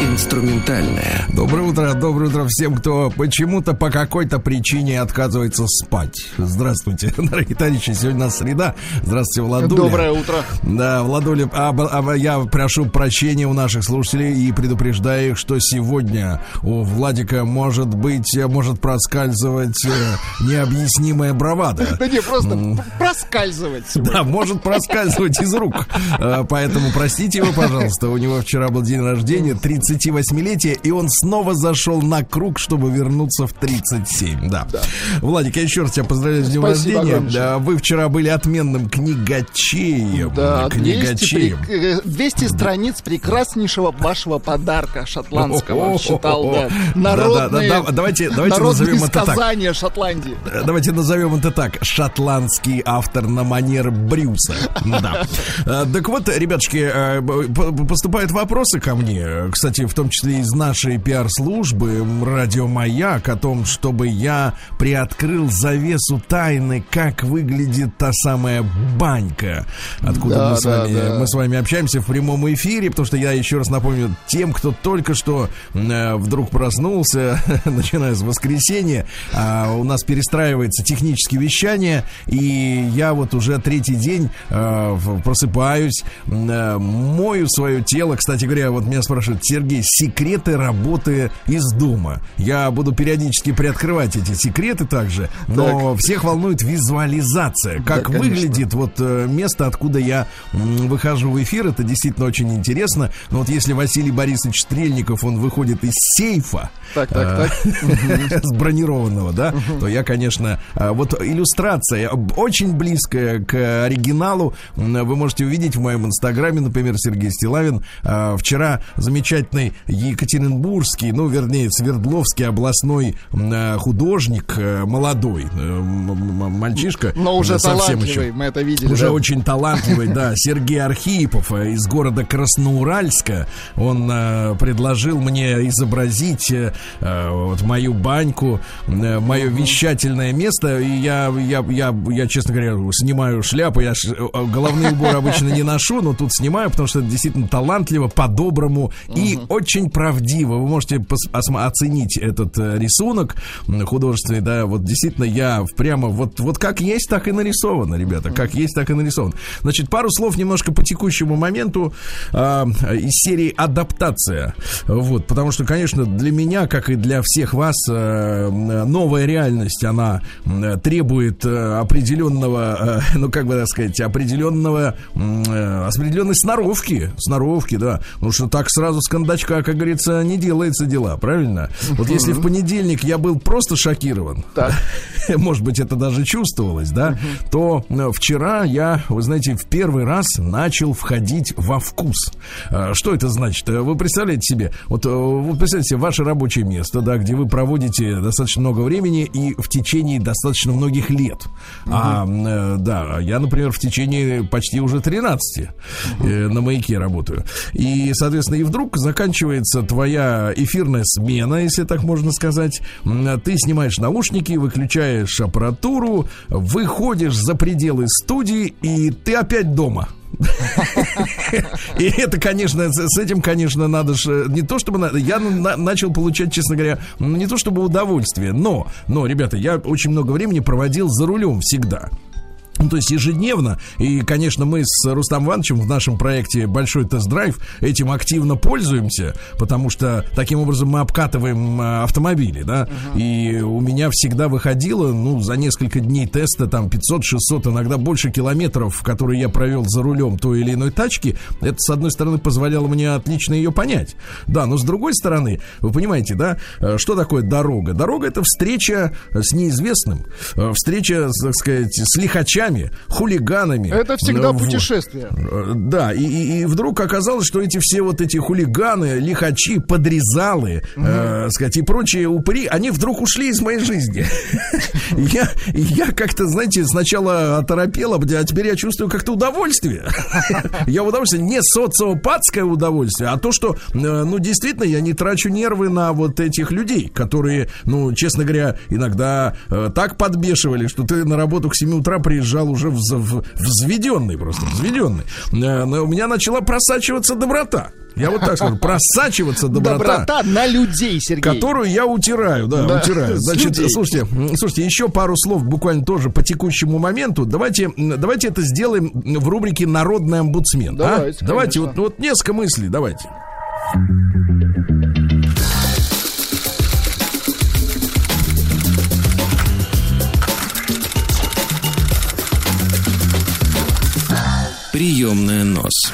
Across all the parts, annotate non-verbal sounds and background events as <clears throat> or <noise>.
Инструментальная. Доброе утро, доброе утро всем, кто почему-то по какой-то причине отказывается спать. Здравствуйте, <laughs> дорогие товарищи, сегодня у нас среда. Здравствуйте, Владуля. Доброе утро. Да, Владуля, а, а, я прошу прощения у наших слушателей и предупреждаю их, что сегодня у Владика может быть, может проскальзывать э, необъяснимая бравада. Да не, просто проскальзывать. Да, может проскальзывать из рук. Э, поэтому простите его, пожалуйста. У него вчера был день рождения, 38-летие, и он снова зашел на круг, чтобы вернуться в 37. Да. да. Владик, я еще раз тебя поздравляю с днем Спасибо рождения. Огромное. Вы вчера были отменным книгачеем. Да, книгачеем. 200, 200 страниц прекраснейшего вашего подарка шотландского. Читал, да. Народные, да, да, да, давайте, давайте назовем это так. Шотландии. Давайте назовем это так. Шотландский автор на манер Брюса. Да. <laughs> Э, так вот, ребятушки, э, поступают вопросы ко мне кстати, в том числе из нашей пиар-службы «Радио Маяк» о том, чтобы я приоткрыл завесу тайны, как выглядит та самая банька, откуда да, мы, с вами, да. мы с вами общаемся в прямом эфире, потому что я еще раз напомню тем, кто только что э, вдруг проснулся, <laughs> начиная с воскресенья, э, у нас перестраивается техническое вещание, и я вот уже третий день э, просыпаюсь, э, мою свое тело, кстати говоря, вот меня спрашивают, Сергей, секреты работы из дома. Я буду периодически приоткрывать эти секреты также, но так. всех волнует визуализация. Как да, выглядит вот э, место, откуда я выхожу в эфир. Это действительно очень интересно. Но вот если Василий Борисович Стрельников, он выходит из сейфа, так, так, так. <laughs> с бронированного, да, то я, конечно, э, вот иллюстрация очень близкая к оригиналу. Вы можете увидеть в моем инстаграме, например, Сергей Стилавин. Э, вчера замечательно замечательный Екатеринбургский, ну, вернее, Свердловский областной э, художник, э, молодой э, мальчишка. Но уже совсем еще, мы это видели. Уже да? очень талантливый, да, <laughs> Сергей Архипов из города Красноуральска. Он предложил мне изобразить вот мою баньку, мое вещательное место. И я, я, я, я, честно говоря, снимаю шляпу. Я головные уборы обычно не ношу, но тут снимаю, потому что это действительно талантливо, по-доброму и. Очень правдиво. Вы можете оценить этот э, рисунок художественный, да, вот действительно я прямо вот, вот как есть, так и нарисовано, ребята, как есть, так и нарисовано. Значит, пару слов немножко по текущему моменту э, из серии «Адаптация». Вот, потому что, конечно, для меня, как и для всех вас, э, новая реальность, она требует э, определенного, э, ну, как бы так сказать, определенного, э, определенной сноровки, сноровки, да, потому что так сразу с кондачка, как говорится, не делается дела, правильно? Вот если в понедельник я был просто шокирован, <laughs> может быть, это даже чувствовалось, да, то э, вчера я, вы знаете, в первый раз начал входить во вкус. А, что это значит? Э, вы представляете себе, вот э, вы представляете себе ваше рабочее место, да, где вы проводите достаточно много времени и в течение достаточно многих лет. А, да, я, например, в течение почти уже 13 на маяке работаю. И, соответственно, и вдруг заканчивается твоя эфирная смена, если так можно сказать. Ты снимаешь наушники, выключаешь аппаратуру, выходишь за пределы студии, и ты опять дома. И это, конечно, с этим, конечно, надо же не то чтобы я начал получать, честно говоря, не то чтобы удовольствие, но, но, ребята, я очень много времени проводил за рулем всегда. Ну, то есть ежедневно. И, конечно, мы с Рустам Ивановичем в нашем проекте «Большой тест-драйв» этим активно пользуемся, потому что таким образом мы обкатываем а, автомобили, да. Uh-huh. И у меня всегда выходило, ну, за несколько дней теста, там, 500-600, иногда больше километров, которые я провел за рулем той или иной тачки. Это, с одной стороны, позволяло мне отлично ее понять. Да, но с другой стороны, вы понимаете, да, э, что такое дорога? Дорога — это встреча с неизвестным, э, встреча, так сказать, с лихачами, ворами, хулиганами. Это всегда вот. путешествие. Да, и, и, и вдруг оказалось, что эти все вот эти хулиганы, лихачи, подрезалы, угу. э, сказать, и прочие упыри, они вдруг ушли из моей жизни. <laughs> Я, я как-то, знаете, сначала оторопел, а теперь я чувствую как-то удовольствие. <laughs> Я удовольствие, не социопатское удовольствие, а то, что, э, ну, действительно, я не трачу нервы на вот этих людей, которые, ну, честно говоря, иногда э, так подбешивали, что ты на работу к 7 утра приезжал уже взведенный просто, взведенный. Э, у меня начала просачиваться доброта. Я вот так скажу, просачиваться доброта. Доброта на людей, Сергей. Которую я утираю, да, да утираю. Значит, слушайте, слушайте, еще пару слов буквально тоже по текущему моменту. Давайте, давайте это сделаем в рубрике «Народный омбудсмен». Давайте, а? давайте вот, вот несколько мыслей, давайте. Приемная нос.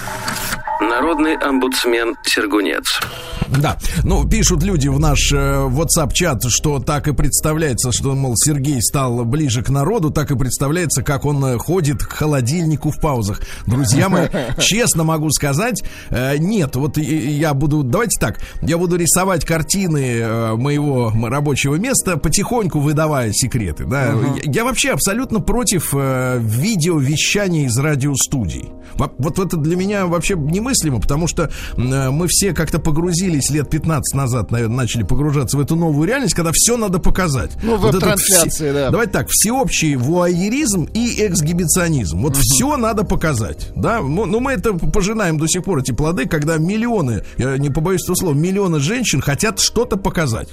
Народный омбудсмен Сергунец. Да, ну, пишут люди в наш э, WhatsApp-чат, что так и представляется, что, мол, Сергей стал ближе к народу, так и представляется, как он э, ходит к холодильнику в паузах. Друзья мои, <laughs> честно могу сказать, э, нет, вот я буду, давайте так, я буду рисовать картины э, моего рабочего места, потихоньку выдавая секреты, да. Uh-huh. Я, я вообще абсолютно против э, видеовещания из радиостудий. Вот, вот это для меня вообще немыслимо, потому что э, мы все как-то погрузились лет 15 назад, наверное, начали погружаться в эту новую реальность, когда все надо показать. Ну, вот трансляции, да. Давайте так, всеобщий вуайеризм и эксгибиционизм. Вот угу. все надо показать, да. Ну, ну, мы это пожинаем до сих пор, эти плоды, когда миллионы, я не побоюсь этого слова, миллионы женщин хотят что-то показать.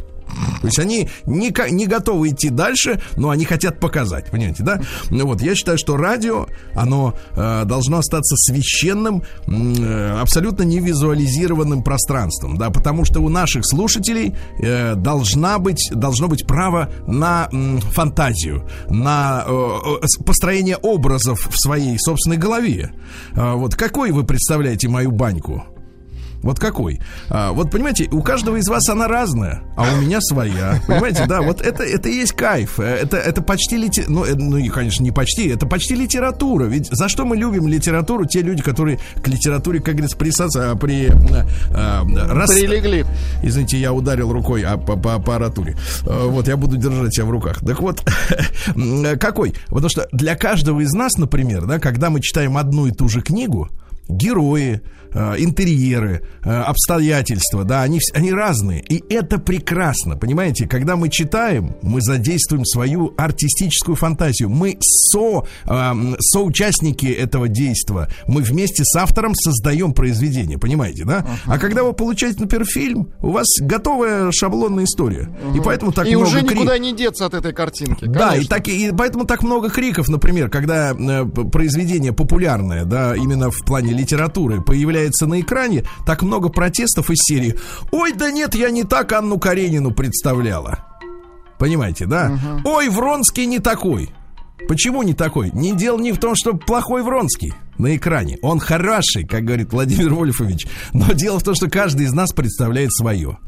То есть они не, не готовы идти дальше, но они хотят показать, понимаете, да? Ну вот, я считаю, что радио, оно э, должно остаться священным, э, абсолютно невизуализированным пространством, да, потому что у наших слушателей э, должна быть, должно быть право на э, фантазию, на э, э, построение образов в своей собственной голове. Э, вот какой вы представляете мою баньку? Вот какой? А, вот понимаете, у каждого из вас она разная, а у меня своя. Понимаете, да, вот это, это и есть кайф. Это, это почти литература. Ну, э, ну, и, конечно, не почти, это почти литература. Ведь за что мы любим литературу? Те люди, которые к литературе, как говорится, присоца, а, при... А, а, раз... Прилегли. Извините, я ударил рукой а, по, по аппаратуре. А, вот, я буду держать себя в руках. Так вот, <laughs> какой? Потому что для каждого из нас, например, да, когда мы читаем одну и ту же книгу, герои, Э, интерьеры, э, обстоятельства, да, они, они разные. И это прекрасно, понимаете? Когда мы читаем, мы задействуем свою артистическую фантазию. Мы со, э, соучастники этого действия. Мы вместе с автором создаем произведение, понимаете, да? Uh-huh. А когда вы получаете, например, фильм, у вас готовая шаблонная история. Uh-huh. И поэтому так и много уже крик... никуда не деться от этой картинки. Конечно. Да, и, так, и поэтому так много криков, например, когда э, произведение популярное, да, именно в плане литературы, появляется появляется на экране, так много протестов из серии «Ой, да нет, я не так Анну Каренину представляла». Понимаете, да? Угу. «Ой, Вронский не такой». Почему не такой? Не дело не в том, что плохой Вронский на экране. Он хороший, как говорит Владимир Вольфович. Но дело в том, что каждый из нас представляет свое.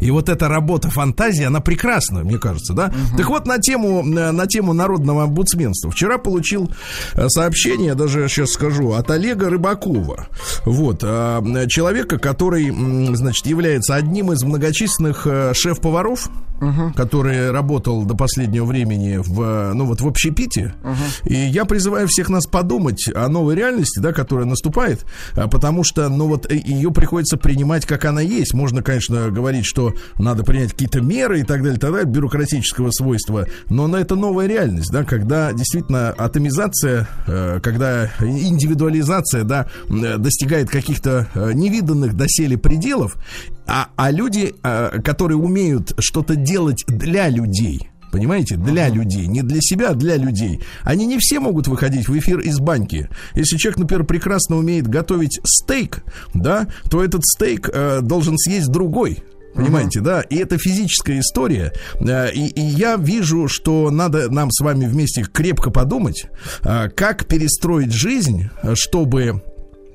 И вот эта работа фантазии, она прекрасна, мне кажется, да? Угу. Так вот, на тему, э, на тему народного омбудсменства. Вчера получил э, сообщение, даже сейчас скажу, от Олега Рыбакова. Вот, э, человека, который, значит, является одним из многочисленных шеф-поваров, угу. который работал до последнего времени в, ну вот в общепите. Угу. И я призываю всех нас подумать о новой реальности, да, которая наступает, потому что, ну вот, ее приходится принимать, как она есть. Можно, конечно, говорить, что надо принять какие-то меры и так далее, так далее, бюрократического свойства. Но на это новая реальность, да, когда действительно атомизация, э, когда индивидуализация, да, достигает каких-то э, невиданных доселе пределов, а, а люди, э, которые умеют что-то делать для людей, Понимаете? Для uh-huh. людей. Не для себя, а для людей. Они не все могут выходить в эфир из баньки. Если человек, например, прекрасно умеет готовить стейк, да, то этот стейк э, должен съесть другой. Понимаете, uh-huh. да? И это физическая история. Э, и, и я вижу, что надо нам с вами вместе крепко подумать, э, как перестроить жизнь, чтобы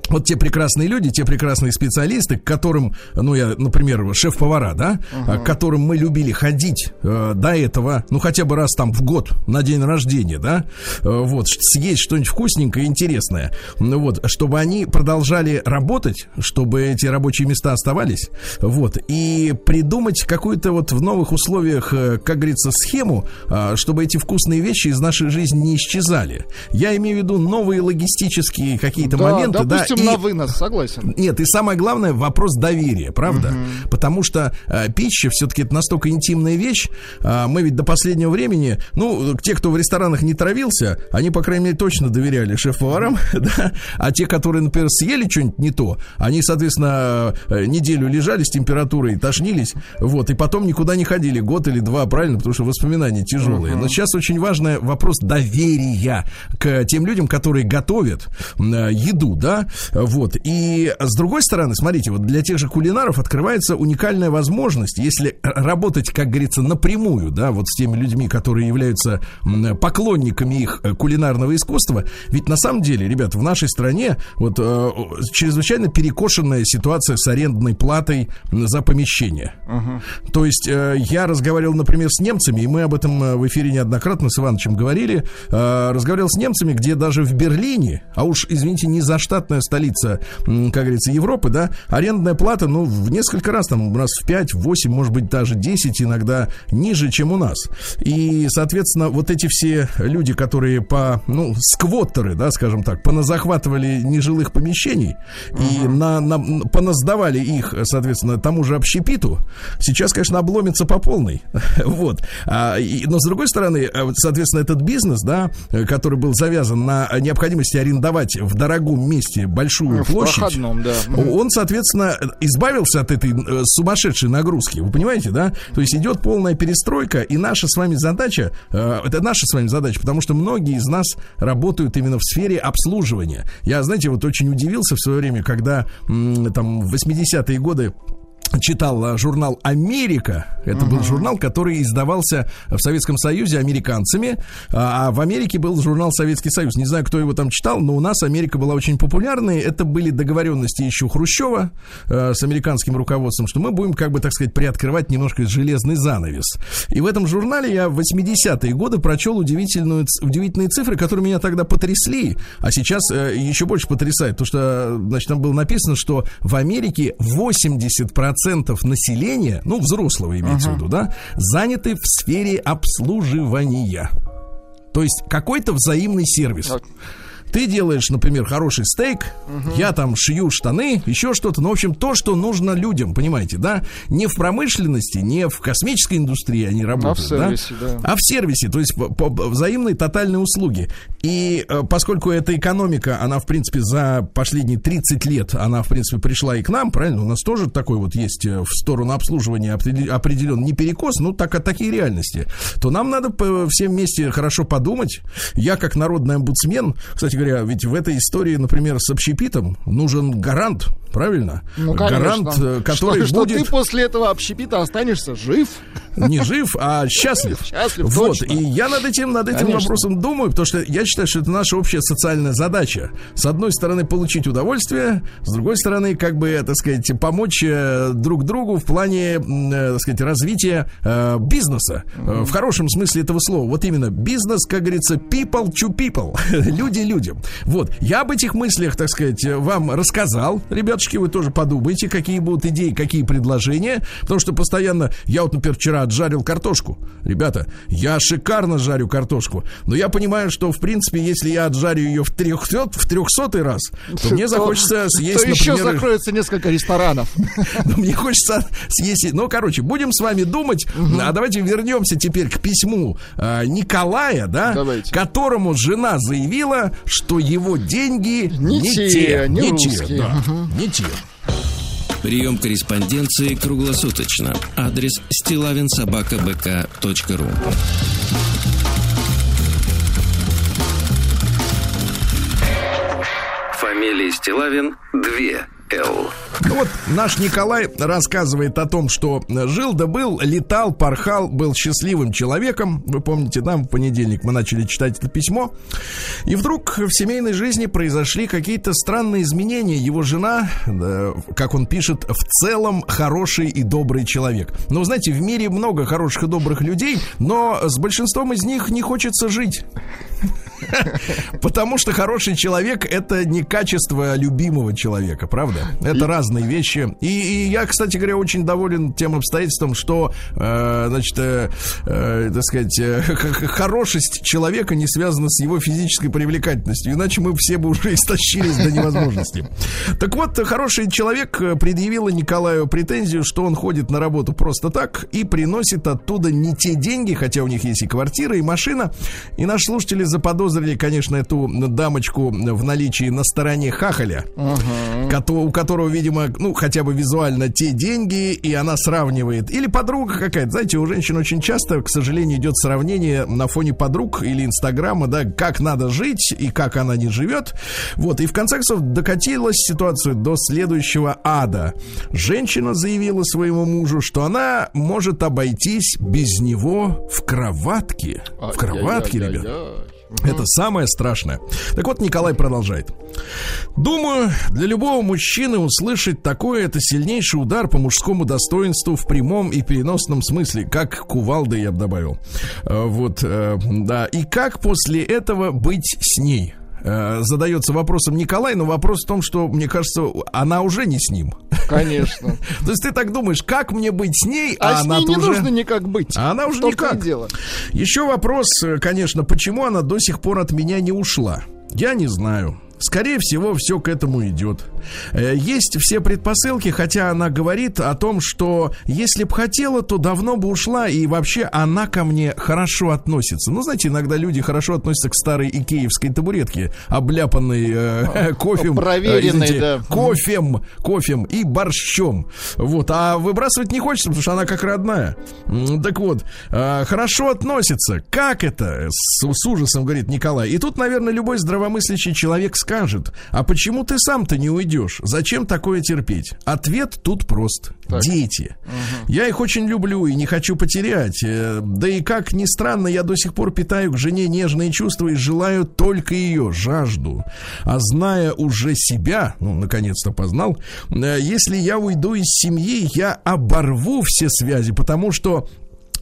вот те прекрасные люди, те прекрасные специалисты, к которым, ну, я, например, шеф-повара, да, uh-huh. к которым мы любили ходить э, до этого, ну, хотя бы раз там в год на день рождения, да, э, вот, съесть что-нибудь вкусненькое, интересное, ну, вот, чтобы они продолжали работать, чтобы эти рабочие места оставались, вот, и придумать какую-то вот в новых условиях, э, как говорится, схему, э, чтобы эти вкусные вещи из нашей жизни не исчезали. Я имею в виду новые логистические какие-то да, моменты, допустим, да, и... на вынос, согласен. Нет, и самое главное, вопрос доверия, правда? Угу. Потому что э, пища все-таки это настолько интимная вещь. Э, мы ведь до последнего времени, ну, те, кто в ресторанах не травился, они, по крайней мере, точно доверяли шеф-поварам, <laughs> да? А те, которые, например, съели что-нибудь не то, они, соответственно, э, неделю лежали с температурой, тошнились, вот, и потом никуда не ходили, год или два, правильно, потому что воспоминания тяжелые. Угу. Но сейчас очень важный вопрос доверия к тем людям, которые готовят э, еду, да, вот. И с другой стороны, смотрите, вот для тех же кулинаров открывается уникальная возможность, если работать, как говорится, напрямую, да, вот с теми людьми, которые являются поклонниками их э, кулинарного искусства. Ведь на самом деле, ребят, в нашей стране вот э, чрезвычайно перекошенная ситуация с арендной платой за помещение. Uh-huh. То есть э, я разговаривал, например, с немцами, и мы об этом э, в эфире неоднократно с Ивановичем говорили, э, разговаривал с немцами, где даже в Берлине, а уж, извините, не заштатная столица, как говорится, Европы, да, арендная плата, ну, в несколько раз, там, раз в 5, 8, может быть, даже 10 иногда ниже, чем у нас. И, соответственно, вот эти все люди, которые по, ну, сквоттеры, да, скажем так, поназахватывали нежилых помещений uh-huh. и на, на, поназдавали их, соответственно, тому же общепиту, сейчас, конечно, обломится по полной. <laughs> вот. А, и, но, с другой стороны, э, соответственно, этот бизнес, да, который был завязан на необходимости арендовать в дорогом месте большую в площадь, проходном, да. он, соответственно, избавился от этой э, сумасшедшей нагрузки. Вы понимаете, да? То есть идет полная перестройка, и наша с вами задача, э, это наша с вами задача, потому что многие из нас работают именно в сфере обслуживания. Я, знаете, вот очень удивился в свое время, когда там в 80-е годы читал а, журнал «Америка». Это uh-huh. был журнал, который издавался в Советском Союзе американцами, а, а в Америке был журнал «Советский Союз». Не знаю, кто его там читал, но у нас Америка была очень популярной. Это были договоренности еще Хрущева э, с американским руководством, что мы будем, как бы, так сказать, приоткрывать немножко железный занавес. И в этом журнале я в 80-е годы прочел удивительную, удивительные цифры, которые меня тогда потрясли, а сейчас э, еще больше потрясает, потому что, значит, там было написано, что в Америке 80% процентов населения, ну, взрослого имеется uh-huh. в виду, да, заняты в сфере обслуживания. То есть какой-то взаимный сервис. Ты делаешь, например, хороший стейк, угу. я там шью штаны, еще что-то. Ну, в общем, то, что нужно людям, понимаете, да? Не в промышленности, не в космической индустрии они работают, а в сервисе, да? да. А в сервисе, то есть по, по, взаимные тотальные услуги. И э, поскольку эта экономика, она, в принципе, за последние 30 лет, она, в принципе, пришла и к нам, правильно? У нас тоже такой вот есть э, в сторону обслуживания определен не перекос, ну, так, а такие реальности. То нам надо всем вместе хорошо подумать. Я, как народный омбудсмен, кстати говоря, ведь в этой истории, например, с общепитом нужен гарант, правильно? Ну, конечно. Гарант, э, который что, будет... Что ты после этого общепита останешься жив? Не жив, а счастлив. Счастлив, Вот, точно. и я над этим, над этим конечно. вопросом думаю, потому что я считаю, что это наша общая социальная задача. С одной стороны, получить удовольствие, с другой стороны, как бы, так сказать, помочь э, друг другу в плане, э, так сказать, развития бизнеса. В хорошем смысле этого слова. Вот именно бизнес, как говорится, people to people. <laughs> Люди-люди людям. Вот, я об этих мыслях, так сказать, вам рассказал. Ребятушки, вы тоже подумайте, какие будут идеи, какие предложения. Потому что постоянно, я вот, например, вчера отжарил картошку. Ребята, я шикарно жарю картошку. Но я понимаю, что, в принципе, если я отжарю ее в 300, в 300 раз, то мне захочется <laughs> съесть, то еще закроется несколько ресторанов. <laughs> Мне хочется съесть... Ну, короче, будем с вами думать. А давайте вернемся теперь к письму а, Николая, да, которому жена заявила, что его деньги не, те, не, те, да, не те. Прием корреспонденции круглосуточно. Адрес стилавинсобакабк.ру Фамилия Стилавин 2 Ну вот наш Николай рассказывает о том, что жил да был, летал, порхал, был счастливым человеком. Вы помните, да, в понедельник мы начали читать это письмо. И вдруг в семейной жизни произошли какие-то странные изменения. Его жена, как он пишет, в целом хороший и добрый человек. Но, знаете, в мире много хороших и добрых людей, но с большинством из них не хочется жить. <laughs> Потому что хороший человек это не качество любимого человека, правда? Это разные вещи. И, и я, кстати говоря, очень доволен тем обстоятельством, что, э, значит, э, э, так сказать, э, хорошесть человека не связана с его физической привлекательностью. Иначе мы все бы уже истощились до невозможности. Так вот, хороший человек предъявил Николаю претензию, что он ходит на работу просто так и приносит оттуда не те деньги, хотя у них есть и квартира, и машина. И наши слушатели заподозрили, конечно, эту дамочку в наличии на стороне хахаля, uh-huh. у которого, видимо, ну, хотя бы визуально те деньги, и она сравнивает. Или подруга какая-то. Знаете, у женщин очень часто, к сожалению, идет сравнение на фоне подруг или Инстаграма, да, как надо жить и как она не живет. Вот, и в конце концов докатилась ситуация до следующего ада. Женщина заявила своему мужу, что она может обойтись без него в кроватке. В кроватке, ребят. Это самое страшное. Так вот, Николай продолжает. Думаю, для любого мужчины услышать такое это сильнейший удар по мужскому достоинству в прямом и переносном смысле, как кувалды, я бы добавил. Э, вот, э, да. И как после этого быть с ней? Э, задается вопросом Николай, но вопрос в том, что, мне кажется, она уже не с ним. Конечно. <laughs> То есть ты так думаешь, как мне быть с ней, а, а она не уже... нужно никак быть. А она уже никак. Дело. Еще вопрос, э, конечно, почему она до сих пор от меня не ушла? Я не знаю. Скорее всего, все к этому идет. Э, есть все предпосылки, хотя она говорит о том, что если б хотела, то давно бы ушла, и вообще она ко мне хорошо относится. Ну, знаете, иногда люди хорошо относятся к старой икеевской табуретке, обляпанной э, <laughs> кофем. Э, Проверенной, э, да. Кофем, кофем и борщом. Вот, а выбрасывать не хочется, потому что она как родная. Так вот, э, хорошо относится. Как это? С, с ужасом говорит Николай. И тут, наверное, любой здравомыслящий человек скажет, а почему ты сам-то не уйдешь? Зачем такое терпеть? Ответ тут прост. Так. Дети. Угу. Я их очень люблю и не хочу потерять. Э, да и как ни странно, я до сих пор питаю к жене нежные чувства и желаю только ее, жажду. А зная уже себя, ну, наконец-то познал, э, если я уйду из семьи, я оборву все связи, потому что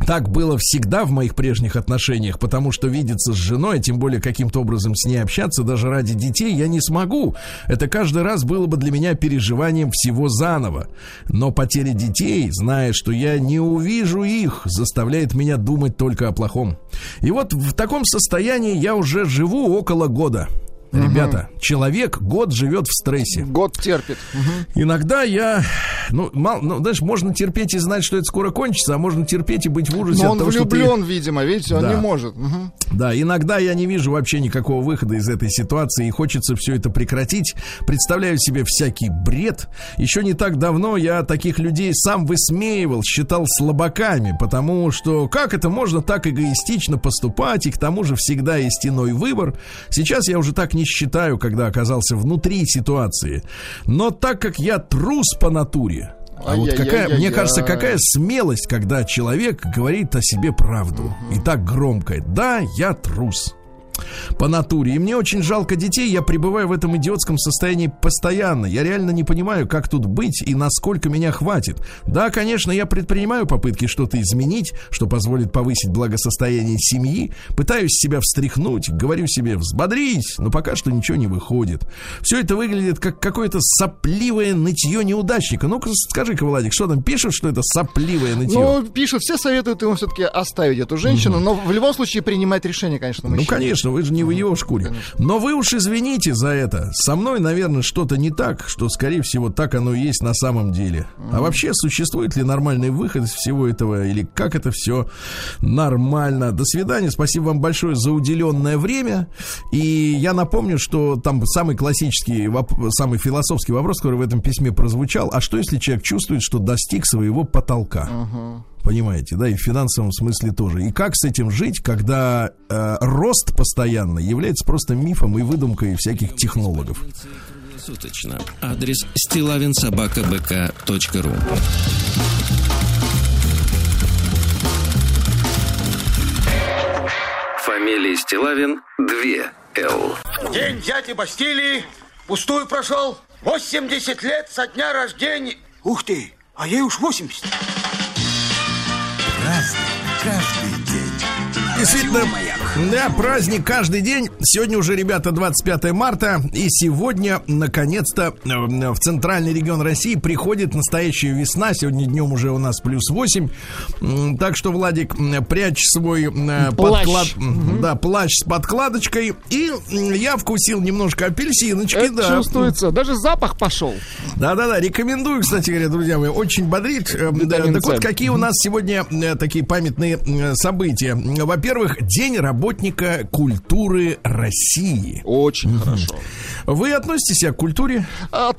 так было всегда в моих прежних отношениях, потому что видеться с женой, тем более каким-то образом с ней общаться даже ради детей я не смогу. Это каждый раз было бы для меня переживанием всего заново. Но потеря детей, зная, что я не увижу их, заставляет меня думать только о плохом. И вот в таком состоянии я уже живу около года. Ребята, угу. человек год живет в стрессе. Год терпит. Угу. Иногда я, ну, мало, ну, знаешь, можно терпеть и знать, что это скоро кончится, а можно терпеть и быть в ужасе. Но он того, влюблен, ты... видимо, видите, он да. не может. Угу. Да, иногда я не вижу вообще никакого выхода из этой ситуации и хочется все это прекратить. Представляю себе всякий бред. Еще не так давно я таких людей сам высмеивал, считал слабаками, потому что как это можно так эгоистично поступать, и к тому же всегда есть иной выбор. Сейчас я уже так не считаю, когда оказался внутри ситуации. Но так как я трус по натуре, а вот какая, мне кажется, какая смелость, когда человек говорит о себе правду. И так громко. Да, я трус по натуре. И мне очень жалко детей, я пребываю в этом идиотском состоянии постоянно. Я реально не понимаю, как тут быть и насколько меня хватит. Да, конечно, я предпринимаю попытки что-то изменить, что позволит повысить благосостояние семьи. Пытаюсь себя встряхнуть, говорю себе взбодрись, но пока что ничего не выходит. Все это выглядит как какое-то сопливое нытье неудачника. Ну-ка скажи-ка, Владик, что там пишут, что это сопливое нытье? Ну, пишут, все советуют ему все-таки оставить эту женщину, угу. но в любом случае принимать решение, конечно, мужчина. Ну, конечно, вы же не в его шкуре. Но вы уж извините за это. Со мной, наверное, что-то не так, что, скорее всего, так оно и есть на самом деле. А вообще, существует ли нормальный выход из всего этого, или как это все нормально? До свидания. Спасибо вам большое за уделенное время. И я напомню, что там самый классический, самый философский вопрос, который в этом письме прозвучал. А что, если человек чувствует, что достиг своего потолка? Понимаете, да, и в финансовом смысле тоже. И как с этим жить, когда э, рост постоянно является просто мифом и выдумкой всяких технологов? Суточно. Адрес стилавинсобакабк.ру Фамилия Стилавин 2 Л. День дяди Бастилии пустую прошел. 80 лет со дня рождения. Ух ты, а ей уж 80. Разный, каждый день. Действительно, да, праздник каждый день. Сегодня уже, ребята, 25 марта. И сегодня, наконец-то, э, в центральный регион России приходит настоящая весна. Сегодня днем уже у нас плюс 8. Так что, Владик, прячь свой э, плащ. подклад... Угу. Да, плащ с подкладочкой. И я вкусил немножко апельсиночки, Это да. чувствуется. Даже запах пошел. Да-да-да, рекомендую, кстати говоря, друзья мои. Очень бодрит. Э, да, так вот, какие у нас сегодня такие памятные события. Во-первых, день работы работника культуры России. Очень хорошо. Вы относитесь к культуре? А,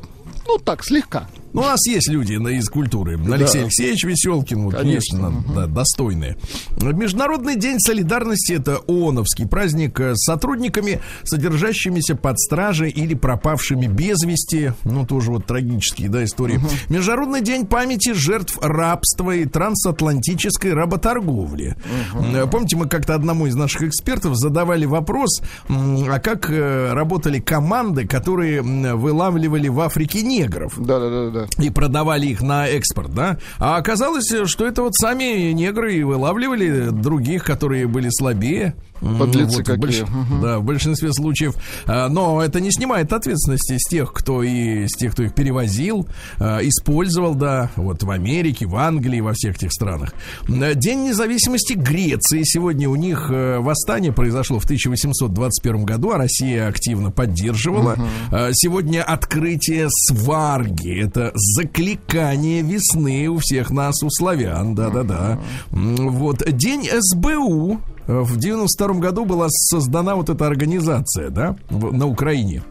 ну так, слегка. Ну, у нас есть люди из культуры. Алексей да. Алексеевич Веселкин, вот, конечно, угу. да, достойные. Международный день солидарности это ООНовский праздник с сотрудниками, содержащимися под стражей или пропавшими без вести. Ну, тоже вот трагические, да, истории. Угу. Международный день памяти жертв рабства и трансатлантической работорговли. Угу. Помните, мы как-то одному из наших экспертов задавали вопрос, а как э, работали команды, которые вылавливали в Африке негров? Да, да, да, да и продавали их на экспорт, да? А оказалось, что это вот сами негры и вылавливали других, которые были слабее. Подлецы вот, какие. Больш... Угу. Да, в большинстве случаев. А, но это не снимает ответственности с тех, кто и с тех, кто их перевозил, а, использовал, да, вот в Америке, в Англии, во всех этих странах. День независимости Греции. Сегодня у них восстание произошло в 1821 году, а Россия активно поддерживала. Угу. Сегодня открытие сварги. Это закликание весны у всех нас, у славян. Да-да-да. Угу. Вот. День СБУ в 92 году была создана вот эта организация, да, на Украине.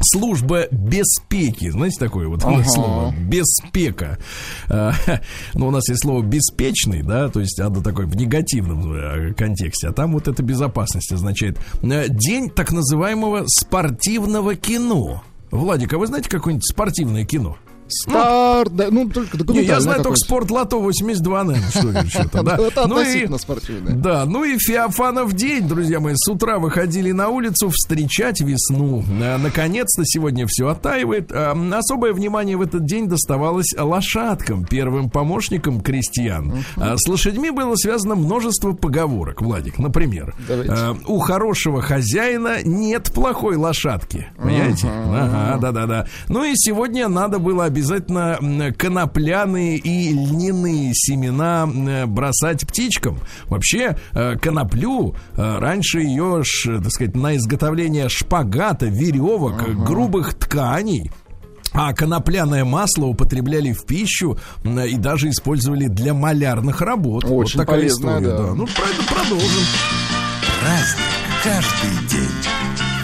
Служба беспеки, знаете такое вот ага. слово беспека. А, <laughs> ну, у нас есть слово беспечный, да, то есть оно такое в негативном э, контексте, а там вот это безопасность означает. Э, день так называемого спортивного кино. Владик, а вы знаете какое-нибудь спортивное кино? Стар, да, ну только Не, я знаю только спорт лото 82, наверное, что ли, что-то, да. <laughs> Это ну относительно спортивное. Да, ну и Феофанов день, друзья мои, с утра выходили на улицу встречать весну. А, наконец-то сегодня все оттаивает. А, особое внимание в этот день доставалось лошадкам, первым помощникам крестьян. А, с лошадьми было связано множество поговорок, Владик. Например, у хорошего хозяина нет плохой лошадки. Понимаете? Ага, да-да-да. Ну и сегодня надо было обязательно обязательно конопляные и льняные семена бросать птичкам. Вообще, э, коноплю э, раньше ее, так сказать, на изготовление шпагата, веревок, uh-huh. грубых тканей а конопляное масло употребляли в пищу и даже использовали для малярных работ. Очень вот такая полезно, история, да. да. Ну, продолжим. Праздник каждый день.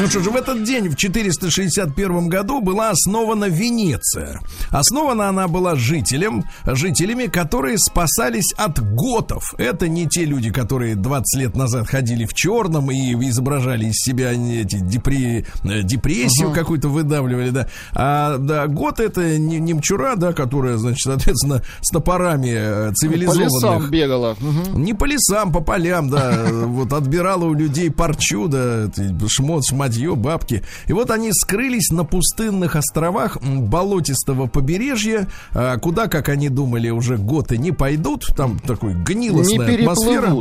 Ну что же, в этот день, в 461 году, была основана Венеция. Основана она была жителем, жителями, которые спасались от готов. Это не те люди, которые 20 лет назад ходили в черном и изображали из себя эти депри... депрессию uh-huh. какую-то выдавливали, да. А да, гот это не, немчура, да, которая, значит, соответственно, с топорами цивилизованных. По лесам бегала. Uh-huh. Не по лесам, по полям, да. <laughs> Вот отбирала у людей парчу, да, шмот, шмот мадье, бабки. И вот они скрылись на пустынных островах болотистого побережья, а, куда, как они думали, уже готы не пойдут. Там такой гнилостная не атмосфера.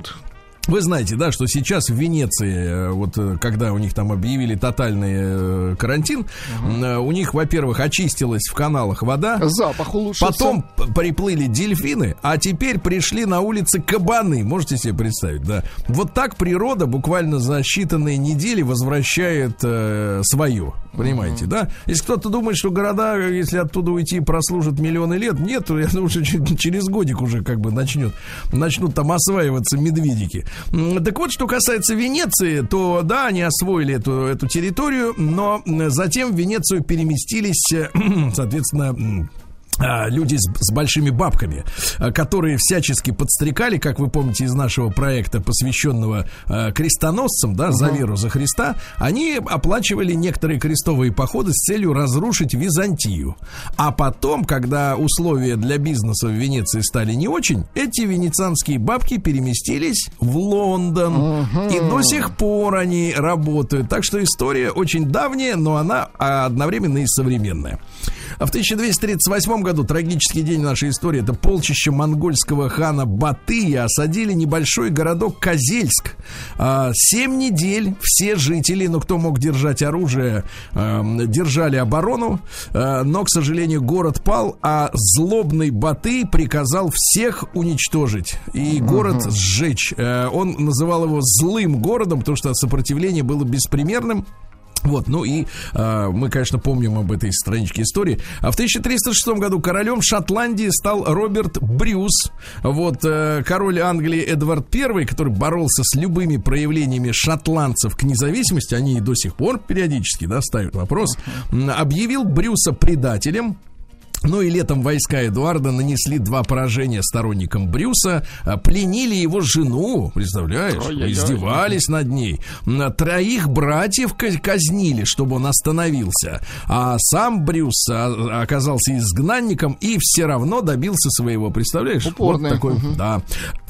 Вы знаете, да, что сейчас в Венеции, э, вот э, когда у них там объявили тотальный э, карантин, угу. у них, во-первых, очистилась в каналах вода. Запах улучшился. Потом приплыли дельфины, а теперь пришли на улицы кабаны. Можете себе представить, да? Вот так природа буквально за считанные недели возвращает э, свое. Понимаете, угу. да? Если кто-то думает, что города, если оттуда уйти, прослужат миллионы лет, нет, я думаю, что через годик уже как бы начнет, начнут там осваиваться медведики. Так вот, что касается Венеции, то да, они освоили эту, эту территорию, но затем в Венецию переместились, <clears throat> соответственно, а, люди с, с большими бабками, а, которые всячески подстрекали, как вы помните из нашего проекта, посвященного э, крестоносцам, да, за веру за Христа, они оплачивали некоторые крестовые походы с целью разрушить Византию. А потом, когда условия для бизнеса в Венеции стали не очень, эти венецианские бабки переместились в Лондон. Uh-huh. И до сих пор они работают. Так что история очень давняя, но она одновременно и современная. В 1238 году трагический день нашей истории. Это полчища монгольского хана Батыя осадили небольшой городок Козельск. А, семь недель все жители, ну кто мог держать оружие, эм, держали оборону. Э, но, к сожалению, город пал, а злобный Батый приказал всех уничтожить и город сжечь. Э, он называл его злым городом, потому что сопротивление было беспримерным. Вот, ну и э, мы, конечно, помним об этой страничке истории. А в 1306 году королем Шотландии стал Роберт Брюс. Вот, э, король Англии Эдвард I, который боролся с любыми проявлениями шотландцев к независимости, они и до сих пор периодически да, ставят вопрос, объявил Брюса предателем, ну и летом войска Эдуарда нанесли два поражения сторонникам Брюса, а, пленили его жену, представляешь, Ой, издевались над ней. Троих братьев казнили, чтобы он остановился. А сам Брюс а, оказался изгнанником и все равно добился своего, представляешь? Упорный. Вот такой, угу. да.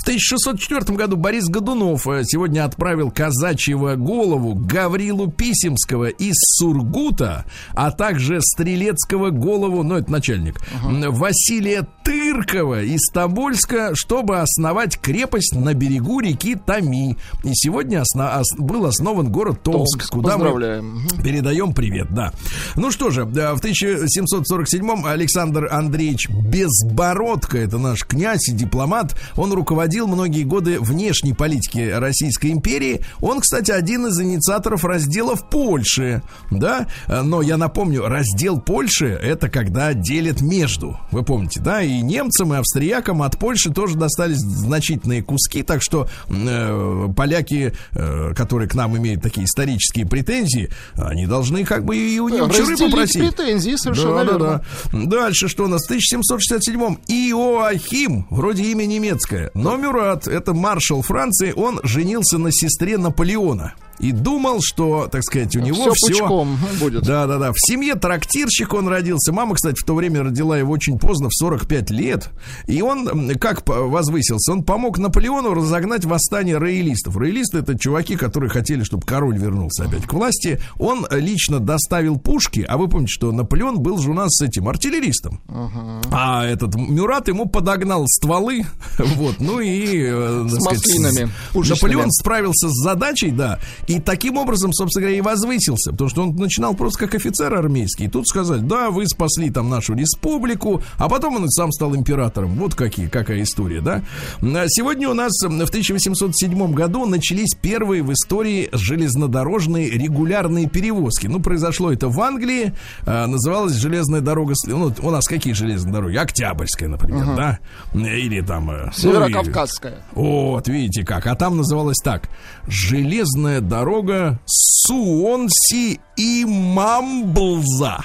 В 1604 году Борис Годунов э, сегодня отправил казачьего голову Гаврилу Писемского из Сургута, а также Стрелецкого голову, ну это начальник, uh-huh. Василия Тыркова из Тобольска, чтобы основать крепость на берегу реки Тами. И сегодня осно- ос- был основан город Томск, Томск куда мы передаем привет, да. Ну что же, в 1747-м Александр Андреевич Безбородко, это наш князь и дипломат, он руководил руководил многие годы внешней политики Российской империи. Он, кстати, один из инициаторов раздела в Польше, да? Но я напомню, раздел Польши это когда делят между. Вы помните, да? И немцам, и австриякам от Польши тоже достались значительные куски, так что э, поляки, э, которые к нам имеют такие исторические претензии, они должны как бы и у немчуры попросить. претензии, совершенно да, верно. Да, да. Дальше что у нас? В 1767-м Иоахим, вроде имя немецкое, но Мюрат, это маршал Франции, он женился на сестре Наполеона и думал, что, так сказать, у него все, все... будет. Да, да, да. В семье трактирщик он родился. Мама, кстати, в то время родила его очень поздно, в 45 лет. И он как возвысился? Он помог Наполеону разогнать восстание роялистов. Роялисты это чуваки, которые хотели, чтобы король вернулся опять к власти. Он лично доставил пушки, а вы помните, что Наполеон был же у нас с этим артиллеристом. Uh-huh. А этот Мюрат ему подогнал стволы. <laughs> Вот, ну и... Э, с маслинами. Наполеон справился с задачей, да. И таким образом, собственно говоря, и возвысился, потому что он начинал просто как офицер армейский. И тут сказали, да, вы спасли там нашу республику, а потом он сам стал императором. Вот какие, какая история, да? А сегодня у нас в 1807 году начались первые в истории железнодорожные регулярные перевозки. Ну, произошло это в Англии, а, называлась железная дорога, ну, у нас какие железные дороги? Октябрьская, например, uh да? Или там... Э, Северокавказская. Ну, вот, видите как. А там называлась так. Железная дорога Суонси и Мамблза.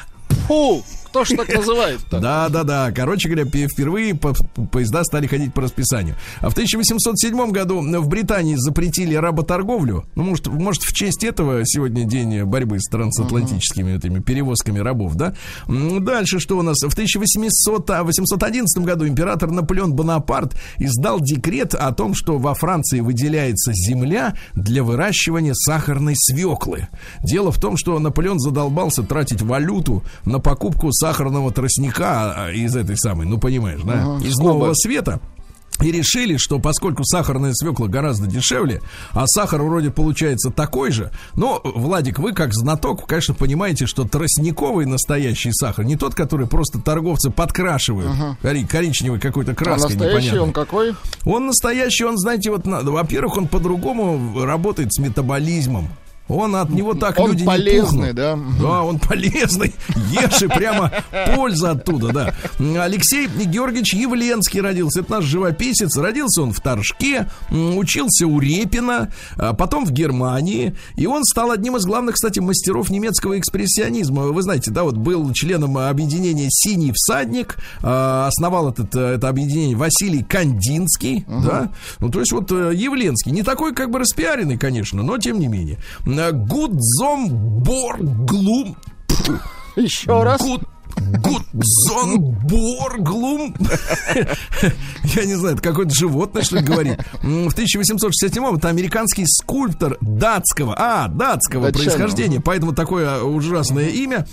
Фу! Кто ж так называет Да, да, да. Короче говоря, впервые по поезда стали ходить по расписанию. А в 1807 году в Британии запретили работорговлю. Ну, может, может в честь этого сегодня день борьбы с трансатлантическими этими перевозками рабов, да? Дальше что у нас? В 1811 году император Наполеон Бонапарт издал декрет о том, что во Франции выделяется земля для выращивания сахарной свеклы. Дело в том, что Наполеон задолбался тратить валюту на покупку сахарного тростника а, из этой самой, ну понимаешь, да, ага, из нового света. И решили, что поскольку сахарная свекла гораздо дешевле, а сахар вроде получается такой же, но, Владик, вы как знаток, конечно, понимаете, что тростниковый настоящий сахар, не тот, который просто торговцы подкрашивают, uh-huh. кори- коричневый какой-то краской а настоящий непонятной. он какой? Он настоящий, он, знаете, вот, во-первых, он по-другому работает с метаболизмом. Он от него так Он люди полезный, не да? пухнут. Да, он полезный. Ешь и прямо польза оттуда, да. Алексей Георгиевич Явленский родился. Это наш живописец. Родился он в Торжке, учился у Репина, а потом в Германии. И он стал одним из главных, кстати, мастеров немецкого экспрессионизма. Вы знаете, да, вот был членом объединения «Синий всадник», а, основал этот, э, это объединение Василий Кандинский, да. Ну, то есть вот э, Явленский. Не такой как бы распиаренный, конечно, но тем не менее. Э, Гудзом Борглум. Еще раз. Гуд... Гудзон Борглум. <laughs> Я не знаю, это какое-то животное, что ли, говорит. В 1867-м это американский скульптор датского, а, датского Датчанин. происхождения, поэтому такое ужасное имя.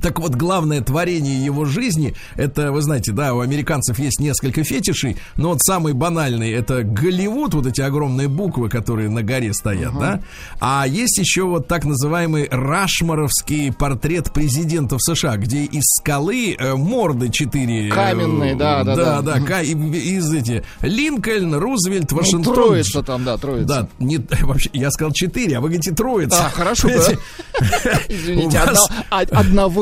Так вот, главное творение его жизни, это, вы знаете, да, у американцев есть несколько фетишей, но вот самый банальный, это Голливуд, вот эти огромные буквы, которые на горе стоят, да, а есть еще вот так называемый рашмаровский портрет президентов США, где из скалы э, морды четыре... э, Каменные, да, да, да. да. Да, ка- и- из эти, Линкольн, Рузвельт, Ну, Вашингтон. троица там, да, троица. Да, не, <laughs> вообще, я сказал четыре, а вы говорите троица. А, хорошо, <laughs> да. <laughs> Извините,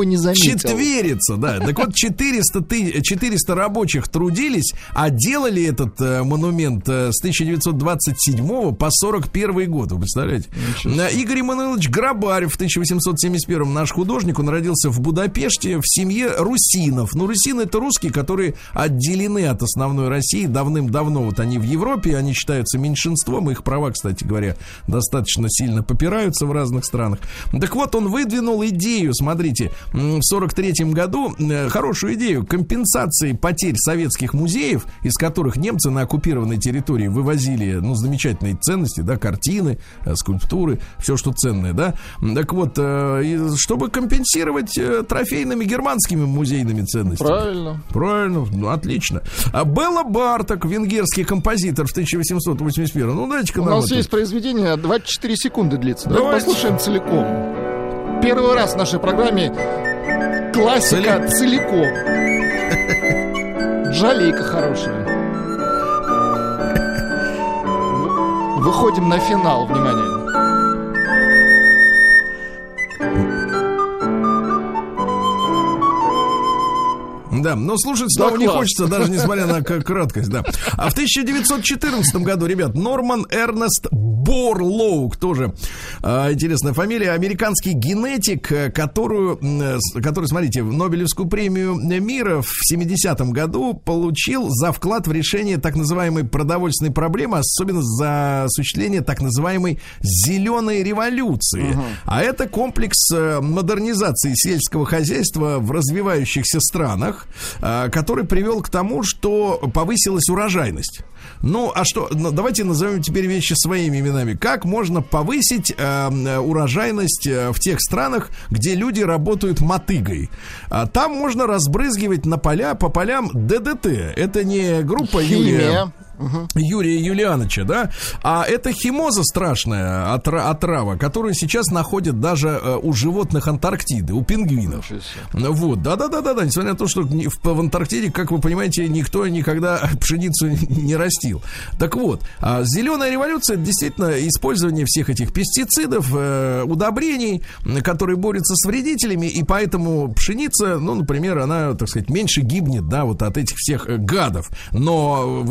У одного не заметил. Четверица, да. Так вот, 400, ты, 400 рабочих трудились, а делали этот э, монумент э, с 1927 по 41 год. Вы представляете? Э, Игорь Эммануилович Грабарь в 1871 наш художник, он родился в Будапеште в семье русинов. Ну, русины это русские, которые отделены от основной России давным-давно. Вот они в Европе, они считаются меньшинством, их права, кстати говоря, достаточно сильно попираются в разных странах. Так вот, он выдвинул идею, смотрите, в 43 году э, хорошую идею компенсации потерь советских музеев, из которых немцы на оккупированной территории вывозили, ну, замечательные ценности, да, картины, э, скульптуры, все, что ценное, да. Так вот, э, чтобы компенсировать трофейными германскими музейными ценностями. Правильно. Правильно, ну, отлично. А Белла Барток, венгерский композитор в 1881. Ну, дайте-ка У нас это. есть произведение, 24 секунды длится. Давайте Давайте. послушаем целиком. Первый раз в нашей программе классика целиком. <laughs> Жалейка хорошая. Выходим на финал, внимание. Да, но слушать снова Да, не класс. хочется, даже несмотря на краткость, да. А в 1914 году, ребят, Норман Эрнест Борлоук, тоже а, интересная фамилия, американский генетик, э, которую, э, который, смотрите, Нобелевскую премию мира в 70-м году получил за вклад в решение так называемой продовольственной проблемы, особенно за осуществление так называемой зеленой революции. А это комплекс э, модернизации сельского хозяйства в развивающихся странах, э, который привел к тому, что повысилась урожайность. Ну, а что, ну, давайте назовем теперь вещи своими именами. Как можно повысить э, э, урожайность в тех странах, где люди работают мотыгой? А, там можно разбрызгивать на поля, по полям ДДТ. Это не группа Юрия... Химия. Юрия Юлиановича, да, а это химоза страшная отра- отрава, которую сейчас находят даже э, у животных Антарктиды, у пингвинов. Вот, да-да-да-да-да, несмотря на то, что в, в Антарктиде, как вы понимаете, никто никогда <laughs> пшеницу <laughs> не растил. Так вот, а зеленая революция это действительно использование всех этих пестицидов, э, удобрений, которые борются с вредителями, и поэтому пшеница, ну, например, она, так сказать, меньше гибнет, да, вот от этих всех э, гадов, но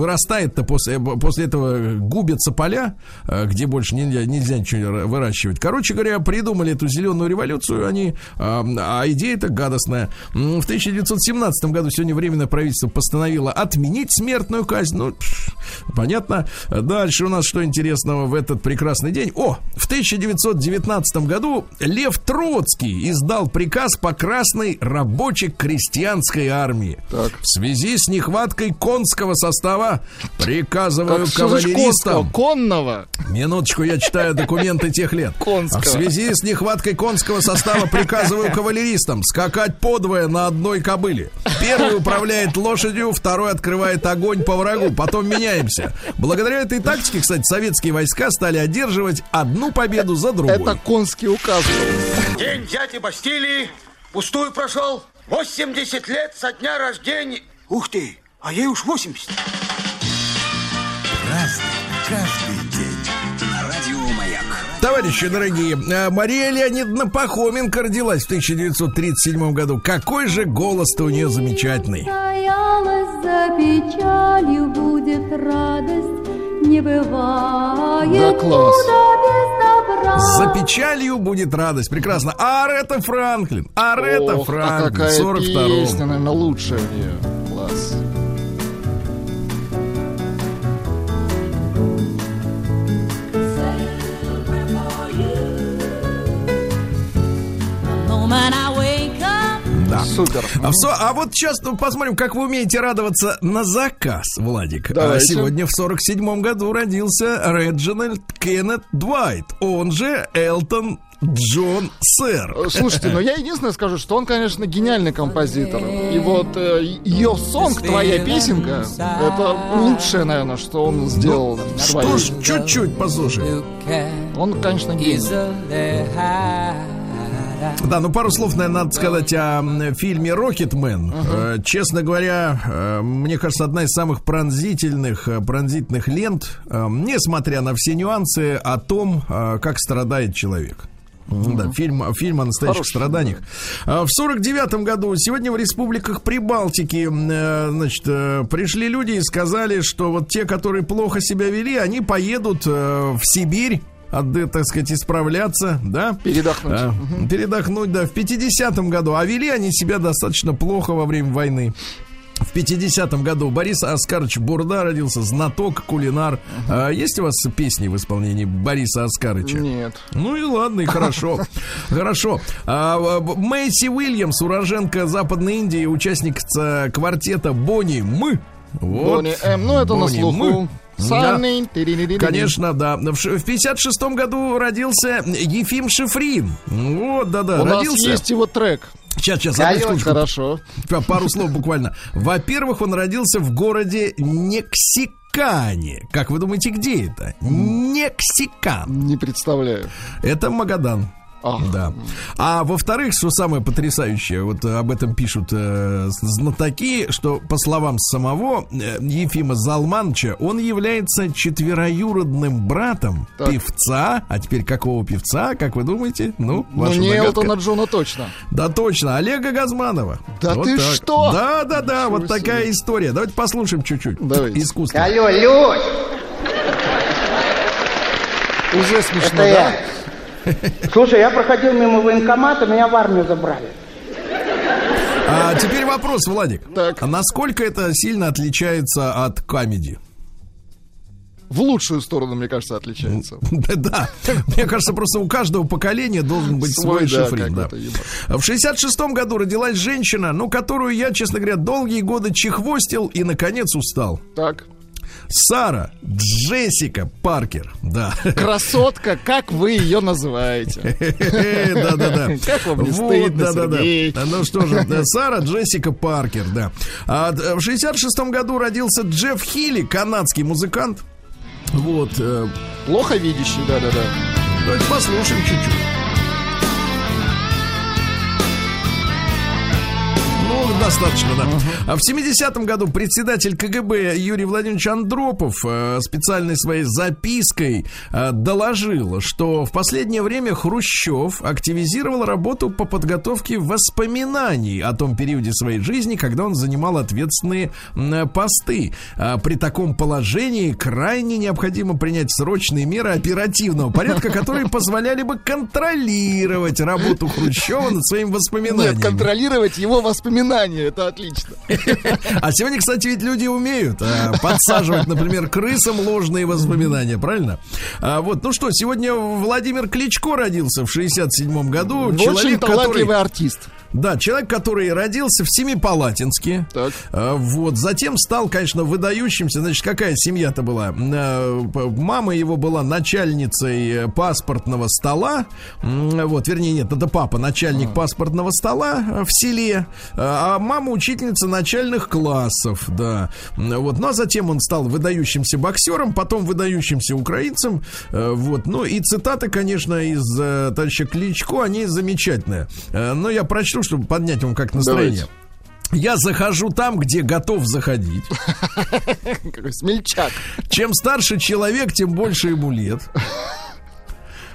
вырастает-то после, после этого губятся поля, э, где больше нельзя, нельзя ничего выращивать. Короче говоря, придумали эту зеленую революцию они, а, а идея-то гадостная. В 1917 году сегодня временное правительство постановило отменить смертную казнь. Ну, понятно. Дальше у нас что интересного в этот прекрасный день? О, в 1919 году Лев Троцкий издал приказ по красной рабоче-крестьянской армии. Так. В связи с нехваткой конского состава приказываю конского? кавалеристам... Конного. Минуточку, я читаю документы тех лет. Конского. В связи с нехваткой конского состава приказываю <laughs> кавалеристам скакать подвое на одной кобыле. Первый управляет лошадью, второй открывает огонь по врагу. Потом меняемся. Благодаря этой тактике, кстати, советские войска стали одерживать одну победу за другой. Это конский указ. День дяди Бастилии пустую прошел. 80 лет со дня рождения. Ух ты, а ей уж 80. Товарищи дорогие, э, Мария Леонидовна Пахоменко родилась в 1937 году. Какой же голос-то у нее замечательный. за печалью будет радость, не бывает Да, класс. без добра. За печалью будет радость. Прекрасно. А Арета Франклин. Арета а Франклин. какая 42 песня, наверное, лучшая у нее. Класс. Да. Супер. А, в со- а вот сейчас ну, посмотрим, как вы умеете радоваться на заказ, Владик. А Давайте. сегодня в 47 году родился Реджинальд Кеннет Двайт, он же Элтон Джон Сэр. Э, Слушайте, ну я единственное скажу, что он, конечно, гениальный композитор. И вот э, ее сонг, твоя песенка, это лучшее, наверное, что он сделал в своей Что ж, чуть-чуть послушай. Он, конечно, гений. Да, ну пару слов, наверное, надо сказать о фильме «Рокетмен». Э, Честно говоря, э, мне кажется, одна из самых пронзительных, э, пронзительных лент, несмотря на все нюансы, о том, как страдает человек. М, Да, фильм, фильм о настоящих Хороший страданиях. В сорок девятом году сегодня в республиках Прибалтики, значит, пришли люди и сказали, что вот те, которые плохо себя вели, они поедут в Сибирь, отды- так сказать, исправляться, да? Передохнуть. А, Передохнуть, да. В 50-м году. А вели они себя достаточно плохо во время войны. В 50-м году Борис Оскарович Бурда родился, знаток, кулинар. А есть у вас песни в исполнении Бориса Оскаровича? Нет. Ну и ладно, и хорошо. <laughs> Хорошо. А, Мэйси Уильямс, уроженка Западной Индии, участница квартета Бонни Мы. Вот. Бонни М, ну это на Бонни слуху. Мы. Да. Тири-ри-ри-ри. Конечно, да. В ш- в 56 году родился Ефим Шифрин. Вот, да-да, У нас родился. есть его трек. Сейчас, сейчас, одну секундочку. Хорошо. Пару слов буквально. Во-первых, он родился в городе Нексикане. Как вы думаете, где это? Нексикан. Не представляю. Это Магадан. Ах. Да. А во-вторых, что самое потрясающее, вот об этом пишут э, знатоки, что по словам самого э, Ефима Залманча, он является четвероюродным братом Так. певца. А теперь какого певца, как вы думаете? Ну, Ну, ваша не догадка. Элтона Джона точно. Да точно, Олега Газманова. Да ты что? Да, да, да, Ничего вот такая себе. история. Давайте послушаем чуть-чуть. Давайте. Искусство. Алло, Люсь, Уже смешно, это да? я. <laughs> Слушай, я проходил мимо военкомата, меня в армию забрали. А теперь вопрос, Владик. Так. А насколько это сильно отличается от комедии? В лучшую сторону, мне кажется, отличается. <laughs> Да, да. Мне кажется, просто у каждого поколения должен быть свой, Свой, да, шифрин. Да. В 66-м году родилась женщина, ну, которую я, честно говоря, долгие годы чехвостил и, наконец, устал. Так. Сара Джессика Паркер. Да. Красотка, как вы ее называете? <laughs> Да-да-да. Как вам не стыдно, да-да-да. Ну что же, да, Сара Джессика Паркер, да. А, д- в 66-м году родился Джефф Хилли, канадский музыкант. Вот. э, Плохо видящий, да-да-да. Давайте послушаем чуть-чуть. Ну, достаточно, да. А в 70-м году председатель КГБ Юрий Владимирович Андропов э, специальной своей запиской э, доложил, что в последнее время Хрущев активизировал работу по подготовке воспоминаний о том периоде своей жизни, когда он занимал ответственные посты. А При таком положении крайне необходимо принять срочные меры оперативного порядка, <laughs> которые позволяли бы контролировать работу Хрущева над своими воспоминаниями. Нет, контролировать его воспоминания, это отлично. <laughs> А сегодня, кстати, ведь люди умеют а, подсаживать, например, крысам ложные воспоминания, правильно? А, вот, ну что, сегодня Владимир Кличко родился в 67 году. Очень человек, талантливый артист. Да, человек, который родился в Семипалатинске. Так. А, Вот, затем стал, конечно, выдающимся. Значит, какая семья-то была? Э, Мама его была начальницей э, паспортного стола. Вот, вернее, нет, это папа, начальник паспортного стола э, в селе. А мама учительница начальных классов, да. Вот, ну а затем он стал выдающимся боксером, потом выдающимся украинцем. Вот, ну и цитаты, конечно, из товарища Кличко, они замечательные. Но я прочту, чтобы поднять вам как настроение. Давайте. Я захожу там, где готов заходить. <laughs> Смельчак. Чем старше человек, тем больше ему лет.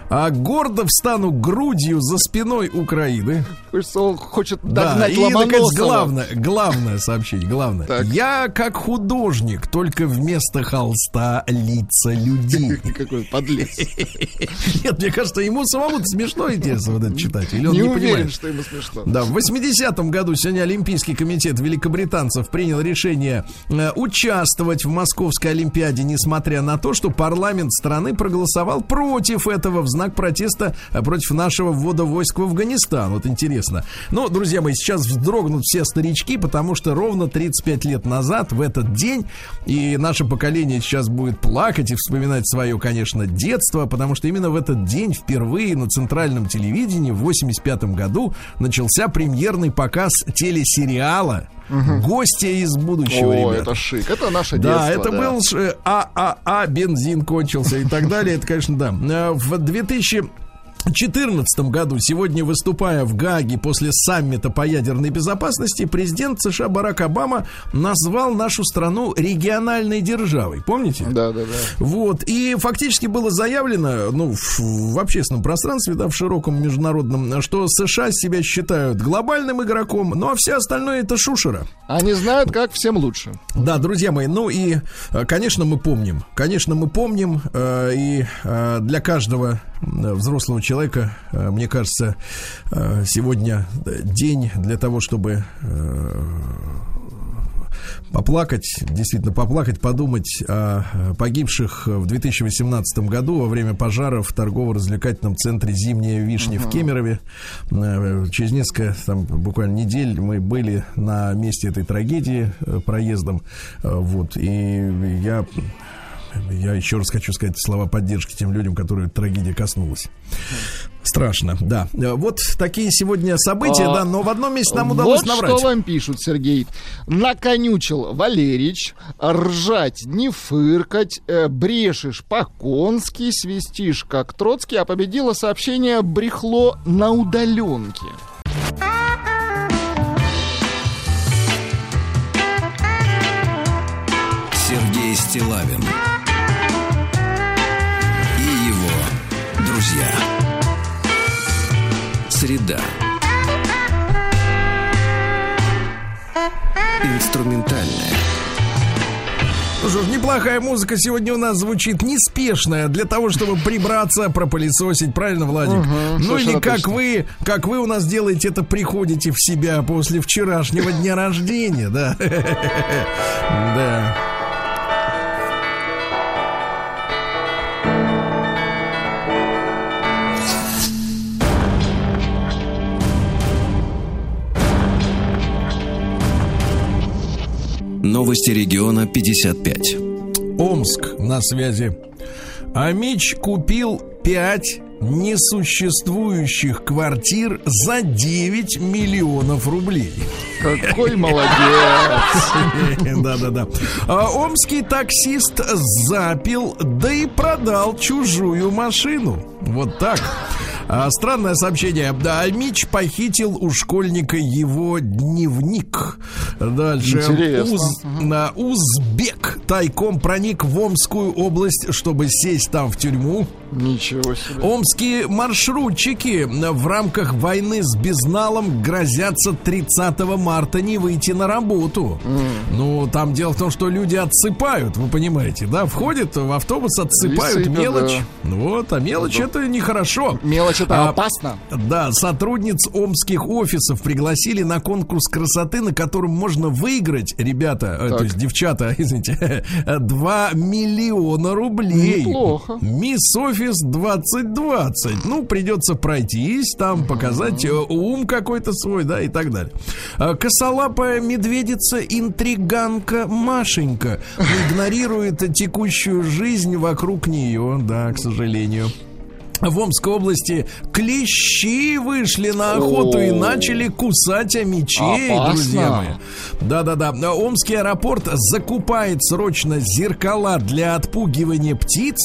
А гордо встану грудью за спиной Украины. Кажется, он хочет Да, догнать и, наконец, Ломоносова. главное, главное сообщение, главное. Так. Я как художник, только вместо холста лица людей. <laughs> Какой подлец. <laughs> Нет, мне кажется, ему самому смешно интересно вот это читать. Или он Не не, уверен, понимает. что ему смешно. Да, в 80-м году сегодня Олимпийский комитет великобританцев принял решение э, участвовать в Московской Олимпиаде, несмотря на то, что парламент страны проголосовал против этого знак протеста против нашего ввода войск в Афганистан. Вот интересно. Но, друзья мои, сейчас вздрогнут все старички, потому что ровно 35 лет назад, в этот день, и наше поколение сейчас будет плакать и вспоминать свое, конечно, детство, потому что именно в этот день впервые на центральном телевидении в 85 году начался премьерный показ телесериала «Гостья из будущего», О, ребята. это шик. Это наше Да, детство. это был ж, э, ААА, бензин кончился и так далее. Это, конечно, да. Э, В 2000 2014 году, сегодня выступая в Гаге после саммита по ядерной безопасности, президент США Барак Обама назвал нашу страну региональной державой. Помните? Да, да, да. Вот, и фактически было заявлено, ну, в, в общественном пространстве, да, в широком международном, что США себя считают глобальным игроком, ну, а все остальное это шушера. Они знают, как всем лучше. Да, друзья мои, ну и, э, конечно, мы помним, конечно, мы помним, э, и э, для каждого взрослого человека, э, мне кажется, э, сегодня э, день для того, чтобы э, поплакать, действительно поплакать, подумать о э, погибших в 2018 году во время пожара в торгово-развлекательном центре «Зимняя вишня» в Кемерове. Э, Через несколько, там, буквально недель мы были на месте этой трагедии э, проездом. Э, Вот, и я я еще раз хочу сказать слова поддержки тем людям, которые трагедия коснулась. Страшно, да. Вот такие сегодня события, А, да, но в одном месте нам удалось вот наврать. что вам пишут, Сергей. Наконючил Валерич, ржать, не фыркать, э, брешешь по-конски, свистишь как Троцкий, а победило сообщение брехло на удаленке. Сергей Стилавин друзья. Среда. Инструментальная. Ну что ж, неплохая музыка сегодня у нас звучит неспешная для того, чтобы прибраться, пропылесосить, правильно, Владик? ну или как точно. вы, как вы у нас делаете это, приходите в себя после вчерашнего дня рождения, да? <laughs> Да. Новости региона 55. Омск на связи. Амич купил 5 несуществующих квартир за 9 миллионов рублей. Какой молодец! <laughs> Да-да-да. А Омский таксист запил, да и продал чужую машину. Вот так. А, странное сообщение. Да, Мич похитил у школьника его дневник. Дальше. Интересно. на Узбек тайком проник в Омскую область, чтобы сесть там в тюрьму. Ничего себе. Омские маршрутчики в рамках войны с безналом грозятся 30 марта не выйти на работу. Ну, там дело в том, что люди отсыпают, вы понимаете, да? Входят в автобус, отсыпают сыпят, мелочь. Вот, а мелочь это нехорошо. Мелочь это А, опасно. Да, сотрудниц омских офисов пригласили на конкурс красоты, на котором можно выиграть, ребята, э, Так. то есть девчата, <laughs> извините, <laughs> 2 миллиона рублей. Неплохо. Мисс Офис 2020. Ну, придется пройтись, там показать э, ум какой-то свой, да, и так далее. А, Косолапая медведица-интриганка Машенька игнорирует текущую жизнь вокруг нее, да, к сожалению. В Омской области клещи вышли на охоту и О. начали кусать амичей, Опасно. друзья мои. Да-да-да. Омский аэропорт закупает срочно зеркала для отпугивания птиц.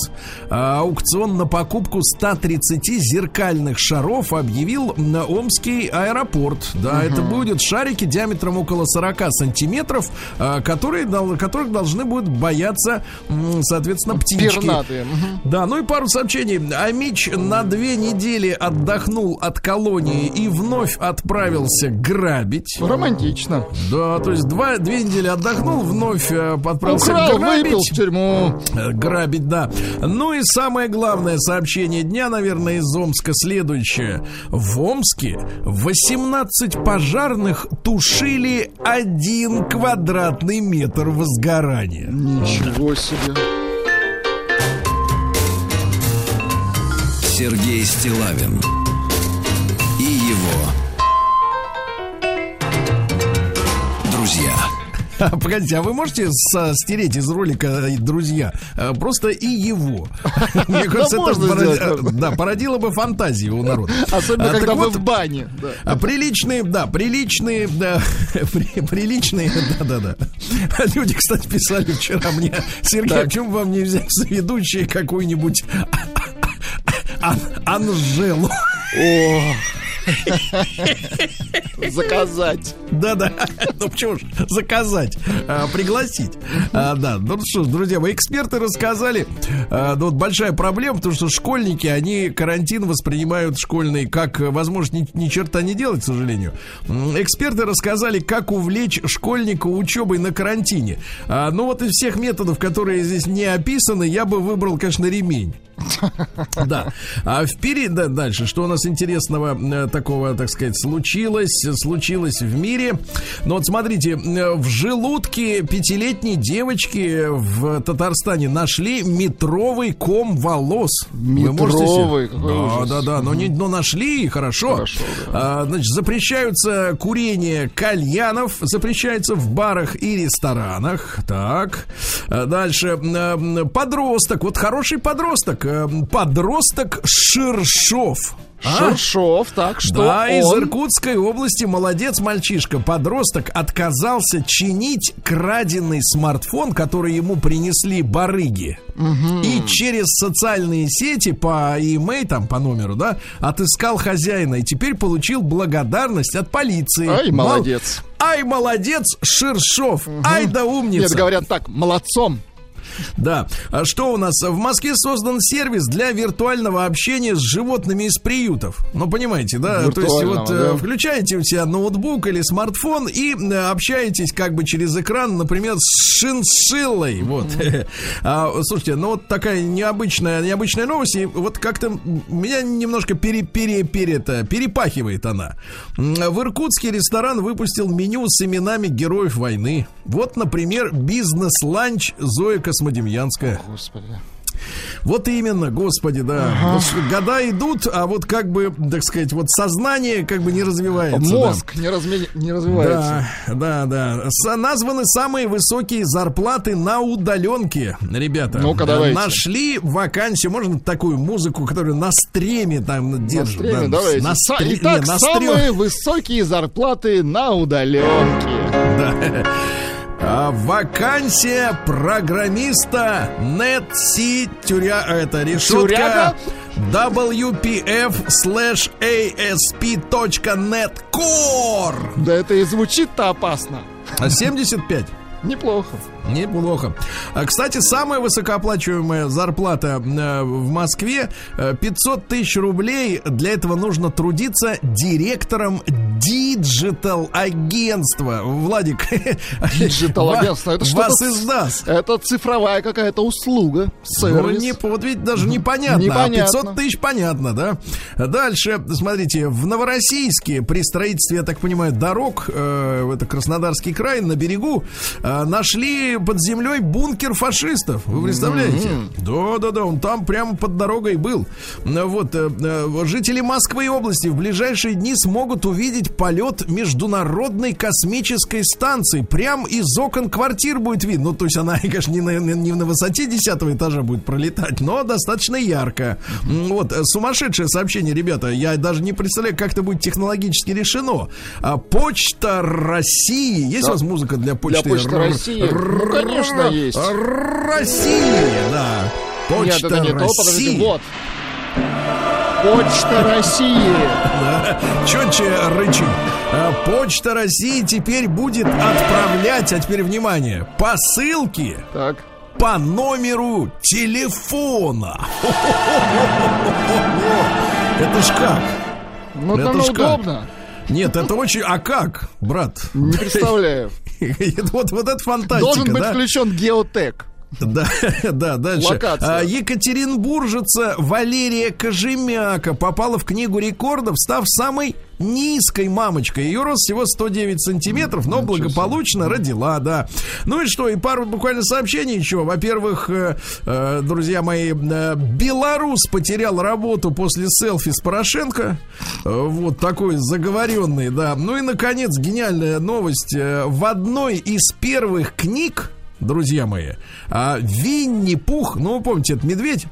А аукцион на покупку 130 зеркальных шаров объявил на Омский аэропорт. Да, это будут шарики диаметром около 40 сантиметров, а, которые, которых должны будут бояться, соответственно, птички. Пернатые. Да, ну и пару сообщений. Амич Ильич на две недели отдохнул от колонии и вновь отправился грабить. Романтично. Да, то есть два, две недели отдохнул, вновь э, отправился Украл, грабить. выпил в тюрьму. Э, Грабить, да. Ну и самое главное сообщение дня, наверное, из Омска следующее. В Омске 18 пожарных тушили один квадратный метр возгорания. Ничего себе. Сергей Стилавин и его друзья. <laughs> Погодите, а вы можете со- стереть из ролика э, «Друзья» э, просто и его? <laughs> Мне кажется, это можно породи- сделать, можно. да, породило бы фантазию у народа. <laughs> Особенно, А, когда вы в бане. Да. А приличные, да, приличные, да, при- приличные, да-да-да. Люди, кстати, писали вчера мне, Сергей, а почему вам не взять ведущие какую-нибудь Ан- Анжелу? О. Заказать. Да-да, ну почему же заказать, а, пригласить. А, да, ну что ж, друзья мои, эксперты рассказали, а, ну, вот большая проблема, потому что школьники, они карантин воспринимают школьный как возможность ни, ни черта не делать, к сожалению. Эксперты рассказали, как увлечь школьника учебой на карантине. А, ну вот из всех методов, которые здесь не описаны, я бы выбрал, конечно, ремень. <laughs> Да. А впереди да, дальше, что у нас интересного э, такого, так сказать, случилось, случилось в мире. Ну вот смотрите, э, в желудке пятилетней девочки в Татарстане нашли метровый ком волос. Вы можете себе- Метровый, да, да, да, но, не, но нашли, хорошо. Хорошо, А, значит, запрещаются курение кальянов, запрещается в барах и ресторанах. Так. А Дальше. Подросток. Вот хороший подросток. Э, Подросток Ширшов. А? Шершов, так что да, из он... Иркутской области молодец мальчишка. Подросток отказался чинить краденый смартфон, который ему принесли барыги. И через социальные сети по e там по номеру, да, отыскал хозяина и теперь получил благодарность от полиции. Ай, Мол- молодец. Ай, молодец, Ширшов. Ай, да умница. Нет, говорят так, молодцом. Да. А что у нас? В Москве создан сервис для виртуального общения с животными из приютов. Ну, понимаете, да? То есть вот э, да. включаете у себя ноутбук или смартфон и э, общаетесь как бы через экран, например, с шиншиллой. Вот. <laughs> А, слушайте, ну вот такая необычная, необычная новость. И вот как-то меня немножко пере, пере, пере, это, перепахивает она. В Иркутске ресторан выпустил меню с именами героев войны. Вот, например, бизнес-ланч Зоя Космодемьянская. Господи. Вот именно, господи, да. Что года идут, а вот как бы, так сказать, вот сознание как бы не развивается. да. Мозг не, разме- не развивается. Да, да, да. С- названы самые высокие зарплаты на удаленке, ребята. Ну-ка, давайте. Нашли вакансию, можно такую музыку, которую на стреме там На держат. стриме, да, давайте. На стре- Итак, не, на самые высокие зарплаты на удаленке. Да. А, Вакансия программиста NetC тюря... Это решетка Тюряга? WPF slash ASP.net Core Да это и звучит-то опасно. А 75 Неплохо. Неплохо. А, Кстати, самая высокооплачиваемая зарплата э, в Москве э, 500 тысяч рублей. Для этого нужно трудиться директором digital агентства. Владик, Digital агентство, это вас что-то- издаст. Это цифровая какая-то услуга. Ну, Сервис. не, вот видите, даже непонятно. Непонятно. А 500 тысяч понятно, да? Дальше, смотрите, в Новороссийске при строительстве, я так понимаю, дорог, э, это Краснодарский край, на берегу, э, нашли под землей бункер фашистов. Вы представляете? Да-да-да, он там прямо под дорогой был. Ну, Вот, э, э, жители Москвы и области в ближайшие дни смогут увидеть полет международной космической станции. Прям из окон квартир будет видно. Ну, то есть она, <laughs> конечно, не на, не на высоте 10 этажа будет пролетать, но достаточно ярко. Вот, э, сумасшедшее сообщение, ребята. Я даже не представляю, как это будет технологически решено. А, Почта России. Есть у вас музыка для почты? Почты Р- России? Ну, конечно, есть. России, да. Почта Нет, это не то, подождите, России. вот. Почта России. Четче рычи. А, Почта России теперь будет отправлять, а теперь внимание, посылки Так. по номеру телефона. Это ж как? Ну, Это ж удобно. Нет, это очень... А как, брат? Не представляю. <laughs> Вот, вот это фантастика, Должен быть да? включен геотек. Да, <laughs> да, дальше. Локация. А, Екатеринбуржица Валерия Кожемяка попала в книгу рекордов, став самой низкой мамочкой. Ее рост всего 109 сантиметров, но благополучно родила, да. Ну и что, и пару буквально сообщений еще. Во-первых, э, э, друзья мои, э, белорус потерял работу после селфи с Порошенко. Вот такой заговоренный, да. Ну и, наконец, гениальная новость. В одной из первых книг друзья мои. А Винни-Пух, ну, вы помните, это медведь,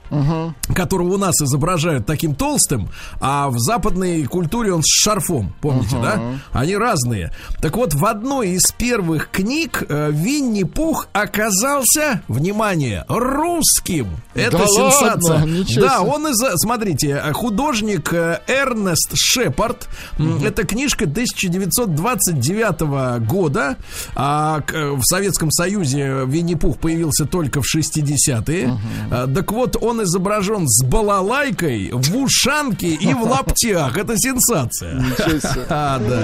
которого у нас изображают таким толстым, а в западной культуре он с шарфом, помните, да? Они разные. Так вот, в одной из первых книг э, Винни-Пух оказался, внимание, русским. Это Да сенсация. ладно? Да, он из... Смотрите, э, художник э, Эрнест Шепард. М, Это книжка 1929 года. А э, в Советском Союзе Винни-Пух появился только в 60-е. А, Так вот, он изображен с балалайкой, в ушанке и в лаптях. Это сенсация. Ничего себе. А, да.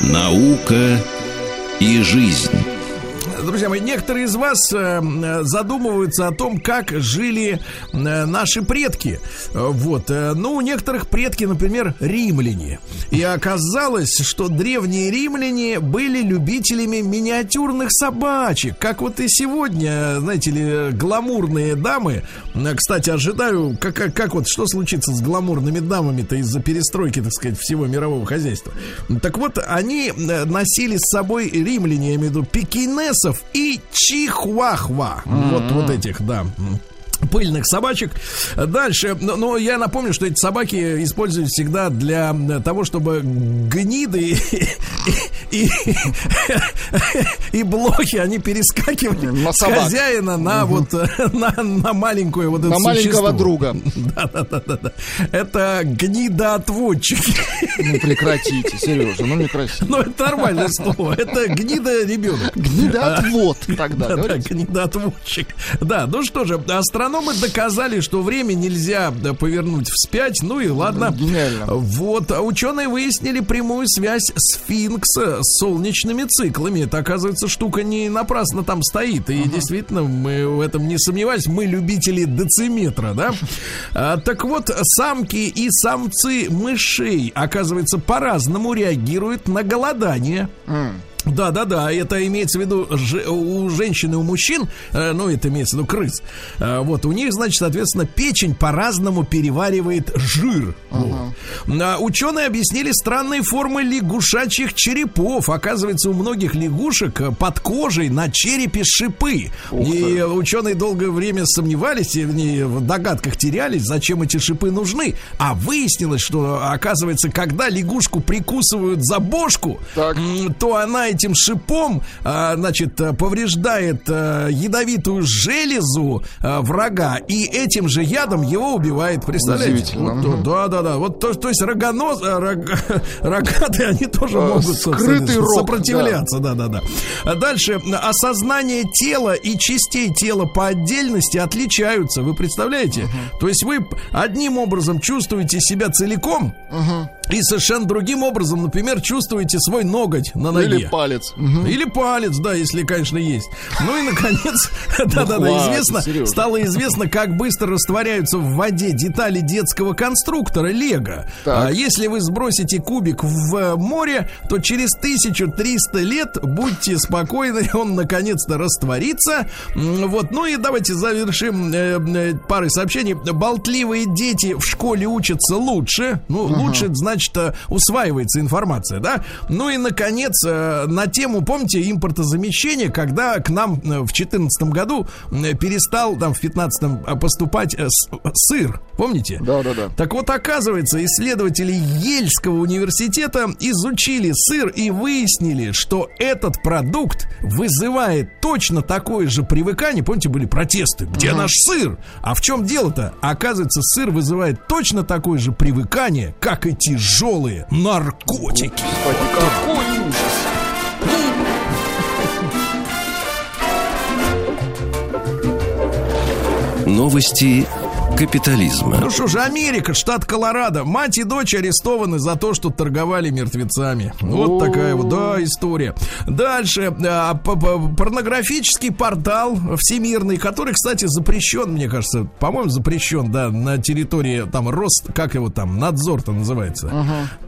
Наука и жизнь. Друзья мои, некоторые из вас э, э, задумываются о том, как жили э, наши предки. Вот. Ну, у некоторых предки, например, римляне. И оказалось, что древние римляне были любителями миниатюрных собачек. Как вот и сегодня, знаете ли, гламурные дамы. Кстати, ожидаю, как, как, как вот, что случится с гламурными дамами-то из-за перестройки, так сказать, всего мирового хозяйства. Так вот, они носили с собой римляне, я имею в виду, пекинесов и чихуахва. Вот, вот этих, да. Пыльных собачек. Дальше, но, но я напомню, что эти собаки используют всегда для м, того, чтобы гниды <laughs> и, и, и блохи, они перескакивали На собак. хозяина на вот э, на, на маленькую вот На маленького существо. друга. Да, да, да, да, да. Это гнидоотводчики. Ну, прекратите, Сережа, ну некрасиво. Ну, это нормальное слово. Это гнида ребенок. Гнидоотвод <laughs> тогда, Да, да, гнидоотводчик. Да, ну что же, астрономы доказали, что время нельзя повернуть вспять. Ну и ладно. Гениально. Вот, а ученые выяснили прямую связь сфинкса с солнечными циклами. Это, оказывается, штука не напрасно там стоит. И действительно, мы в этом не сомневались. Мы любители дециметра, да? А, так вот, самки и самцы мышей, оказывается, по-разному реагируют на голодание. Да, да, да, это имеется в виду у женщин и у мужчин, э, ну, это имеется в виду крыс. Э, вот, у них, значит, соответственно, печень по-разному переваривает жир. Вот. А ученые объяснили странные формы лягушачьих черепов. Оказывается, у многих лягушек э, под кожей на черепе шипы. И ученые долгое время сомневались, и в догадках терялись, зачем эти шипы нужны. А выяснилось, что, оказывается, когда лягушку прикусывают за бошку, Так. то она этим шипом, а, значит, а, повреждает а, ядовитую железу а, врага, и этим же ядом его убивает. Представляете? Вот, да, да, да. Вот то, то есть рогонос, рог- <laughs> рогатые, они тоже могут скрытый рог, сопротивляться. Да, да, да. А Дальше осознание тела и частей тела по отдельности отличаются. Вы представляете? То есть вы одним образом чувствуете себя целиком, и совершенно другим образом, например, чувствуете свой ноготь на ноге. Или палец. Мгм. Или палец, да, если, конечно, есть. Ну и, наконец, <laughs> да-да-да, известно, стало известно, как быстро растворяются в воде детали детского конструктора Лего. А если вы сбросите кубик в э, море, то через 1300 лет, будьте спокойны, <laughs> он наконец-то растворится. Вот, ну и давайте завершим э, э, парой сообщений. Болтливые дети в школе учатся лучше. Ну, лучше, это значит, э, усваивается информация, да? Ну и, наконец, э, на тему, помните, импортозамещения, когда к нам э, в 2014 году перестал, там, в 2015 поступать сыр. Помните? Да, да, да. Так вот, оказывается, исследователи Ельского университета изучили сыр и выяснили, что этот продукт вызывает точно такое же привыкание. Помните, были протесты. Где наш сыр? А в чем дело-то? Оказывается, сыр вызывает точно такое же привыкание, как и тяжелые наркотики. Господи, какой ужас! Новости капитализма. Ну что же, Америка, штат Колорадо. Мать и дочь арестованы за то, что торговали мертвецами. Вот такая вот, да, история. Дальше. а, п- п- Порнографический портал всемирный, который, кстати, запрещен, мне кажется, по-моему, запрещен, да, на территории там Рос... Как его там? Надзор-то называется.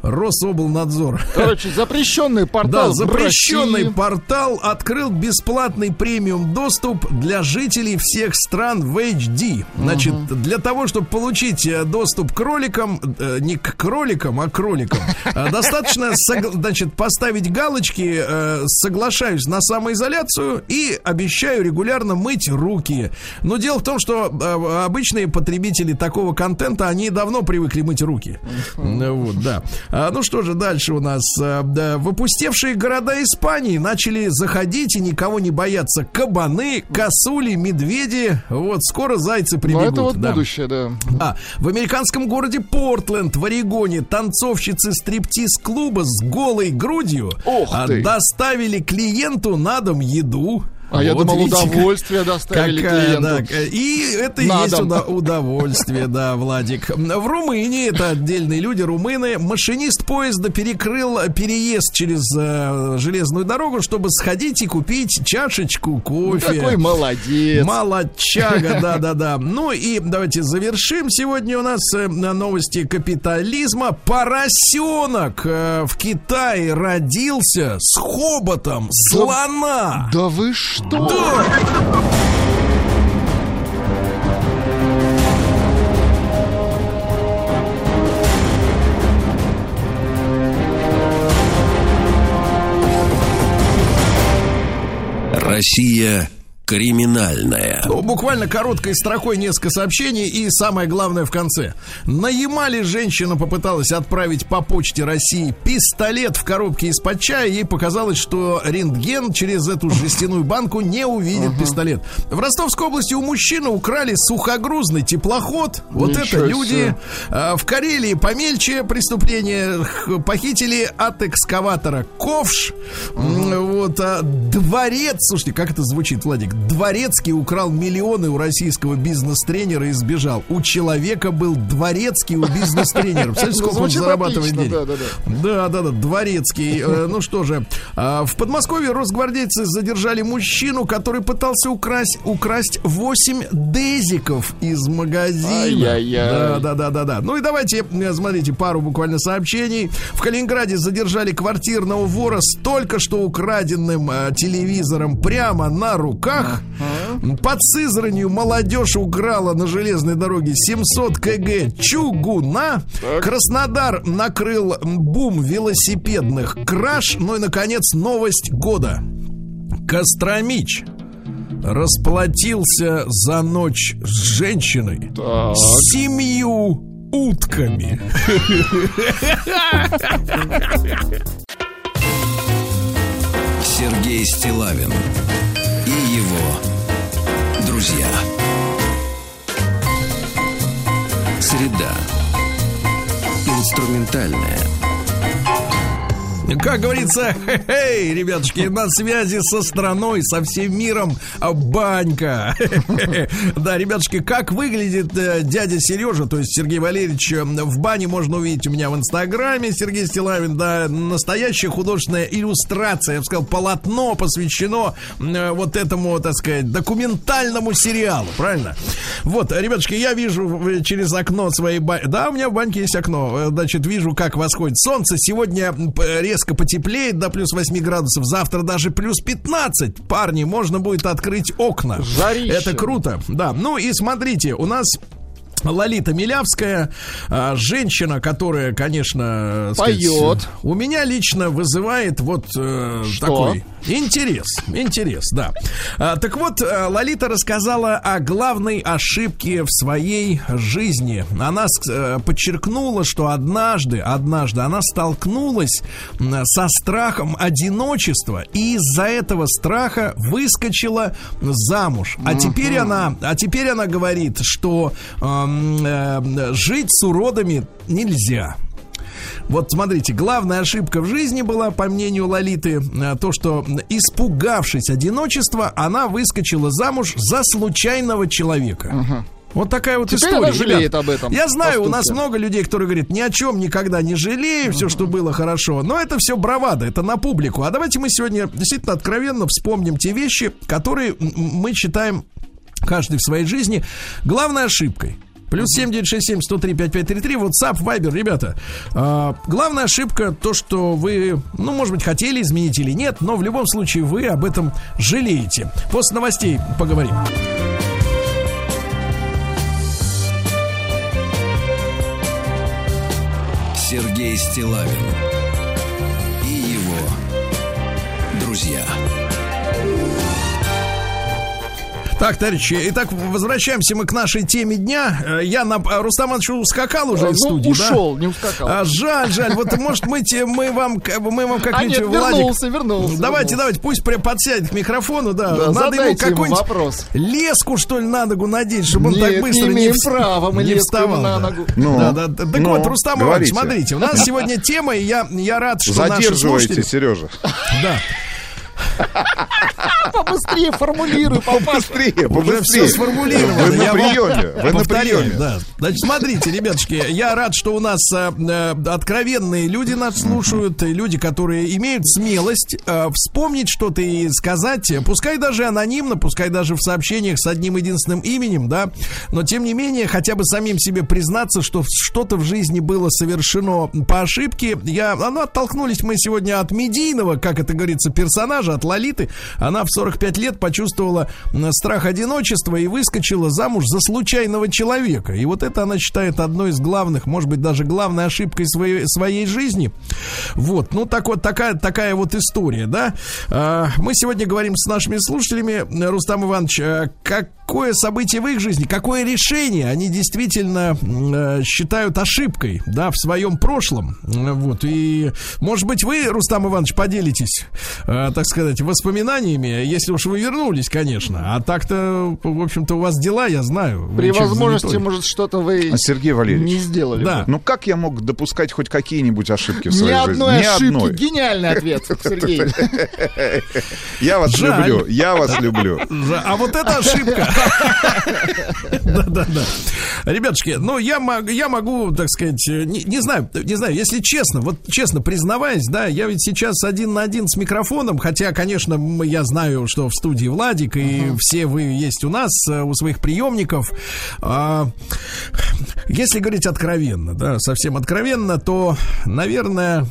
Рособлнадзор. Короче, запрещенный <laughs> Да, портал. в запрещенный России. портал открыл бесплатный премиум доступ для жителей всех стран в HD. Значит, для того, чтобы получить э, доступ к роликам, э, не к кроликам, а к кроликам, э, достаточно, значит, поставить галочки, соглашаюсь на самоизоляцию и обещаю регулярно мыть руки. Но дело в том, что обычные потребители такого контента, они давно привыкли мыть руки. Вот, да. А, ну что же, дальше у нас. да, в опустевшие города Испании начали заходить и никого не бояться. Кабаны, косули, медведи. Вот, скоро зайцы Ну, прибегут. это вот да. будущее, да. А, в американском городе Портленд в Орегоне танцовщицы стриптиз-клуба с голой грудью Ох а, доставили клиенту на дом еду. А я Вот думал, видите, как- удовольствие доставили Какая, да, клиенту. и это и есть уда- удовольствие, да, Владик. В Румынии, это отдельные люди, румыны, машинист поезда перекрыл переезд через э, железную дорогу, чтобы сходить и купить чашечку кофе. Ну, Какой молодец. Молодчага, <laughs> да-да-да. Ну и давайте завершим. Сегодня у нас э, новости капитализма. Поросенок э, в Китае родился с хоботом слона. Да вы что? Да. Россия криминальная. Ну, буквально короткой строкой несколько сообщений и самое главное в конце. На Ямале женщина попыталась отправить по почте России пистолет в коробке из-под чая. Ей показалось, что рентген через эту жестяную банку не увидит пистолет. В Ростовской области у мужчины украли сухогрузный теплоход. Вот Ничего это люди. себе. А, В Карелии помельче преступление. Похитили от экскаватора ковш. М, Вот а, дворец. Слушайте, как это звучит, Владик? Дворецкий украл миллионы у российского бизнес-тренера и сбежал. У человека был дворецкий у <laughs> бизнес-тренера. Представляете, сколько он зарабатывает денег? да, да, Да, да, да, дворецкий. Э, Ну что же, а, в Подмосковье росгвардейцы задержали мужчину, который пытался украсть, украсть 8 дезиков из магазина. Да, да, да, да, да. Ну и давайте, э, смотрите, пару буквально сообщений. В Калининграде задержали квартирного вора с только что украденным э, телевизором прямо на руках. Под Сызранью молодежь украла на железной дороге 700 кг чугуна. Краснодар накрыл бум велосипедных краж. Ну и, наконец, новость года. Костромич расплатился за ночь с женщиной Так. с семью утками. Сергей Стилавин его друзья. Среда. Инструментальная. Как говорится, хе-хей, ребятушки, на связи со страной, со всем миром а, банька. Да, ребятушки, как выглядит э, дядя Сережа, то есть Сергей Валерьевич, э, в бане можно увидеть у меня в Инстаграме, Сергей Стилавин, да, настоящая художественная иллюстрация, я бы сказал, полотно посвящено э, вот этому, так сказать, документальному сериалу, правильно? Вот, ребятушки, я вижу через окно своей бани, да, у меня в баньке есть окно, значит, вижу, как восходит солнце, сегодня п- резко потеплеет до плюс 8 градусов, завтра даже плюс 15, парни, можно будет открыть окна. Жарище. Это круто, да. Ну и смотрите, у нас Лолита Милявская, а, женщина, которая, конечно, сказать, Поет. у меня лично вызывает вот э, такой интерес, интерес, да. А, так вот, э, Лолита рассказала о главной ошибке в своей жизни. Она э, подчеркнула, что однажды, однажды она столкнулась со страхом одиночества и из-за этого страха выскочила замуж. А теперь она, а теперь она говорит, что эм, э, жить с уродами нельзя. Вот смотрите, главная ошибка в жизни была, по мнению Лолиты, э, то, что испугавшись одиночества, она выскочила замуж за случайного человека. Вот такая вот Теперь история. она жалеет ребят. об этом Я знаю, у нас поступке. много людей, которые говорят, ни о чем никогда не жалею, все, что было хорошо. Но это все бравада, это на публику. А давайте мы сегодня действительно откровенно вспомним те вещи, которые мы считаем каждый в своей жизни главной ошибкой. Плюс 7967 103 5533 WhatsApp, Viber, ребята. а, главная ошибка то, что вы, ну, может быть, хотели изменить или нет, но в любом случае вы об этом жалеете. После новостей поговорим. Сергей Стилавин Так, товарищи, итак, возвращаемся мы к нашей теме дня. Э, Я на а, Рустам Иванович ускакал уже Ну, из студии, да? ушел, не ускакал. А, жаль, жаль. Вот, может, мы, те, мы вам, мы вам А как-нибудь, нет, Владик... вернулся, вернулся. Давайте, вернулся. давайте, пусть прям подсядет к микрофону, да. Да, надо ему какую-нибудь вопрос. леску, что ли, на ногу надеть, чтобы он Нет, так не быстро не, имеем вс- права мы не вставал. на да. ногу. Ну, да, да, да. Так ну, вот, Рустам Иванович, смотрите, у нас <laughs> сегодня тема, и я, я рад, что наши Задерживайте, слушатели... Сережа. Да, <laughs> Побыстрее формулируй, папаша. Быстрее, Уже все побыстрее. сформулировано. Вы на приеме. Вы на приеме. Да. Значит, смотрите, ребятушки, я рад, что у нас э, э, откровенные люди нас слушают, и люди, которые имеют смелость э, вспомнить что-то и сказать, пускай даже анонимно, пускай даже в сообщениях с одним единственным именем, да, но тем не менее хотя бы самим себе признаться, что что-то в жизни было совершено по ошибке. Я, ну, оттолкнулись мы сегодня от медийного, как это говорится, персонажа, от Лолиты. Она в 45 лет почувствовала страх одиночества и выскочила замуж за случайного человека. И вот это она считает одной из главных, может быть, даже главной ошибкой своей, своей жизни. Вот, ну так вот, такая, такая вот история, да. А, Мы сегодня говорим с нашими слушателями, Рустам Иванович, а, какое событие в их жизни, какое решение они действительно э, считают ошибкой, да, в своем прошлом. М, Вот, и, может быть, вы, Рустам Иванович, поделитесь, э, так сказать, воспоминаниями, если уж вы вернулись, конечно. А так-то, в общем-то, у вас дела, я знаю. При возможности, занятой. может, что-то вы А, Сергей Валерьевич, не сделали. Да. бы. Ну как я мог допускать хоть какие-нибудь ошибки в Ни своей одной жизни? ошибки. Гениальный ответ, <laughs> Сергей. Я вас люблю, я вас <laughs> люблю. А вот это ошибка. Да-да-да. Ребятушки, ну я могу, так сказать, не, знаю, не знаю, если честно, вот честно признаваясь, да, я ведь сейчас один на один с микрофоном, хотя, конечно, я знаю, что в студии Владик и все вы есть у нас, э, у своих приемников. А, Если говорить откровенно, да, совсем откровенно, то, наверное,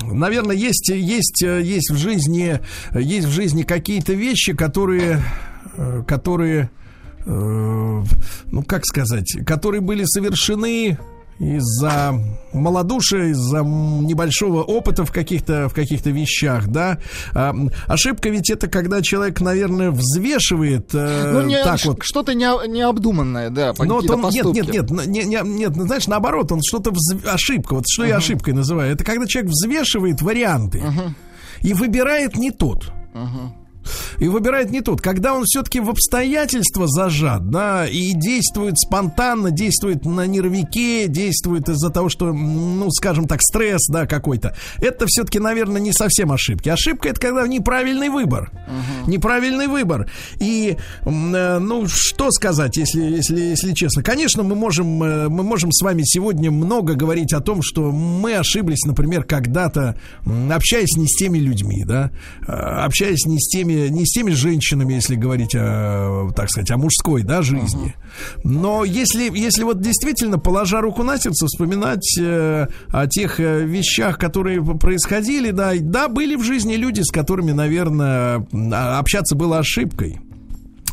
Наверное, есть, есть, э, есть в жизни, есть в жизни какие-то вещи, которые, которые, э, ну как сказать, которые были совершены из-за малодушия, из-за небольшого опыта в каких-то в каких-то вещах, да. А, ошибка ведь это когда человек, наверное, взвешивает э, Ну, не- так вот. что-то не- необдуманное, да, Ну, вот он, нет, поступки. нет, нет, не- не- нет, ну, знаешь, наоборот, он что-то вз- ошибка. Вот что я ошибкой называю. Это когда человек взвешивает варианты и выбирает не тот. И выбирает не тот. Когда он все-таки в обстоятельства зажат, да, и действует спонтанно, действует на нервике, действует из-за того, что, ну, скажем так, стресс, да, какой-то. Это все-таки, наверное, не совсем ошибки. Ошибка это когда неправильный выбор. Неправильный выбор. И, э, ну, что сказать, если, если, если честно. Конечно, мы можем, э, мы можем с вами сегодня много говорить о том, что мы ошиблись, например, когда-то, общаясь не с теми людьми, да, э, общаясь не с теми, не с теми женщинами, если говорить о, так сказать, о мужской, да, жизни. Но если, если вот действительно, положа руку на сердце, вспоминать э, о тех э, вещах, которые происходили, да, да, были в жизни люди, с которыми, наверное, а- общаться было ошибкой.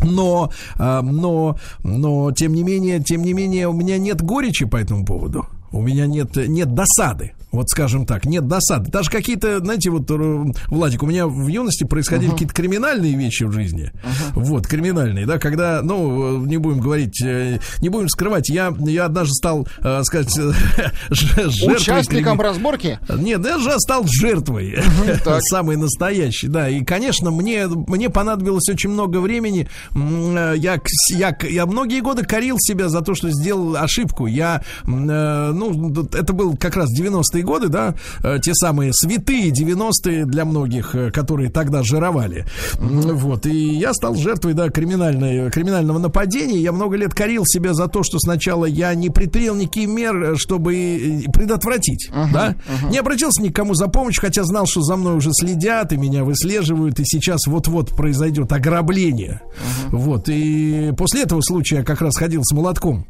Но, а, но, но, тем не менее, тем не менее, у меня нет горечи по этому поводу. У меня нет, нет досады. Вот скажем так, нет досады. Даже какие-то, знаете, вот, э, Владик, у меня в юности происходили какие-то криминальные вещи в жизни. Вот, криминальные, да, когда, ну, э, не будем говорить, э, не будем скрывать, я, я однажды стал, э, сказать, <laughs> жертвой Участником разборки? нет, я же стал жертвой. <laughs> так. Самый настоящий, да. И, конечно, мне, мне понадобилось очень много времени. Я, я, я многие годы корил себя за то, что сделал ошибку. Я, ну, это был как раз 90-е годы, да, э, те самые святые 90-е для многих, э, которые тогда жировали. Вот, и я стал жертвой, да, криминальной, криминального нападения. Я много лет корил себя за то, что сначала я не предпринял никаких мер, э, чтобы э, предотвратить, да. Не обратился ни к кому за помощью, хотя знал, что за мной уже следят и меня выслеживают, и сейчас вот-вот произойдет ограбление. Вот, и после этого случая я как раз ходил с молотком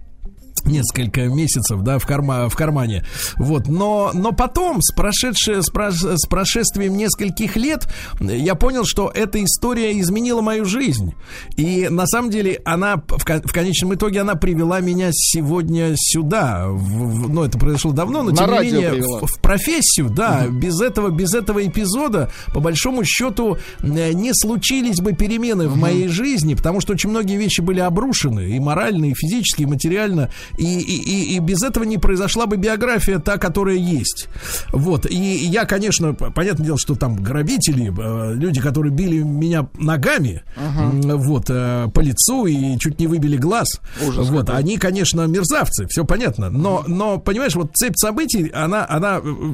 несколько месяцев, да, в, карма, в кармане. Вот, но, но потом, с, прошедше, с, про- с прошествием нескольких лет, я понял, что эта история изменила мою жизнь. И на самом деле она, в, в конечном итоге, она привела меня сегодня сюда. В- в- ну, это произошло давно, но На тем не менее, привела. в, в профессию, да. Без этого, без этого эпизода, по большому счету, э, не случились бы перемены в моей жизни, потому что очень многие вещи были обрушены и морально, и физически, и материально. И, и, и, без этого не произошла бы биография та, которая есть. Вот. И я, конечно, понятное дело, что там грабители, э, люди, которые били меня ногами, м, вот, э, по лицу и чуть не выбили глаз. Ужас вот. Они, конечно, мерзавцы, все понятно. Но, но, понимаешь, вот цепь событий, она, она э,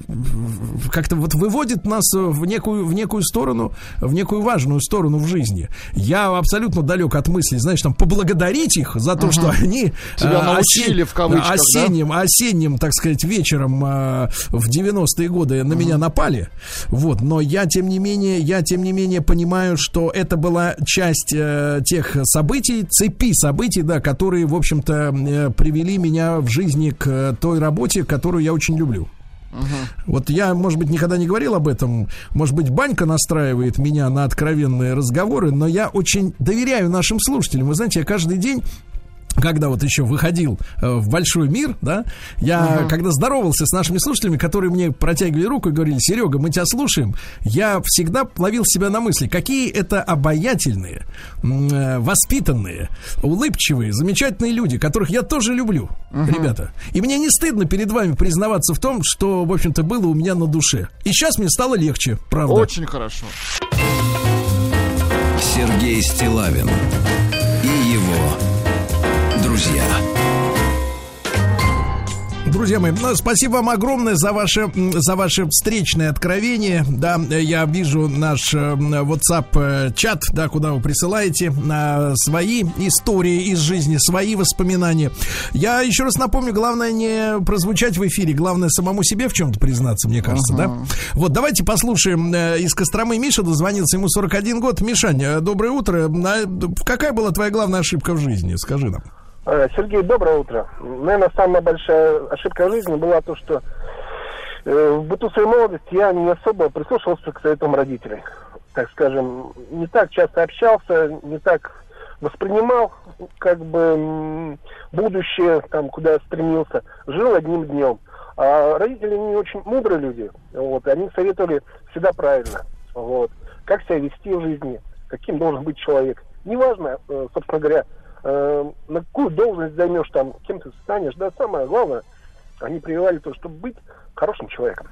как-то вот выводит нас в некую, в некую сторону, в некую важную сторону в жизни. Я абсолютно далек от мысли, знаешь, там, поблагодарить их за то, что они... Тебя э, научили, в кавычках, да? осенним, осенним, так сказать, вечером э, в 90-е годы на меня напали. Вот, но я, тем не менее, я, тем не менее, понимаю, что это была часть э, тех событий, цепи событий, да, которые, в общем-то, э, привели меня в жизни к э, той работе, которую я очень люблю. Вот я, может быть, никогда не говорил об этом. Может быть, банька настраивает меня на откровенные разговоры, но я очень доверяю нашим слушателям. Вы знаете, я каждый день когда вот еще выходил э, в большой мир, да, я когда здоровался с нашими слушателями, которые мне протягивали руку и говорили, Серега, мы тебя слушаем, я всегда ловил себя на мысли, какие это обаятельные, э, воспитанные, улыбчивые, замечательные люди, которых я тоже люблю, ребята. И мне не стыдно перед вами признаваться в том, что, в общем-то, было у меня на душе. И сейчас мне стало легче, правда. Очень хорошо. Сергей Стилавин друзья. Друзья мои, ну, спасибо вам огромное за ваше, за ваше встречное откровение. Да, я вижу наш э, WhatsApp э, да, куда вы присылаете на свои истории из жизни, свои воспоминания. Я еще раз напомню, главное не прозвучать в эфире, главное самому себе в чем-то признаться, мне кажется, да? Вот, давайте послушаем э, из Костромы. Миша дозвонился, ему 41 год. Мишань, доброе утро. Какая была твоя главная ошибка в жизни? Скажи нам. Э, Сергей, доброе утро. Наверное, самая большая ошибка в жизни была то, что э, в быту своей молодости я не особо прислушивался к советам родителей. Так скажем, не так часто общался, не так воспринимал как бы будущее, там, куда стремился. Жил одним днем. А родители не очень мудрые люди. Вот, они советовали всегда правильно. Вот. Как себя вести в жизни, каким должен быть человек. Неважно, э, собственно говоря, э, на какую должность займешь там, кем ты станешь, да, самое главное, они прививали то, чтобы быть хорошим человеком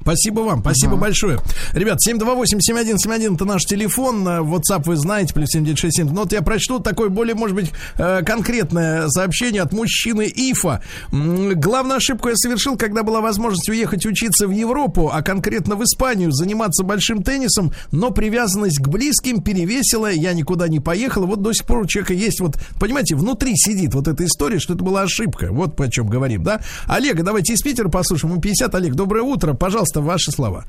Спасибо вам, спасибо большое. Ребят, 728-7171 это наш телефон. э, WhatsApp вы знаете, плюс 7967. Но вот я прочту такое более, может быть, э, конкретное сообщение от мужчины Ифа. Главную ошибку я совершил, когда была возможность уехать учиться в Европу, а конкретно в Испанию, заниматься большим теннисом, но привязанность к близким перевесила, я никуда не поехал. Вот до сих пор у человека есть вот, понимаете, внутри сидит вот эта история, что это была ошибка. Вот о чем говорим, да? Олега, давайте из Питера послушаем. Ему 50. Олег, доброе утро. Пожалуйста, ваши слова.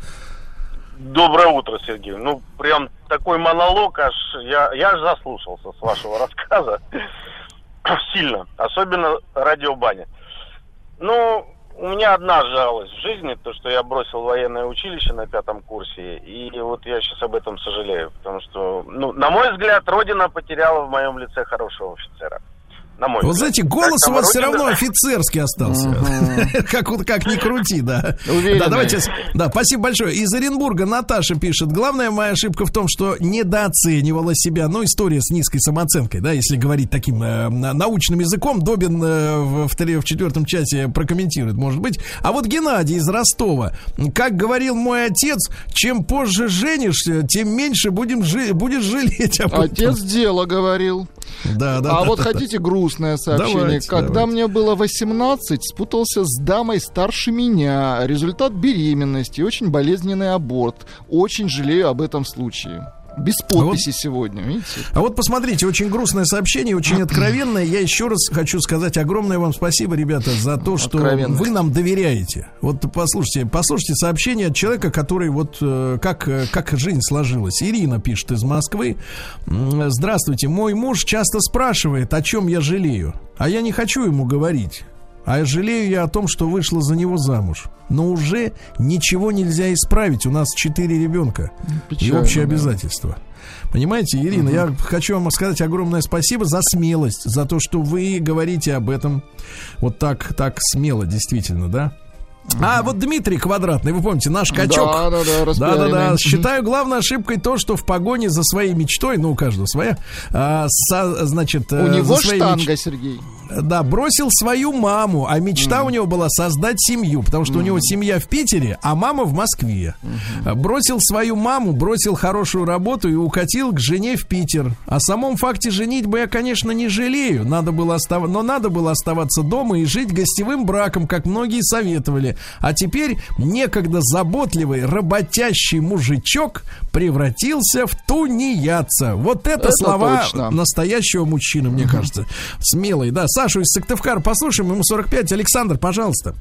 Доброе утро, Сергей. Ну, прям такой монолог, аж я, я аж заслушался с вашего <laughs> рассказа. Сильно. Особенно радиобаня. Ну, у меня одна жалость в жизни, то, что я бросил военное училище на пятом курсе, и вот я сейчас об этом сожалею, потому что, ну, на мой взгляд, Родина потеряла в моем лице хорошего офицера. На мой Вот взгляд. знаете, голос Как у вас все равно офицерский остался. <laughs> Как вот как ни крути, да. Уверенный. Да, давайте. Да, спасибо большое. Из Оренбурга Наташа пишет. Главная моя ошибка в том, что недооценивала себя. Ну, история с низкой самооценкой, да, если говорить таким э, на- научным языком. Добин э, в, в, в четвертом часе прокомментирует, может быть. А вот Геннадий из Ростова. Как говорил мой отец, чем позже женишься, тем меньше будем жи- будешь жалеть об этом. Отец дело говорил. Да, да. А да, вот да, да. хотите грустное сообщение? Давайте, Когда давайте. мне было 18, спутался с дамой старше меня. Результат беременности, очень болезненный аборт. Очень жалею об этом случае. Без подписи сегодня, видите? А вот посмотрите, очень грустное сообщение, очень откровенное. Я еще раз хочу сказать огромное вам спасибо, ребята, за то, что вы нам доверяете. Вот послушайте, послушайте сообщение от человека, который вот э, как, э, как жизнь сложилась. Ирина пишет из Москвы. Здравствуйте, мой муж часто спрашивает, о чем я жалею. А я не хочу ему говорить. А жалею я о том, что вышла за него замуж. Но уже ничего нельзя исправить. У нас четыре ребенка. И Печально, общее да. обязательство. Понимаете, Ирина, я хочу вам сказать огромное спасибо за смелость, за то, что вы говорите об этом вот так, так смело, действительно, да? А вот Дмитрий Квадратный, вы помните, наш качок. Да, да, да, распиаренный. Да-да-да. Считаю главной ошибкой то, что в погоне за своей мечтой, ну, у каждого своя, а, со- значит, У э, него за своей штанга, меч- Сергей. Да, бросил свою маму, а мечта у него была создать семью, потому что у него семья в Питере, а мама в Москве. А, Бросил свою маму, бросил хорошую работу и укатил к жене в Питер. О самом факте женитьбы я, конечно, не жалею, надо было остав... но надо было оставаться дома и жить гостевым браком, как многие советовали. А теперь некогда заботливый, работящий мужичок превратился в тунеядца. Вот это, Это слова точно. настоящего мужчины, мне кажется. Смелый, да. Сашу из Сыктывкара послушаем, ему 45. Александр, пожалуйста.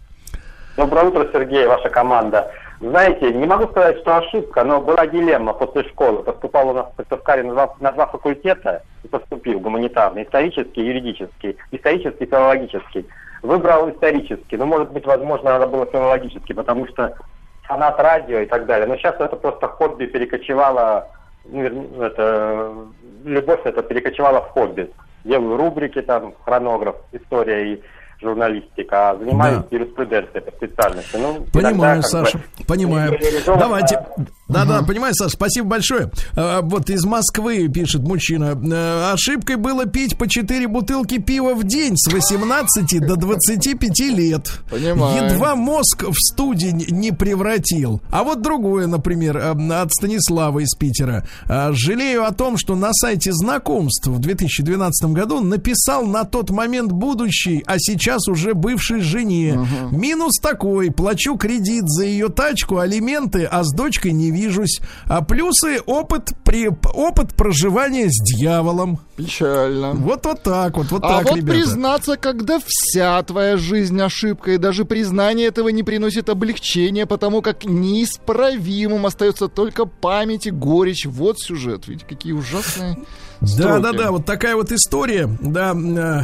Доброе утро, Сергей, ваша команда. Знаете, не могу сказать, что ошибка, но была дилемма после школы. Поступал у нас в Сыктывкаре на два, на два факультета, поступил гуманитарный, исторический и юридический, исторический и филологический. Выбрал исторический, но, может быть, возможно, надо было филологический, потому что фанат радио и так далее. Но сейчас это просто хобби перекочевало, ну, это, любовь это перекочевала в хобби. Делаю рубрики, там, хронограф, история и журналистика, а занимаюсь Да. юриспруденцией по специальности. Ну, Понимаю, иногда, как бы, Саша, понимаю. Давайте. Да, да, понимаю, Саша, спасибо большое. А, Вот из Москвы пишет мужчина. «Э, Ошибкой было пить по 4 бутылки пива в день с 18 до 25 лет. Понимаю. Едва мозг в студень не превратил. А вот другое, например, э, от Станислава из Питера. А, Жалею о том, что на сайте знакомств в 2012 году написал на тот момент будущий, а сейчас уже бывшей жене. Минус такой. Плачу кредит за ее тачку, алименты, а с дочкой не вижусь. А плюсы опыт, при, опыт проживания с дьяволом. Печально. Вот вот так вот, вот а так, вот ребята. признаться, когда вся твоя жизнь ошибка, и даже признание этого не приносит облегчения, потому как неисправимым остается только память и горечь. Вот сюжет. Видите, какие ужасные Да, строки. да, да, вот такая вот история, да, э,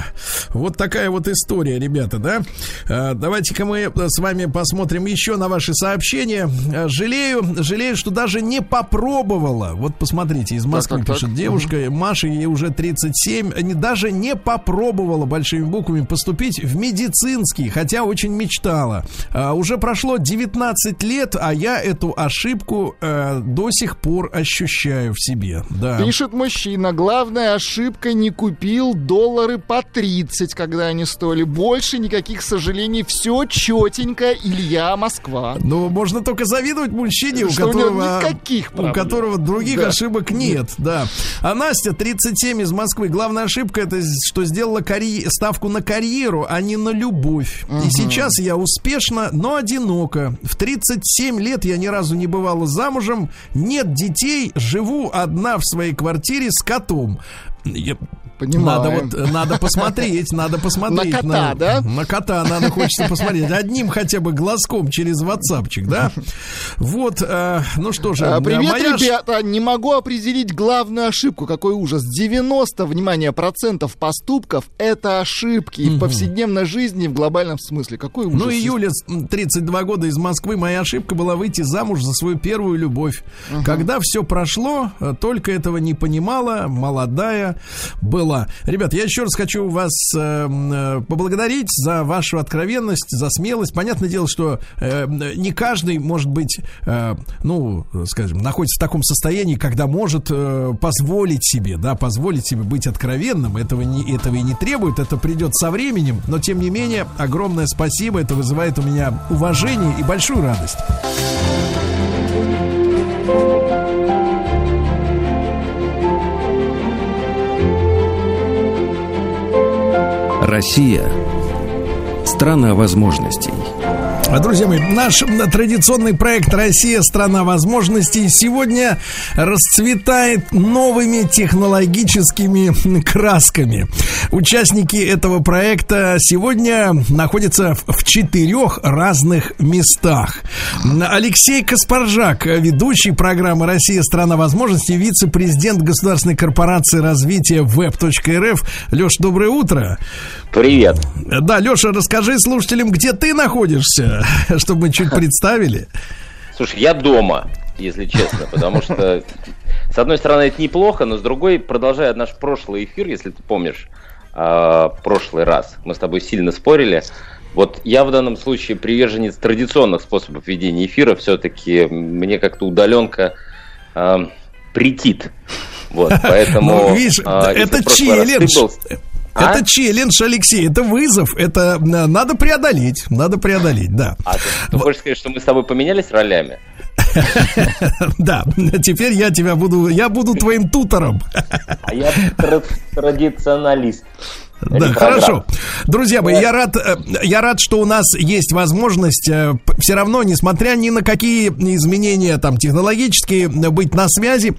вот такая вот история, ребята, да. Э, Давайте-ка мы с вами посмотрим еще на ваши сообщения. Э, Жалею, жалею, что даже не попробовала. Вот посмотрите, из Москвы так, так. пишет девушка, Маша, ей уже 37, не- даже не попробовала большими буквами поступить в медицинский, хотя очень мечтала. А, Уже прошло 19 лет, а я эту ошибку э, до сих пор ощущаю в себе. Да. Пишет мужчина, главная ошибка не купил доллары по 30, когда они стоили. Больше никаких сожалений, все четенько, Илья, Москва. Ну, можно только завидовать мужчине, у Что у которого, никаких у которого других Да. ошибок нет, да. А Настя, 37 из Москвы. Главная ошибка это, что сделала карье- ставку на карьеру, а не на любовь. И сейчас я успешна, но одинока. В 37 лет я ни разу не бывала замужем, нет детей, живу одна в своей квартире с котом. Я- Понимаю. Надо вот, э, надо посмотреть, надо посмотреть. На кота, да? На кота надо хочется посмотреть. Одним хотя бы глазком через ватсапчик, да? Вот, э, ну что же. А, Привет, моя ребята! Не могу определить главную ошибку. Какой ужас. 90, внимание, процентов поступков — это ошибки. И в повседневной жизни, в глобальном смысле. Какой ужас. Ну и Юля, м, 32 года из Москвы, моя ошибка была выйти замуж за свою первую любовь. Когда все прошло, э, только этого не понимала, молодая была. Ребят, я еще раз хочу вас э, м, э, поблагодарить за вашу откровенность, за смелость. Понятное дело, что э, не каждый может быть, э, ну, скажем, находится в таком состоянии, когда может э, позволить себе, да, позволить себе быть откровенным. Этого, не, этого и не требует, это придет со временем. Но, тем не менее, огромное спасибо. Это вызывает у меня уважение и большую радость. Россия – страна возможностей. А, Друзья мои, наш традиционный проект «Россия. Страна возможностей» сегодня расцветает новыми технологическими красками. Участники этого проекта сегодня находятся в четырех разных местах. Алексей Каспаржак, ведущий программы «Россия. Страна возможностей», вице-президент Государственной корпорации развития web.рф. Леш, доброе утро. Привет. Да, Леша, расскажи слушателям, где ты находишься, <laughs> чтобы мы чуть представили. Слушай, я дома, если честно, потому что, с одной стороны, это неплохо, но с другой, продолжая наш прошлый эфир, если ты помнишь, э, прошлый раз, мы с тобой сильно спорили, вот я в данном случае приверженец традиционных способов ведения эфира, все-таки мне как-то удаленка э, претит. Вот, <laughs> поэтому... Ну, видишь, если это челлендж. был- А? Это челлендж, Алексей, это вызов, это надо преодолеть, надо преодолеть, да. А ты, ты хочешь сказать, что мы с тобой поменялись ролями? <laughs> Да, теперь я тебя буду, я буду твоим тутором. А я тра- традиционалист. Да, хорошо. Друзья мои, я рад, э, я рад, что у нас есть возможность все равно, несмотря ни на какие изменения там технологические, э, быть на связи.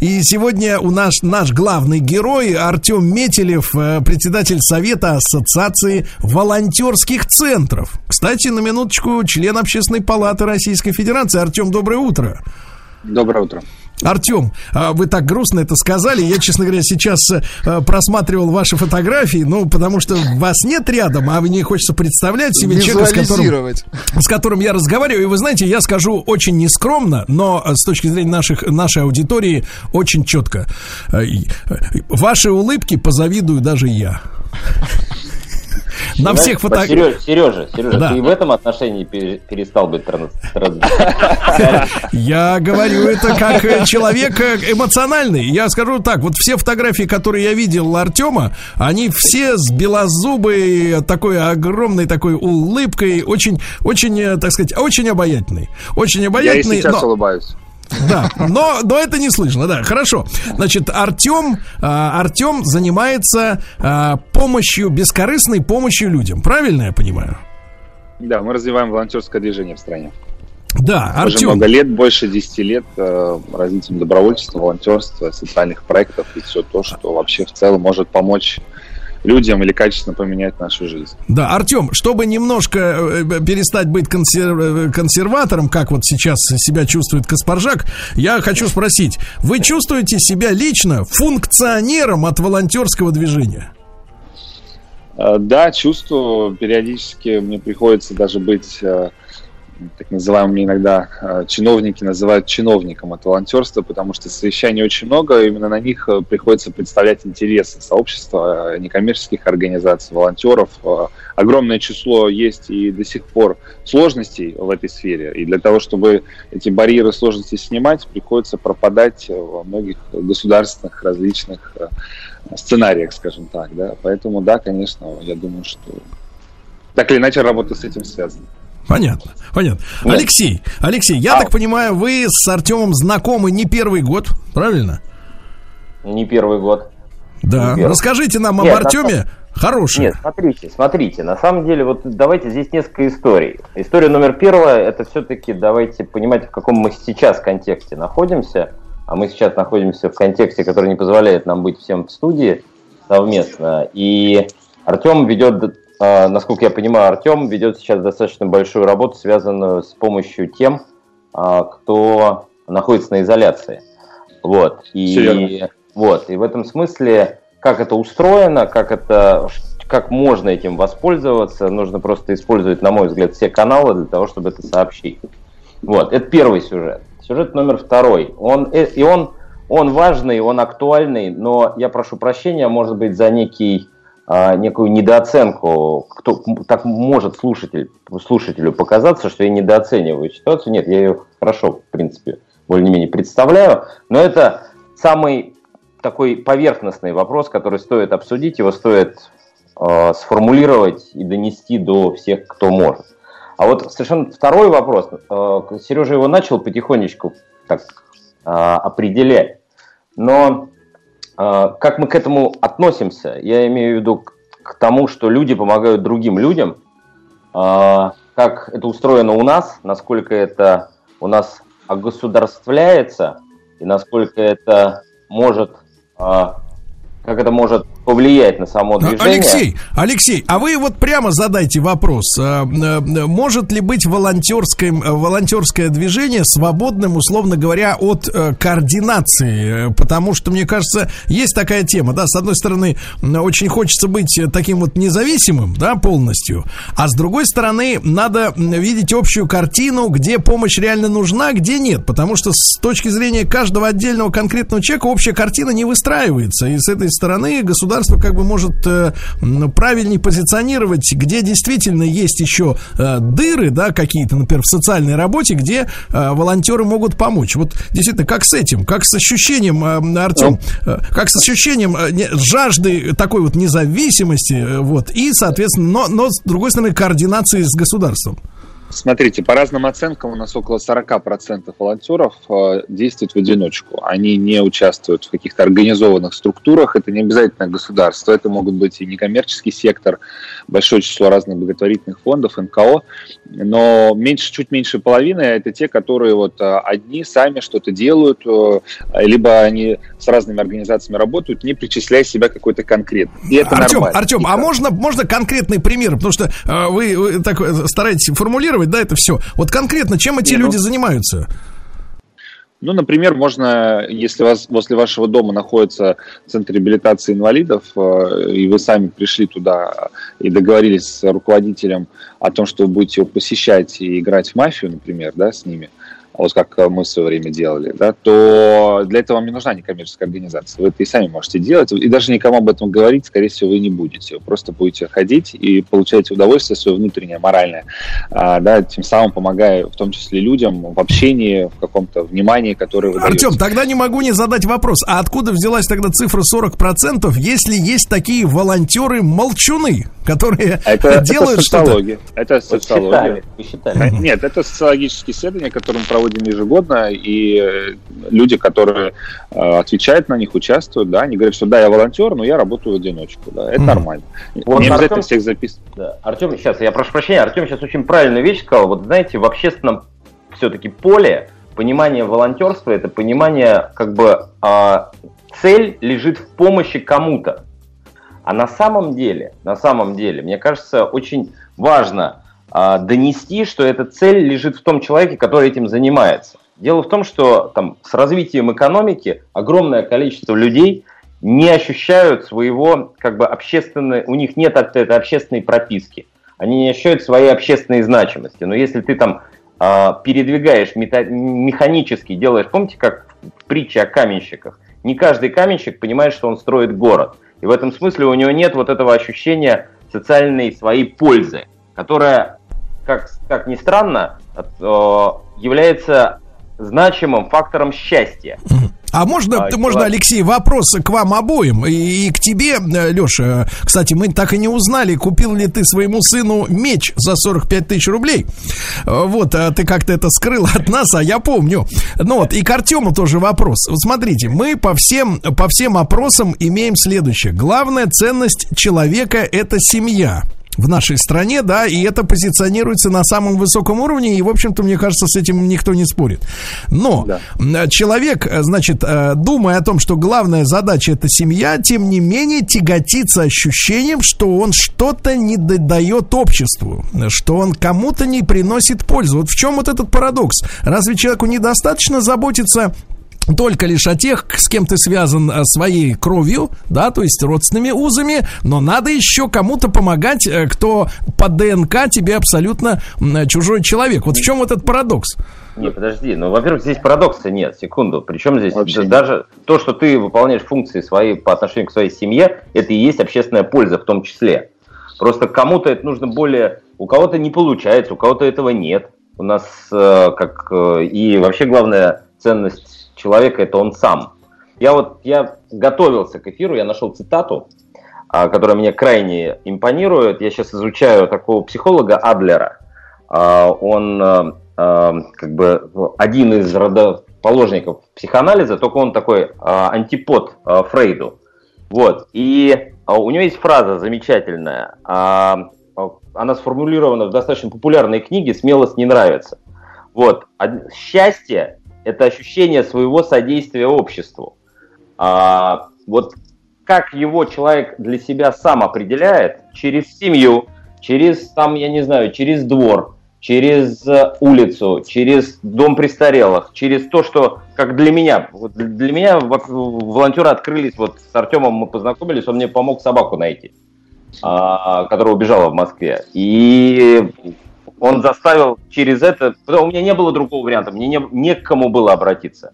И сегодня у нас наш главный герой Артем Метелев, э, председатель Совета Ассоциации волонтерских центров. Кстати, на минуточку, член Общественной палаты Российской Федерации. Артем, доброе утро. Доброе утро. Артем, а вы так грустно это сказали. Я, честно говоря, сейчас э, просматривал ваши фотографии, ну, потому что вас нет рядом, а мне хочется представлять себе человека, с которым, с которым я разговариваю. И вы знаете, я скажу очень нескромно, но э, с точки зрения наших, нашей аудитории очень четко. Э, Ваши улыбки позавидую даже я. На всех фотографиях. Сережа, Сережа, Сережа, Да. ты и в этом отношении пере- перестал быть транс... Я говорю это как э, человек э, эмоциональный. Я скажу так, вот все фотографии, которые я видел Артема, они все с белозубой, такой огромной такой улыбкой, очень, очень, э, так сказать, очень обаятельный. Очень Я и обаятельный. сейчас но- улыбаюсь. Да, но, но это не слышно, да, хорошо. Значит, Артем, а, Артем занимается а, помощью, бескорыстной помощью людям, правильно я понимаю? Да, мы развиваем волонтерское движение в стране. Да, Уже Артем. много лет, больше 10 лет э, развитием добровольчества, волонтерства, социальных проектов и все то, что вообще в целом может помочь людям или качественно поменять нашу жизнь. Да, Артем, чтобы немножко э, э, перестать быть консер- э, консерватором, как вот сейчас себя чувствует Каспаржак, я хочу спросить, вы чувствуете себя лично функционером от волонтерского движения? Да, чувствую, периодически мне приходится даже быть, так называемыми иногда э, чиновники называют чиновником от волонтерства, потому что совещаний очень много, именно на них э, приходится представлять интересы сообщества, э, некоммерческих организаций, волонтеров. Огромное число есть и до сих пор сложностей в этой сфере, и для того, чтобы эти барьеры сложности снимать, приходится пропадать во многих государственных различных сценариях, скажем так, да. Поэтому, да, конечно, я думаю, что так или иначе работа с этим связана. Понятно, понятно. Алексей, Алексей, я так понимаю, вы с Артемом знакомы не первый год, правильно? Не первый год. Да. Первый. Расскажите нам Нет, об Артеме. Хороший. Нет, смотрите, смотрите. На самом деле, вот давайте здесь несколько историй. История номер первая, это все-таки давайте понимать, в каком мы сейчас контексте находимся. А мы сейчас находимся в контексте, который не позволяет нам быть всем в студии совместно. И Артем ведет, насколько я понимаю, Артем ведет сейчас достаточно большую работу, связанную с помощью тем, а, кто находится на изоляции. Вот. И, Серьезно? вот. и в этом смысле, как это устроено, как это как можно этим воспользоваться, нужно просто использовать, на мой взгляд, все каналы для того, чтобы это сообщить. Вот, это первый сюжет. Сюжет номер второй. Он, э, и он, он важный, он актуальный, но я прошу прощения, может быть, за некий, а, некую недооценку. Кто, так может слушатель, слушателю показаться, что я недооцениваю ситуацию. Нет, я ее хорошо, в принципе, более-менее представляю. Но это самый такой поверхностный вопрос, который стоит обсудить, его стоит э, сформулировать и донести до всех, кто может. А вот совершенно второй вопрос. Э, Сережа его начал потихонечку так э, определять. Но как мы к этому относимся, я имею в виду, к тому, что люди помогают другим людям, а, как это устроено у нас, насколько это у нас огосударствляется и насколько это может а, как это может повлиять на само движение. Алексей, Алексей, а вы вот прямо задайте вопрос. А, а, может ли быть волонтерское, волонтерское движение свободным, условно говоря, от э, координации? Потому что, мне кажется, есть такая тема, да, с одной стороны, очень хочется быть таким вот независимым, да, полностью, а с другой стороны, надо видеть общую картину, где помощь реально нужна, где нет, потому что с точки зрения каждого отдельного конкретного человека общая картина не выстраивается, и с этой стороны государство как бы может э, правильнее позиционировать, где действительно есть еще э, дыры, да, какие-то, например, в социальной работе, где э, волонтеры могут помочь. Вот действительно, как с этим, как с ощущением, э, Артем, как с ощущением жажды такой вот независимости, вот, и, соответственно, но, но с другой стороны, координации с государством. Смотрите, по разным оценкам у нас около 40% волонтеров э, действуют в одиночку. Они не участвуют в каких-то организованных структурах. Это не обязательно государство, это могут быть и некоммерческий сектор, большое число разных благотворительных фондов, НКО. Но меньше, чуть меньше половины это те, которые вот э, одни сами что-то делают, э, либо они с разными организациями работают, не причисляя себя какой-то конкретный. И это Артем, нормально. Артем, а можно, можно конкретный пример? Потому что э, вы, вы так стараетесь формулировать, да, это все. Вот конкретно, чем эти Не, ну- люди занимаются? Ну, например, можно, если вас возле вашего дома находится центр реабилитации инвалидов, э, и вы сами пришли туда и договорились с руководителем о том, что вы будете его посещать и играть в мафию, например, да, с ними, вот как мы в свое время делали, да, то для этого вам не нужна некоммерческая организация. Вы это и сами можете делать. И даже никому об этом говорить, скорее всего, вы не будете. Вы просто будете ходить и получаете удовольствие свое внутреннее, моральное, а, да, тем самым помогая в том числе людям в общении, в каком-то внимании, которое вы Артем, даете. тогда не могу не задать вопрос. А откуда взялась тогда цифра 40%, если есть такие волонтеры-молчуны, которые А Это, делают это что-то? социология. Это социология. Вы считали? Э, Нет, это социологические исследования, которые мы проводим ежегодно, и э, люди, которые э, отвечают на них, участвуют, да, они говорят, что да, я волонтер, но я работаю в одиночку, да, это нормально. Вот Не обязательно Артем- всех записывать. Да. Артем, сейчас, я прошу прощения, Артем сейчас очень правильную вещь сказал. Вот знаете, в общественном все-таки поле понимание волонтерства это понимание, как бы а, цель лежит в помощи кому-то. А на самом деле, на самом деле, мне кажется, очень важно донести, что эта цель лежит в том человеке, который этим занимается. Дело в том, что там, с развитием экономики огромное количество людей не ощущают своего, как бы, общественной, у них нет от этой общественной прописки. Они не ощущают своей общественной значимости. Но если ты там а, передвигаешь мета- механически, делаешь, помните, как в притче о каменщиках, не каждый каменщик понимает, что он строит город. И в этом смысле у него нет вот этого ощущения социальной своей пользы, которая, как, как ни странно, э, является значимым фактором счастья. А можно, А, можно, человек- Алексей, вопрос к вам обоим и, и к тебе, Леша. Кстати, мы так и не узнали, купил ли ты своему сыну меч за 45 тысяч рублей. Э, Вот, а ты как-то это скрыл от нас, а я помню. Ну вот, и к Артему тоже вопрос. Вот смотрите, мы по всем, по всем опросам имеем следующее. Главная ценность человека – это семья в нашей стране, да, и это позиционируется на самом высоком уровне, и, в общем-то, мне кажется, с этим никто не спорит. Но м, человек, э, значит, э, думая о том, что главная задача это семья, тем не менее тяготится ощущением, что он что-то не дает обществу, что он кому-то не приносит пользу. Вот в чем вот этот парадокс? Разве человеку недостаточно заботиться только лишь о тех, с кем ты связан э, своей кровью, да, то есть родственными узами, но надо еще кому-то помогать, э, кто по ДНК тебе абсолютно м, чужой человек. Вот в чем этот парадокс? Не, подожди, ну, во-первых, здесь парадокса нет, секунду. Причем здесь да- даже то, что ты выполняешь функции свои по отношению к своей семье, это и есть общественная польза в том числе. Просто кому-то это нужно более... У кого-то не получается, у кого-то этого нет. У нас э, как... э, и вообще главная ценность человека это он сам. Я вот я готовился к эфиру, я нашел цитату, а, которая мне крайне импонирует. Я сейчас изучаю такого психолога Адлера. А, Он э, как бы один из родоположников психоанализа, только он такой антипод Фрейду. Вот. И а у него есть фраза замечательная. а, а, Она сформулирована в достаточно популярной книге «Смелость не нравится». Вот. Счастье – это ощущение своего содействия обществу. А, вот как его человек для себя сам определяет, через семью, через, там, я не знаю, через двор, через э, улицу, через дом престарелых, через то, что, как для меня, вот для меня во- волонтеры открылись, вот с Артемом мы познакомились, он мне помог собаку найти, а, которая убежала в Москве. И он заставил через это, у меня не было другого варианта, мне не, не к кому было обратиться.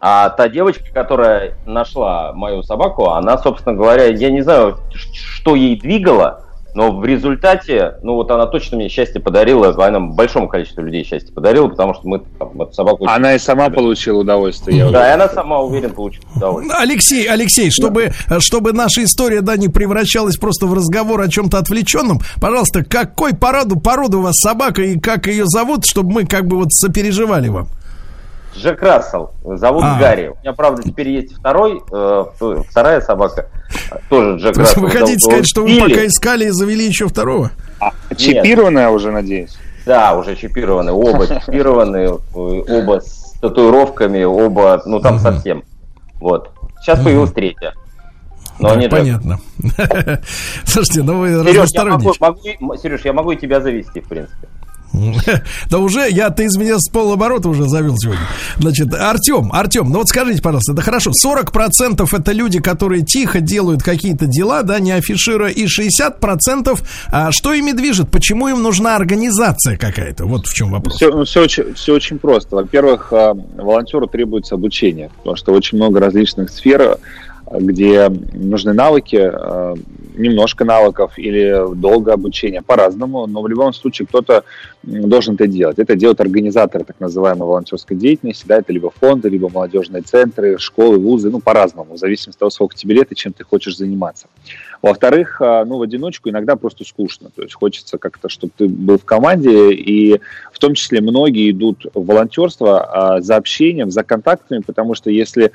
А та девочка, которая нашла мою собаку, она, собственно говоря, я не знаю, что ей двигало, но в результате, ну вот она точно мне счастье подарила, она большому количеству людей счастье подарила, потому что мы там, эту собаку... Она и сама получила удовольствие. я Да, и она сама, уверен, получила удовольствие. Алексей, Алексей, чтобы, чтобы наша история, да, не превращалась просто в разговор о чем-то отвлеченном, пожалуйста, какой породу, породу у вас собака и как ее зовут, чтобы мы как бы вот сопереживали вам? Джек Рассел, зовут А. Гарри. У меня, правда, теперь есть второй, э, вторая собака, тоже Джек То Рассел. вы хотите Зовут сказать, что вы пока искали и завели еще второго? Чипированная уже, надеюсь? Да, уже чипированы, оба чипированы, э, оба с татуировками, оба, ну там совсем. Вот. Сейчас появилась третья. Но Так, не понятно. <laughs> Слушайте, ну вы Сереж, я могу, могу, Сереж, я могу и тебя завести, в принципе. Да уже, я, ты из меня с полоборота уже завел сегодня. Значит, Артем, Артем, ну вот скажите, пожалуйста, это хорошо, 40% это люди, которые тихо делают какие-то дела, да, не афишируя, и 60% а, что ими движет, почему им нужна организация какая-то, вот в чем вопрос. Все, все, очень, все очень просто. Во-первых, а, волонтеру требуется обучение, потому что очень много различных сфер, а, где нужны навыки, а, немножко навыков или долго обучение, по-разному, но в любом случае кто-то должен это делать. Это делают организаторы так называемой волонтерской деятельности, да, это либо фонды, либо молодежные центры, школы, вузы, ну, по-разному, в зависимости от того, сколько тебе лет и чем ты хочешь заниматься. Во-вторых, а, ну, в одиночку иногда просто скучно. То есть хочется как-то, чтобы ты был в команде, и в том числе многие идут в волонтерство а, за общением, за контактами, потому что если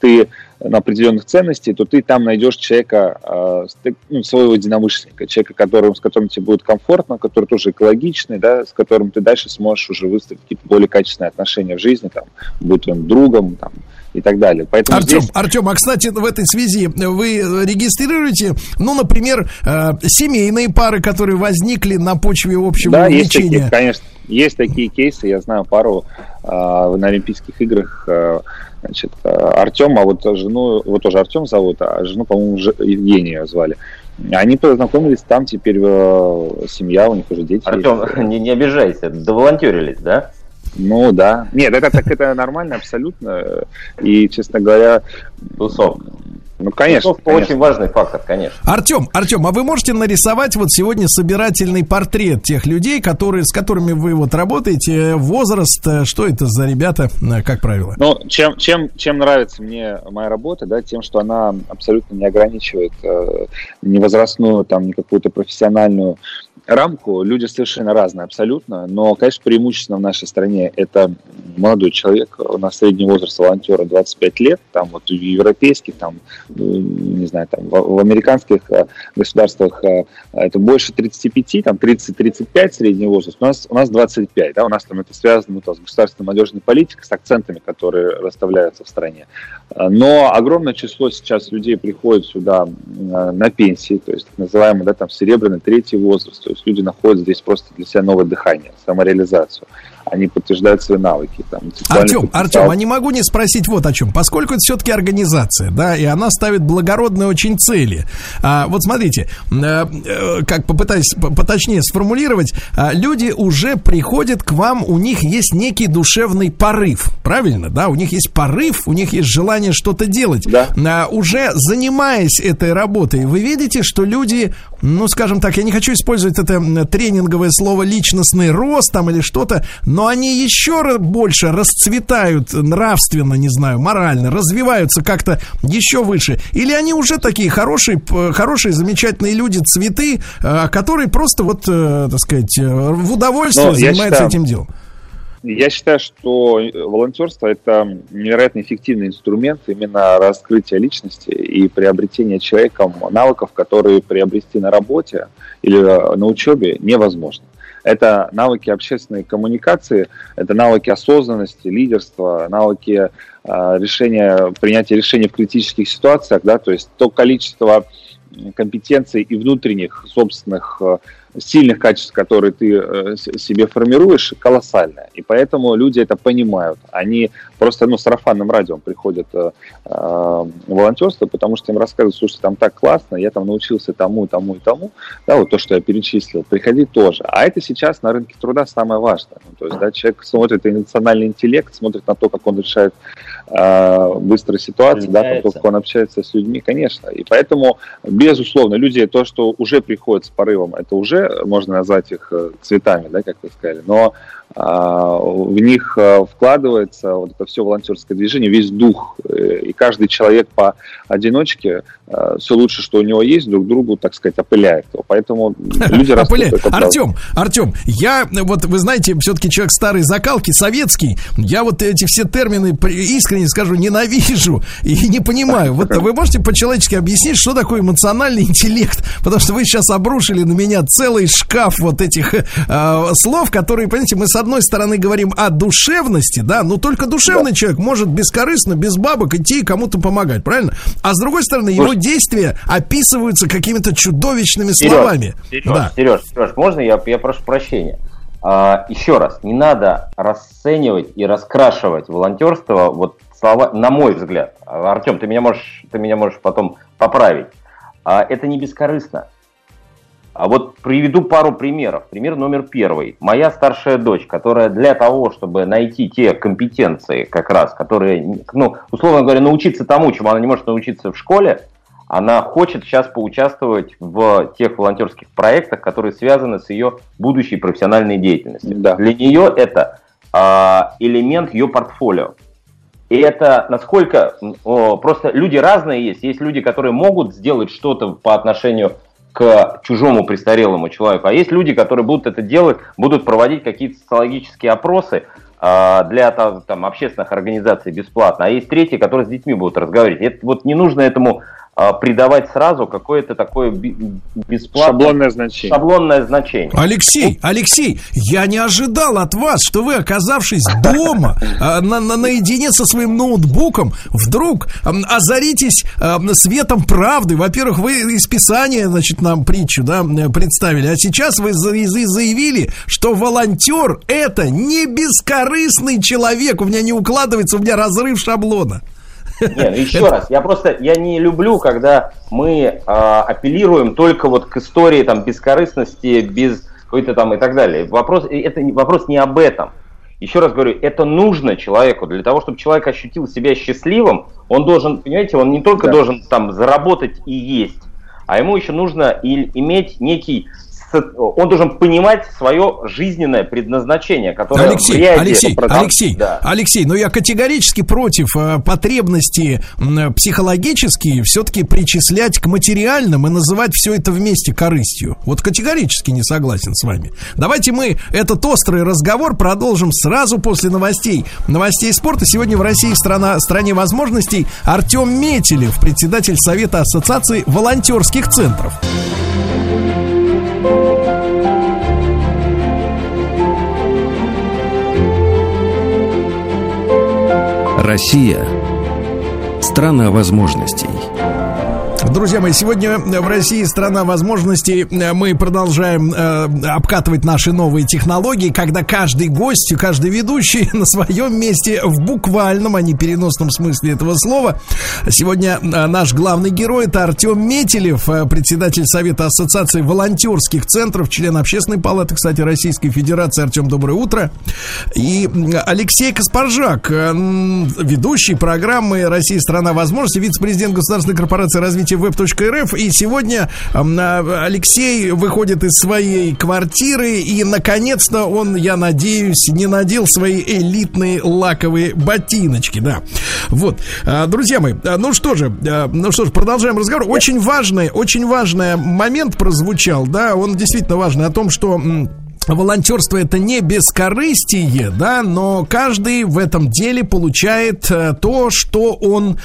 ты на определенных ценностей, то ты там найдешь человека, а, ну, своего единомышленника, человека, которым, с которым тебе будет комфортно, который тоже экологичный, да, с которым ты дальше сможешь уже выстроить какие-то более качественные отношения в жизни, там, будь он другом, там, и так далее. Поэтому Артем, здесь- Артем, а кстати, в этой связи вы регистрируете, ну, например, э, семейные пары, которые возникли на почве общего Да, есть такие, увлечения. конечно, есть такие кейсы. Я знаю пару а, на Олимпийских играх. а, значит, а, Артем, а вот жену, вот тоже Артем зовут, а жену, по-моему, Евгению звали. Они познакомились там, теперь э, семья, у них уже дети. Артем, <laughs> не, не обижайся, доволонтерились, да? Ну да. Нет, это так это нормально абсолютно. И, честно говоря, Тусовка. ну конечно. Тусовка конечно. очень важный фактор, конечно. Артем, Артем, а вы можете нарисовать вот сегодня собирательный портрет тех людей, которые, с которыми вы вот работаете, возраст, э, что это за ребята, э, как правило? Ну, чем, чем, чем нравится мне моя работа, да, тем, что она абсолютно не ограничивает э, ни возрастную, там, ни какую-то профессиональную рамку. Люди совершенно разные абсолютно, но, конечно, преимущественно в нашей стране это молодой человек, у нас средний возраст волонтера 25 лет, там вот в европейских, там, э, не знаю, там в, в американских э, государствах э, это больше 35, там 30-35 средний возраст, у нас, у нас 25, да, у нас там это связано ну, там, с государственной молодежной политикой, с акцентами, которые расставляются в стране. Но огромное число сейчас людей приходит сюда э, на пенсии, то есть так называемый, да, там, серебряный третий возраст, есть люди находят здесь просто для себя новое дыхание, самореализацию. Они подтверждают свои навыки. Там, Артем, потенциал. Артем, а не могу не спросить вот о чем. Поскольку это все-таки организация, да, и она ставит благородные очень цели. А, вот смотрите, э, э, как попытаюсь по- поточнее сформулировать, а, люди уже приходят к вам, у них есть некий душевный порыв, правильно, да? У них есть порыв, у них есть желание что-то делать. А, уже занимаясь этой работой, вы видите, что люди, ну, скажем так, я не хочу использовать это тренинговое слово личностный рост там или что-то, но они еще больше расцветают нравственно, не знаю, морально, развиваются как-то еще выше. Или они уже такие хорошие, хорошие, замечательные люди, цветы, э, которые просто вот, э, так сказать, э, в удовольствие я занимаются считаю, этим делом. Я считаю, что волонтерство это невероятно эффективный инструмент именно раскрытия личности и приобретения человеком навыков, которые приобрести на работе или на учебе невозможно. Это навыки общественной коммуникации, это навыки осознанности, лидерства, навыки э, решения, принятия решений в критических ситуациях, да, то есть то количество компетенций и внутренних собственных э, сильных качеств, которые ты э, себе формируешь, колоссальное. И поэтому люди это понимают. Они просто ну, сарафанным радио приходят э, э, волонтерство, потому что им рассказывают, слушай, там так классно, я там научился тому, тому и тому, да, вот то, что я перечислил, приходи тоже. А это сейчас на рынке труда самое важное. Ну, то есть, да, человек смотрит и национальный интеллект, смотрит на то, как он решает э, быстрые ситуации, да, то, как он общается с людьми, конечно. И поэтому, безусловно, люди, то, что уже приходят с порывом, это уже можно назвать их э, цветами, да, как вы сказали, но в них а, вкладывается вот это все волонтерское движение, весь дух. Э, и каждый человек по одиночке а, все лучше, что у него есть, друг другу, так сказать, опыляет. Поэтому <laughs> люди Опыляет. Артем, Артем, я, вот вы знаете, все-таки человек старой закалки, советский, я вот эти все термины, искренне скажу, ненавижу и <laughs> не понимаю. Вот вы можете по-человечески объяснить, что такое эмоциональный интеллект? Потому что вы сейчас обрушили на меня целый шкаф вот этих э, слов, которые, понимаете, мы с одной стороны говорим о душевности, да, но только душевный да. человек может бескорыстно, без бабок идти и кому-то помогать, правильно? А с другой стороны, Слушай, его действия описываются какими-то чудовищными Сереж, словами. Сереж, да. Сереж, Сереж, можно я, я прошу прощения? А, еще раз, не надо расценивать и раскрашивать волонтерство, вот слова, на мой взгляд. Артем, ты меня можешь, ты меня можешь потом поправить. А, это не бескорыстно. А вот приведу пару примеров. Пример номер первый. Моя старшая дочь, которая для того, чтобы найти те компетенции, как раз, которые, ну, условно говоря, научиться тому, чему она не может научиться в школе, она хочет сейчас поучаствовать в тех волонтерских проектах, которые связаны с ее будущей профессиональной деятельностью. Да. Для нее это а, элемент ее портфолио. И это насколько о, просто люди разные есть. Есть люди, которые могут сделать что-то по отношению к чужому престарелому человеку. А есть люди, которые будут это делать, будут проводить какие-то социологические опросы э, для там, общественных организаций бесплатно. А есть третьи, которые с детьми будут разговаривать. Это, вот не нужно этому придавать сразу какое-то такое бесплатное... Шаблонное значение. Шаблонное значение. Алексей, Алексей, я не ожидал от вас, что вы, оказавшись дома, <laughs> а, на, на, наедине со своим ноутбуком, вдруг озаритесь светом правды. Во-первых, вы из Писания, значит, нам притчу, да, представили, а сейчас вы заявили, что волонтер это не бескорыстный человек. У меня не укладывается, у меня разрыв шаблона. Не, ну еще раз, я просто, я не люблю, когда мы э, апеллируем только вот к истории там бескорыстности, без какой-то там и так далее. Вопрос, это вопрос не об этом. Еще раз говорю, это нужно человеку. Для того, чтобы человек ощутил себя счастливым, он должен, понимаете, он не только да. должен там заработать и есть, а ему еще нужно и иметь некий он должен понимать свое жизненное предназначение, которое Алексей, в Алексей, продав... Алексей, да. Алексей, но я категорически против э, потребности психологические все-таки причислять к материальным и называть все это вместе корыстью. Вот категорически не согласен с вами. Давайте мы этот острый разговор продолжим сразу после новостей. Новостей спорта. Сегодня в России страна, стране возможностей Артем Метелев, председатель Совета Ассоциации волонтерских центров. Россия – страна возможностей. Друзья мои, сегодня в России страна возможностей. Мы продолжаем э, обкатывать наши новые технологии, когда каждый гость, каждый ведущий <laughs> на своем месте в буквальном, а не переносном смысле этого слова. Сегодня э, наш главный герой это Артем Метелев, э, председатель Совета Ассоциации волонтерских центров, член Общественной палаты, кстати, Российской Федерации. Артем, доброе утро. И Алексей Каспаржак, э, ведущий программы «Россия. Страна возможностей», вице-президент Государственной корпорации развития сайте web.rf. И сегодня а, Алексей выходит из своей квартиры. И, наконец-то, он, я надеюсь, не надел свои элитные лаковые ботиночки. Да. Вот. А, друзья мои, а, ну что же, ну что ж, продолжаем разговор. Очень важный, очень важный момент прозвучал, да, он действительно важный о том, что волонтерство это не бескорыстие, да, но каждый в этом деле получает э, то, что он,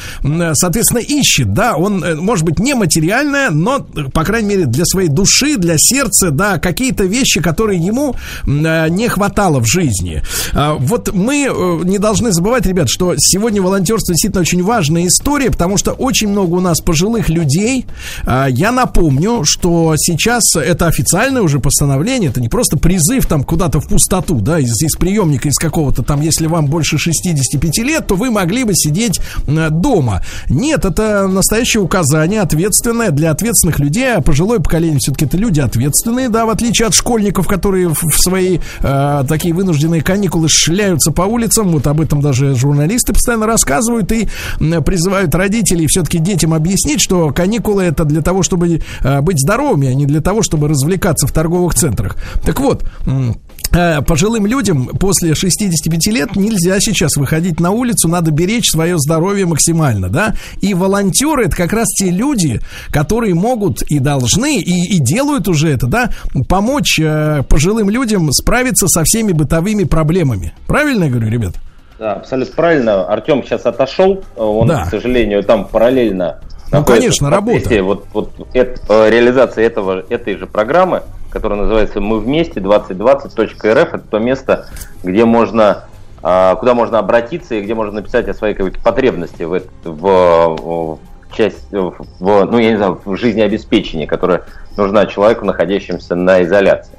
соответственно, ищет, да, он, э, может быть, не материальное, но, по крайней мере, для своей души, для сердца, да, какие-то вещи, которые ему э, не хватало в жизни. А, Вот мы не должны забывать, ребят, что сегодня волонтерство действительно очень важная история, потому что очень много у нас пожилых людей. А, Я напомню, что сейчас это официальное уже постановление, это не просто призыв там куда-то в пустоту, да, из, из приемника из какого-то там, если вам больше 65 лет, то вы могли бы сидеть дома. Нет, это настоящее указание, ответственное для ответственных людей, а пожилое поколение все-таки это люди ответственные, да, в отличие от школьников, которые в, свои э, такие вынужденные каникулы шляются по улицам, вот об этом даже журналисты постоянно рассказывают и призывают родителей все-таки детям объяснить, что каникулы это для того, чтобы э, быть здоровыми, а не для того, чтобы развлекаться в торговых центрах. Так вот, м, э, пожилым людям после 65 лет нельзя сейчас выходить на улицу, надо беречь свое здоровье максимально, да. И волонтеры это как раз те люди, которые могут и должны, и, и делают уже это, да, помочь э, пожилым людям справиться со всеми бытовыми проблемами. Правильно я говорю, ребят? Да, абсолютно правильно. Артем сейчас отошел, он, Да. к сожалению, там параллельно. Ну, конечно, работа. Вот, вот эт- э, реализация этого, этой же программы, которая называется «Мы вместе 2020.рф». Это то место, где можно, а, куда можно обратиться и где можно написать о своей какой-то потребности в, в, в часть, в, ну, я не знаю, в жизнеобеспечении, которая нужна человеку, находящемуся на изоляции.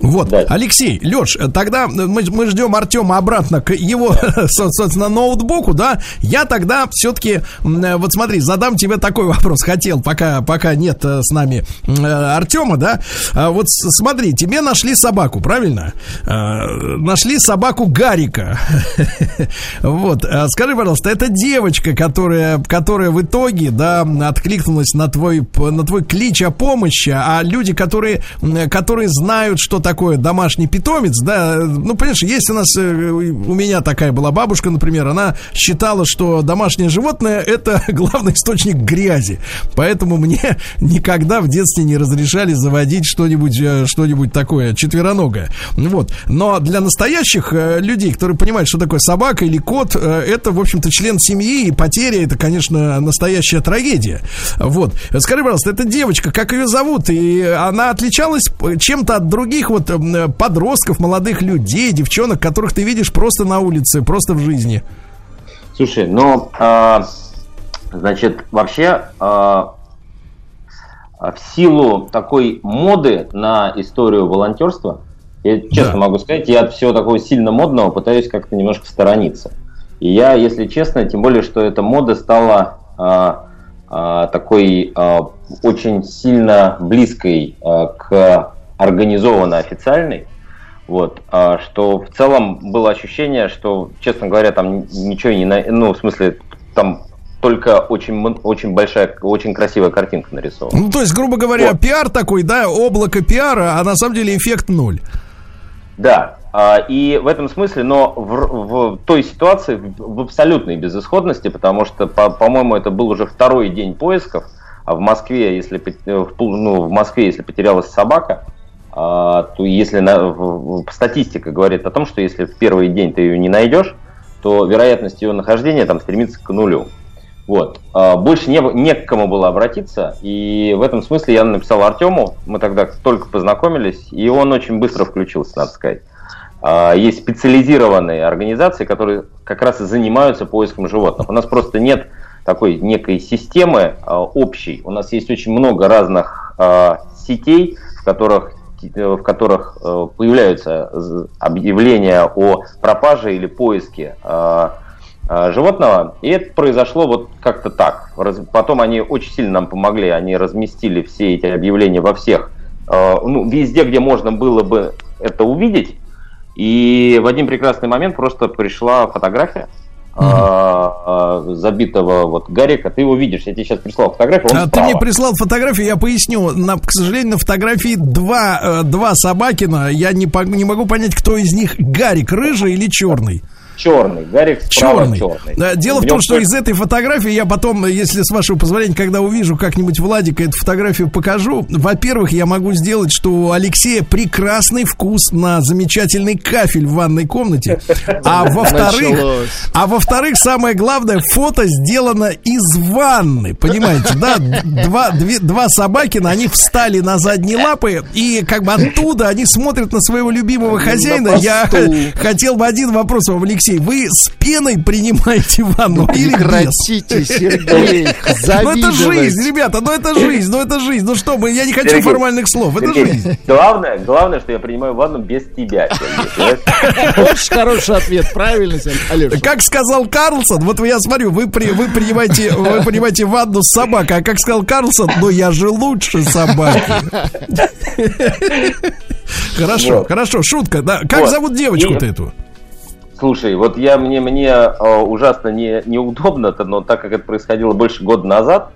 Вот, Алексей, Леш, тогда мы, мы ждем Артема обратно к его, <laughs> со- собственно, ноутбуку, да? Я тогда все-таки, вот смотри, задам тебе такой <laughs> вопрос, хотел, пока, пока нет э, с нами э, Артема, да? А Вот смотри, тебе нашли собаку, правильно? Э, Нашли собаку Гарика. <laughs> Вот, а скажи, пожалуйста, это девочка, которая, которая в итоге, да, откликнулась на твой, на твой клич о помощи, а люди, которые, которые знают, что такое домашний питомец, да, ну, понимаешь, есть у нас, э, у меня такая была бабушка, например, она считала, что домашнее животное это <laughs> главный источник грязи, поэтому мне <laughs> никогда в детстве не разрешали заводить что-нибудь, э, что-нибудь такое четвероногое, вот, но для настоящих э, людей, которые понимают, что такое собака или кот, это, в общем-то, член семьи, и потеря это, конечно, настоящая трагедия, вот, скажи, пожалуйста, эта девочка, как ее зовут, и она отличалась чем-то от других вот э, подростков, молодых людей, девчонок, которых ты видишь просто на улице, просто в жизни? Слушай, ну, а, значит, вообще а, в силу такой моды на историю волонтерства, я честно могу сказать, я от всего такого сильно модного пытаюсь как-то немножко сторониться. И я, если честно, тем более, что эта мода стала а, а, такой а, очень сильно близкой а, к организованно официальной, вот, а, что в целом было ощущение, что, честно говоря, там ничего не, на- ну, в смысле, там только очень, очень большая, очень красивая картинка нарисована. Ну, то есть, грубо говоря, пиар такой, да, облако пиара, а на самом деле эффект ноль. Да, а, и в этом смысле, но в, в той ситуации, в, абсолютной безысходности, потому что, по- по-моему, это был уже второй день поисков, а в Москве, если, э, ну, в Москве, если потерялась собака, то если на, статистика говорит о том, что если в первый день ты ее не найдешь, то вероятность ее нахождения там стремится к нулю. Вот. А, Больше не, не к кому было обратиться, и в этом смысле я написал Артему, мы тогда только познакомились, и он очень быстро включился, надо сказать. А, Есть специализированные организации, которые как раз и занимаются поиском животных. У нас просто нет такой некой системы а, общей. У нас есть очень много разных а, сетей, в которых в которых э, появляются з- объявления о пропаже или поиске животного. И это произошло вот как-то так. Потом они очень сильно нам помогли. Они разместили все эти объявления во всех, э, ну, везде, где можно было бы это увидеть. И в один прекрасный момент просто пришла фотография а, забитого вот Гарика. Ты его видишь. Я тебе сейчас прислал фотографию. Он А ты мне прислал фотографию, я поясню. На, к сожалению, на фотографии два, э, два собакина. Я не, не могу понять, кто из них Гарик, рыжий или черный. Черный, Гарик справа Черный. черный. Да, Дело в, том, что из этой фотографии я потом, если с вашего позволения, когда увижу как-нибудь Владика эту фотографию покажу. Во-первых, я могу сделать, что у Алексея прекрасный вкус на замечательный кафель в ванной комнате. А <laughs> во-вторых, а во-вторых, самое главное, фото сделано из ванны. Понимаете, да? Два, две- два собакина, они встали на задние лапы, и как бы оттуда они смотрят на своего любимого хозяина. Я хотел бы один вопрос вам, Алексей. Вы с пеной принимаете ванну или без? Прекратите, Сергей, <laughs> Ну это жизнь, ребята, ну это жизнь, ну это жизнь. Ну что мы, я не хочу Сергей, формальных слов, это Сергей, жизнь. Главное, главное, что я принимаю ванну без тебя, Сергей. Очень хороший ответ, правильно, Алеша? Как сказал Карлсон, вот я смотрю, вы, при, вы, принимаете, вы принимаете ванну с собакой, а как сказал Карлсон, ну я же лучше собаки. <laughs> Хорошо, Вот. хорошо, шутка. Да. Как Вот. зовут девочку-то И- эту? Слушай, вот я мне мне э, ужасно не, неудобно-то, но так как это происходило больше года назад,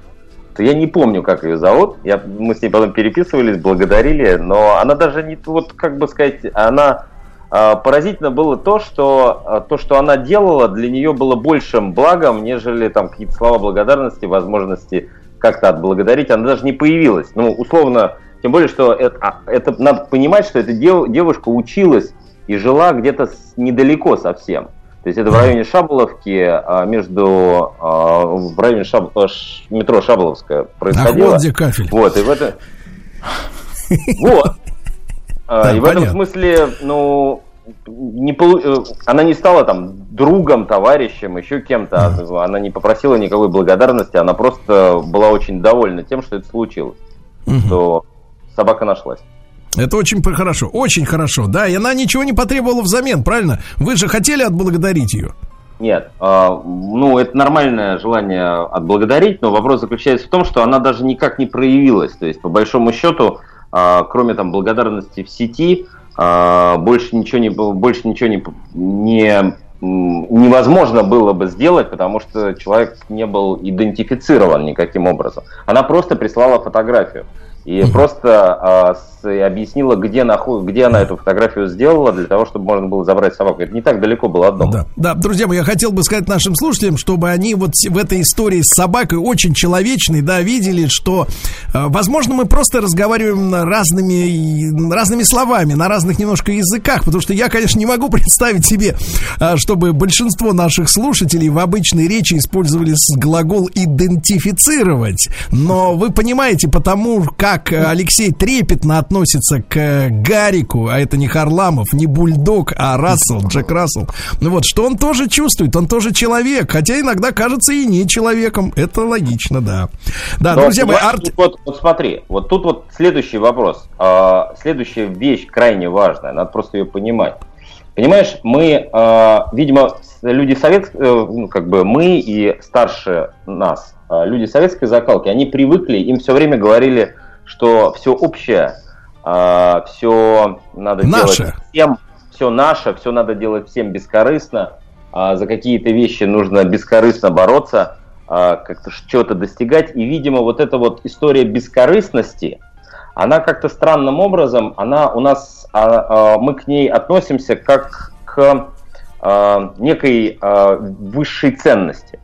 то я не помню, как ее зовут. Я, мы с ней потом переписывались, благодарили, но она даже не вот как бы сказать, она э, поразительно было то, что э, то, что она делала, для нее было большим благом, нежели там какие-то слова благодарности, возможности как-то отблагодарить. Она даже не появилась. Ну, условно, тем более, что это, а, это надо понимать, что эта дев- девушка училась и жила где-то недалеко совсем. То есть это в районе Шаболовки, а, между а, в районе Шаб- а, Ш- метро Шаболовская происходило. вот где кафель. Вот, и в это... <laughs> Вот. А, И в этом смысле, ну, не полу- э, она не стала там другом, товарищем, еще кем-то. Она не попросила никакой благодарности, она просто была очень довольна тем, что это случилось. Что собака нашлась. Это очень хорошо, очень хорошо, да, и она ничего не потребовала взамен, правильно? Вы же хотели отблагодарить ее. Нет, а, ну это нормальное желание отблагодарить, но вопрос заключается в том, что она даже никак не проявилась. То есть, по большому счету, а, кроме там благодарности в сети, а, больше ничего не больше ничего не, не невозможно было бы сделать, потому что человек не был идентифицирован никаким образом. Она просто прислала фотографию. И просто а, с- объяснила, где, наход- где она эту фотографию сделала, для того, чтобы можно было забрать собаку. Это не так далеко было от дома. Да, да, друзья мои, я хотел бы сказать нашим слушателям, чтобы они вот в этой истории с собакой очень человечной, да, видели, что, э, возможно, мы просто разговариваем разными, разными словами, на разных немножко языках, потому что я, конечно, не могу <laughs> представить себе, э, чтобы большинство наших слушателей в обычной речи использовали глагол идентифицировать, но вы понимаете, потому как э, Алексей трепетно относится к э, Гарику, а это не Харламов, не Бульдог, а Рассел, Джек Рассел, ну вот, что он тоже чувствует, он тоже человек, хотя иногда кажется и не человеком, это логично, да. Да, Но, друзья мои, арт... вот, вот смотри, вот тут вот следующий вопрос. А, следующая вещь крайне важная, надо просто ее понимать. Понимаешь, мы, а, видимо, люди советские, ну, как бы мы и старше нас, а, люди советской закалки, они привыкли, им все время говорили, что все общее, все надо Наше. делать всем, все наше, все надо делать всем бескорыстно, а за какие-то вещи нужно бескорыстно бороться, а, как-то что-то достигать. И, видимо, вот эта вот история бескорыстности, она как-то странным образом, она у нас, а, а, мы к ней относимся как к а, некой а, высшей ценности.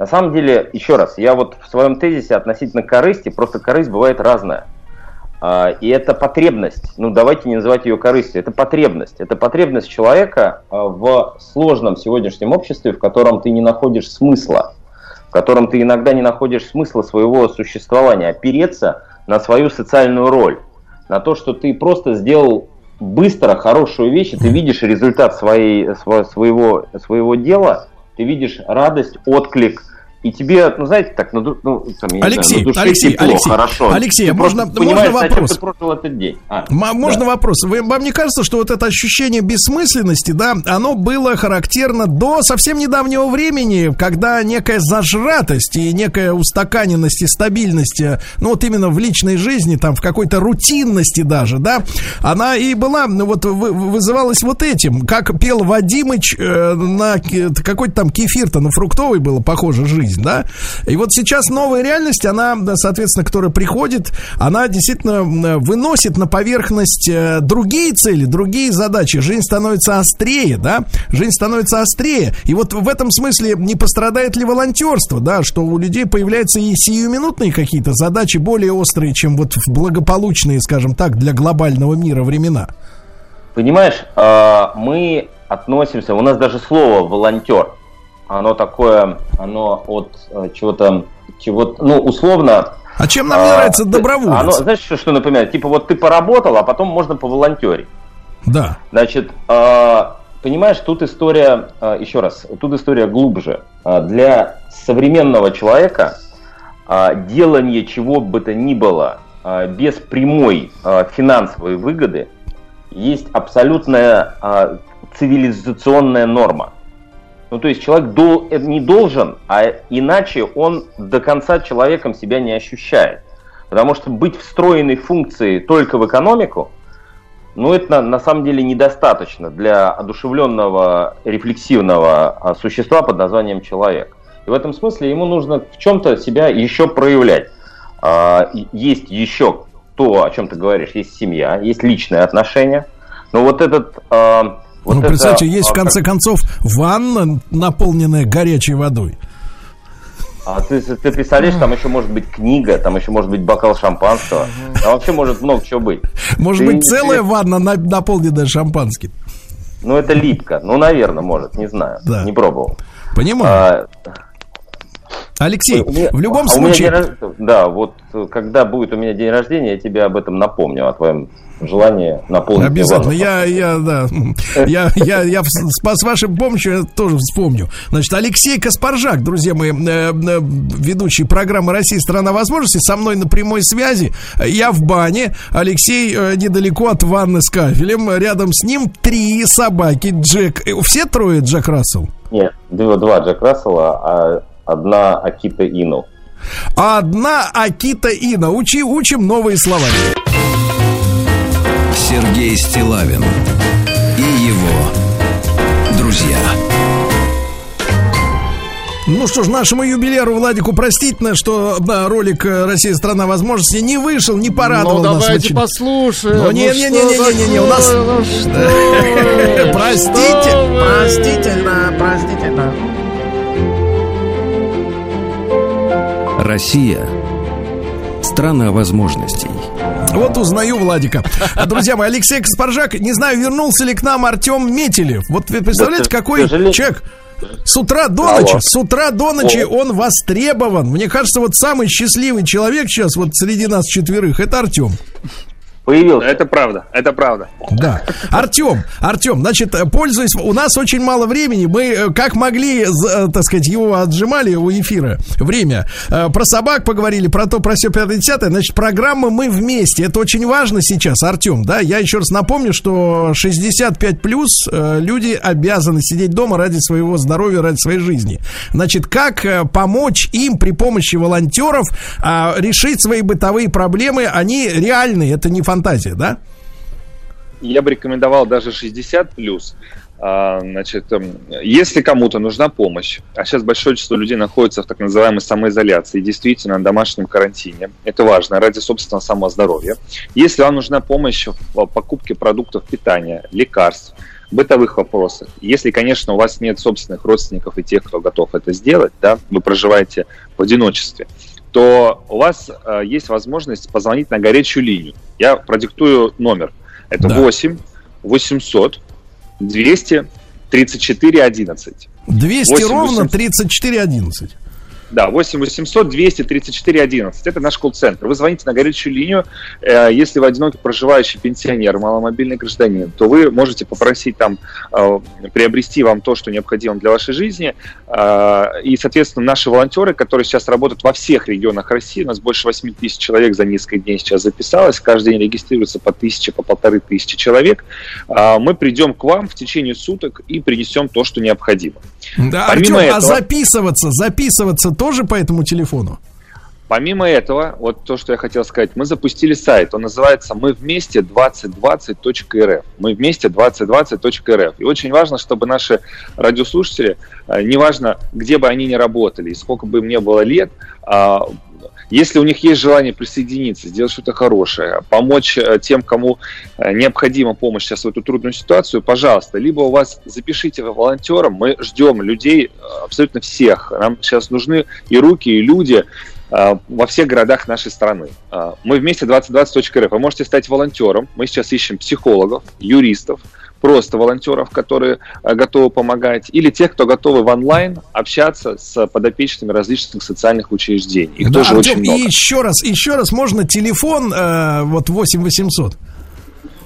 На самом деле, еще раз, я вот в своем тезисе относительно корысти, просто корысть бывает разная. А, И это потребность, ну давайте не называть ее корыстью, это потребность. Это потребность человека а, в сложном сегодняшнем обществе, в котором ты не находишь смысла, в котором ты иногда не находишь смысла своего существования, опереться на свою социальную роль, на то, что ты просто сделал быстро хорошую вещь, и ты видишь результат своей, сво- своего, своего дела, ты видишь радость, отклик, и тебе, ну знаете, так, на, ду- ну, там, я не Алексей, знаю, на душе Алексей, тепло, Алексей, хорошо. Алексей, Ты можно- можно вопрос? ты прожил этот день. А, М- Можно да. вопрос? Вы- вам не кажется, что вот это ощущение бессмысленности, да, оно было характерно до совсем недавнего времени, когда некая зажратость и некая устаканенность и стабильность, э, ну вот именно в личной жизни, там в какой-то рутинности даже, да, она и была, ну вот вы- вызывалась вот этим, как пел Вадимыч э, на какой-то там кефир-то, ну фруктовый было, похоже, жизнь. Жизнь, да. И вот сейчас новая реальность, она, соответственно, которая приходит, она действительно м, выносит на поверхность э, другие цели, другие задачи. Жизнь становится острее, да, жизнь становится острее. И вот в этом смысле не пострадает ли волонтерство, да, что у людей появляются и сиюминутные какие-то задачи более острые, чем вот в благополучные, скажем так, для глобального мира времена. Понимаешь, э, мы относимся, у нас даже слово волонтер, оно такое, оно от э, чего-то, чего ну, условно... А чем нам а, нравится доброволец? Оно, знаешь, что, что напоминает? Типа вот ты поработал, а потом можно поволонтерить. Да. Значит, э, понимаешь, тут история, э, еще раз, тут история глубже. Э, Для современного человека делание чего бы то ни было без прямой финансовой выгоды есть абсолютная цивилизационная норма. Ну, то есть человек дол- э, не должен, а иначе он до конца человеком себя не ощущает. Потому что быть встроенной функцией только в экономику, ну, это на, на самом деле недостаточно для одушевленного, рефлексивного а, существа под названием человек. И в этом смысле ему нужно в чем-то себя еще проявлять. А, есть еще то, о чем ты говоришь, есть семья, есть личные отношения. Но вот этот... вот ну, это, представьте, есть в а, конце концов ванна, наполненная горячей водой. А ты, ты представляешь, там еще может быть книга, там еще может быть бокал шампанского. Там вообще может много чего быть. Может Ты- быть, целая ванна, на- наполненная шампанским. Ну, это липко. Ну, наверное, может, не знаю. Да. Не пробовал. Понимаю. А, Алексей, меня- в любом а случае... день Да, вот э, когда будет у меня день рождения, я тебе об этом напомню, о твоем желании наполнить Обязательно. Я, я, да. <laughs> Я, я, я с, вашей помощью тоже вспомню. Значит, Алексей Каспаржак, друзья мои, э, э, ведущий программы «Россия. Страна возможностей», со мной на прямой связи. Я в бане. Алексей э, недалеко от ванны с кафелем. Рядом с ним три собаки. Джек. Все трое Джек Рассел? Нет, два, два Джек Рассела, а одна Акита Ину. Одна Акита Ина. Учи, учим новые слова. Сергей Стилавин и его друзья. Ну что ж, нашему юбиляру Владику простительно, что да, ролик э, «Россия. Страна возможностей» не вышел, не порадовал Ну, нас. давайте очень. послушаем. Ну, не, не, не, не, не, не, не, у нас. Ну? <laughs> Простите, простительно, простительно. Россия. Страна возможностей. Вот узнаю Владика. А, Друзья мои, Алексей Каспаржак, не знаю, вернулся ли к нам Артем Метелев. Вот вы представляете, какой сожалению. человек с утра до Алло. ночи, с утра до ночи он востребован. Мне кажется, вот самый счастливый человек сейчас вот среди нас четверых, это Артем. Появился. Это правда, это правда. Да. Артем, Артем, значит, пользуясь, у нас очень мало времени, мы э, как могли, э, так сказать, его отжимали у эфира время. Э, Про собак поговорили, про то, про все 50 значит, программа «Мы вместе». Это очень важно сейчас, Артем, да? Я еще раз напомню, что 65 плюс люди обязаны сидеть дома ради своего здоровья, ради своей жизни. Значит, как помочь им при помощи волонтеров а, решить свои бытовые проблемы? Они реальные, это не фантазия, да? Я бы рекомендовал даже 60 плюс. А, Значит, эм, если кому-то нужна помощь, а сейчас большое число людей находится в так называемой самоизоляции, действительно на домашнем карантине, это важно ради собственного самоздоровья. Если вам нужна помощь в покупке продуктов питания, лекарств, бытовых вопросах, если, конечно, у вас нет собственных родственников и тех, кто готов это сделать, да, вы проживаете в одиночестве, то у вас э, есть возможность позвонить на горячую линию. Я продиктую номер. Это Да. 8 800 200 34 11. 200 8 ровно 800. 34 11. Да, 8 800 200 34 11. Это наш колл-центр. Вы звоните на горячую линию. Э, Если вы одинокий проживающий пенсионер, маломобильный гражданин, то вы можете попросить там э, приобрести вам то, что необходимо для вашей жизни. Э, И, соответственно, наши волонтеры, которые сейчас работают во всех регионах России, у нас больше 8 тысяч человек за несколько дней сейчас записалось, каждый день регистрируется по тысяче, по полторы тысячи человек. Мы придем к вам в течение суток и принесем то, что необходимо. Да, Помимо Артем, а этого- записываться, записываться тоже по этому телефону? Помимо этого, вот то, что я хотел сказать, мы запустили сайт, он называется «Мы вместе 2020.рф». Мы вместе 2020.рф. И очень важно, чтобы наши радиослушатели, э, неважно, где бы они ни работали и сколько бы им не было лет, а, если у них есть желание присоединиться, сделать что-то хорошее, помочь э, тем, кому э, необходима помощь сейчас в эту трудную ситуацию, пожалуйста, либо у вас запишите волонтером, мы ждем людей э, абсолютно всех. Нам сейчас нужны и руки, и люди во всех городах нашей страны. Мы вместе 2020.рф. Вы можете стать волонтером. Мы сейчас ищем психологов, юристов, просто волонтеров, которые э, готовы помогать, или тех, кто готовы в онлайн общаться с подопечными различных социальных учреждений. Их да, тоже Артем, очень много. И еще раз, еще раз можно телефон э, вот 8 800.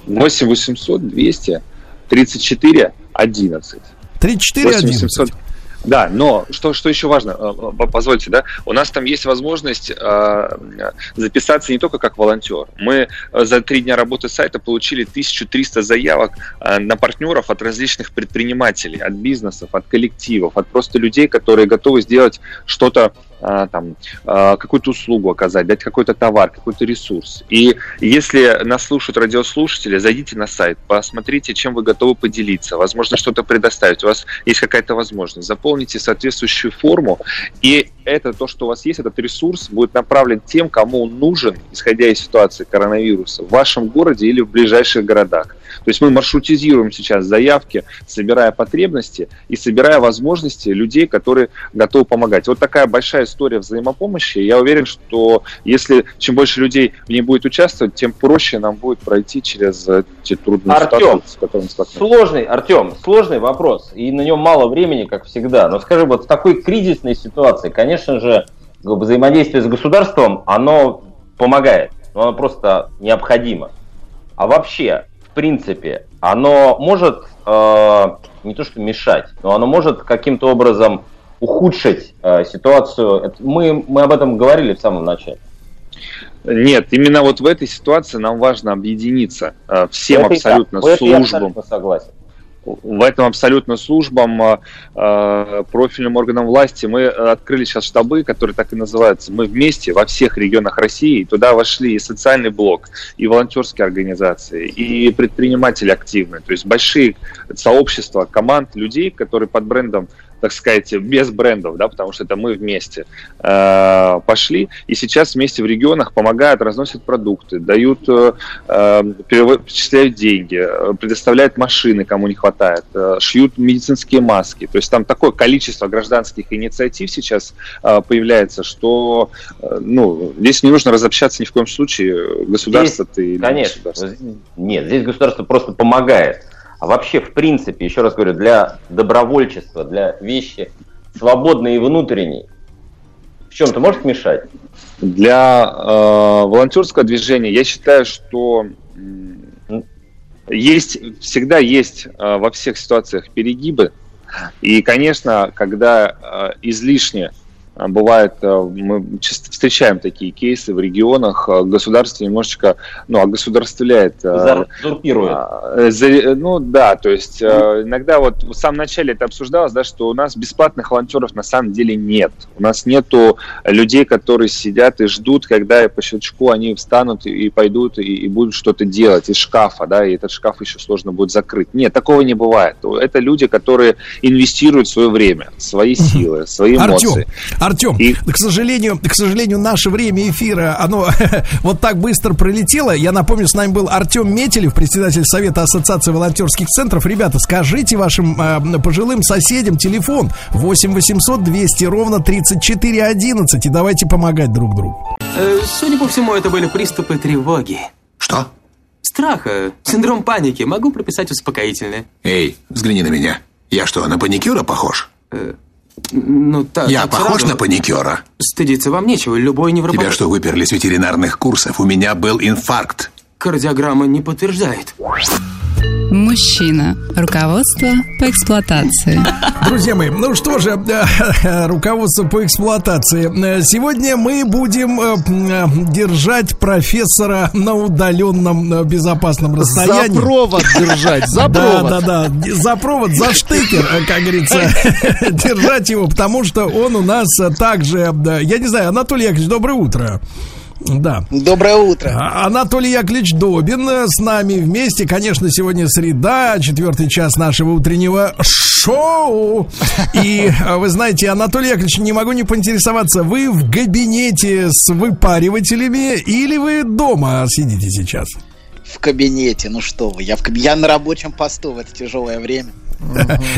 8 800 200 34 11. 34 11. 800 да, но что, что еще важно, э, позвольте, да, у нас там есть возможность э, записаться не только как волонтер. Мы э, за три дня работы сайта получили 1300 заявок э, на партнеров от различных предпринимателей, от бизнесов, от коллективов, от просто людей, которые готовы сделать что-то там, а, какую-то услугу оказать, дать какой-то товар, какой-то ресурс. И если нас слушают радиослушатели, зайдите на сайт, посмотрите, чем вы готовы поделиться, возможно, что-то предоставить, у вас есть какая-то возможность, заполните соответствующую форму, и это то, что у вас есть, этот ресурс будет направлен тем, кому он нужен, исходя из ситуации коронавируса, в вашем городе или в ближайших городах. То есть мы маршрутизируем сейчас заявки, собирая потребности и собирая возможности людей, которые готовы помогать. Вот такая большая история взаимопомощи. Я уверен, что если чем больше людей в ней будет участвовать, тем проще нам будет пройти через эти трудные Артем, ситуации, с которыми. Сложный, Артем, сложный вопрос, и на нем мало времени, как всегда. Но скажи, вот в такой кризисной ситуации, конечно же, взаимодействие с государством, оно помогает, но оно просто необходимо. А вообще, принципе, оно может э, не то что мешать, но оно может каким-то образом ухудшить э, ситуацию. Мы, мы об этом говорили в самом начале. Нет, именно вот в этой ситуации нам важно объединиться э, всем Это абсолютно я службам. абсолютно согласен. В этом абсолютно службам, э, э, профильным органам власти. Мы открыли сейчас штабы, которые так и называются. Мы вместе во всех регионах России. Туда вошли и социальный блок, и волонтерские организации, и предприниматели активные. То есть большие сообщества команд людей, которые под брендом так сказать, без брендов, да, потому что это мы вместе э, пошли, и сейчас вместе в регионах помогают, разносят продукты, дают, э, перечисляют деньги, э, предоставляют машины, кому не хватает, э, шьют медицинские маски. То есть там такое количество гражданских инициатив сейчас э, появляется, что э, ну, здесь не нужно разобщаться ни в коем случае, государство Здесь, ты Конечно. государство. Нет, здесь государство просто помогает. А вообще, в принципе, еще раз говорю, для добровольчества, для вещи свободной и внутренней, в чем-то может мешать? Для э, волонтерского движения я считаю, что есть всегда есть э, во всех ситуациях перегибы. И, конечно, когда э, излишне бывает, э, мы часто встречаем такие кейсы в регионах, э, государство немножечко, ну, огосударствляет. э, Узурпирует. э, за- Ну да, то есть иногда вот в самом начале это обсуждалось, да, что у нас бесплатных волонтеров на самом деле нет. У нас нету людей, которые сидят и ждут, когда по щелчку они встанут и, и пойдут и, и будут что-то делать из шкафа, да, и этот шкаф еще сложно будет закрыть. Нет, такого не бывает. Это люди, которые инвестируют свое время, свои силы, свои эмоции. Артем, к сожалению, к сожалению, наше время эфира, оно <laughs> вот так быстро пролетело. Я напомню, с нами был Артем Метелев, председатель Совета Ассоциации волонтерских центров. Ребята, скажите вашим э, пожилым соседям телефон 8 800 200 ровно 34 11 и давайте помогать друг другу. Э, Судя по всему, это были приступы тревоги. Что? Страха, синдром паники. Могу прописать успокоительное. Эй, взгляни на меня. Я что, на паникюра похож? Ну, так. Я так похож сразу. на паникюра? Стыдиться вам нечего. Любой невропат... Тебя что, выперли с ветеринарных курсов? У меня был инфаркт. Кардиограмма не подтверждает. Мужчина. Руководство по эксплуатации. Друзья мои, ну что же, э, <laughs> руководство по эксплуатации. Э, Сегодня мы будем э, держать профессора на удаленном безопасном расстоянии. За провод держать, за <laughs> Да, провод. да, да, за провод, за штекер, э, как говорится, <laughs> держать его, потому что он у нас также, да, я не знаю, Анатолий Яковлевич, доброе утро. Да. Доброе утро. А- Анатолий Яковлевич Добин э, с нами вместе. Конечно, сегодня среда, четвертый час нашего утреннего шоу. И э, вы знаете, Анатолий Яковлевич, не могу не поинтересоваться, вы в кабинете с выпаривателями или вы дома сидите сейчас? В кабинете, ну что вы, я, в я на рабочем посту в это тяжелое время.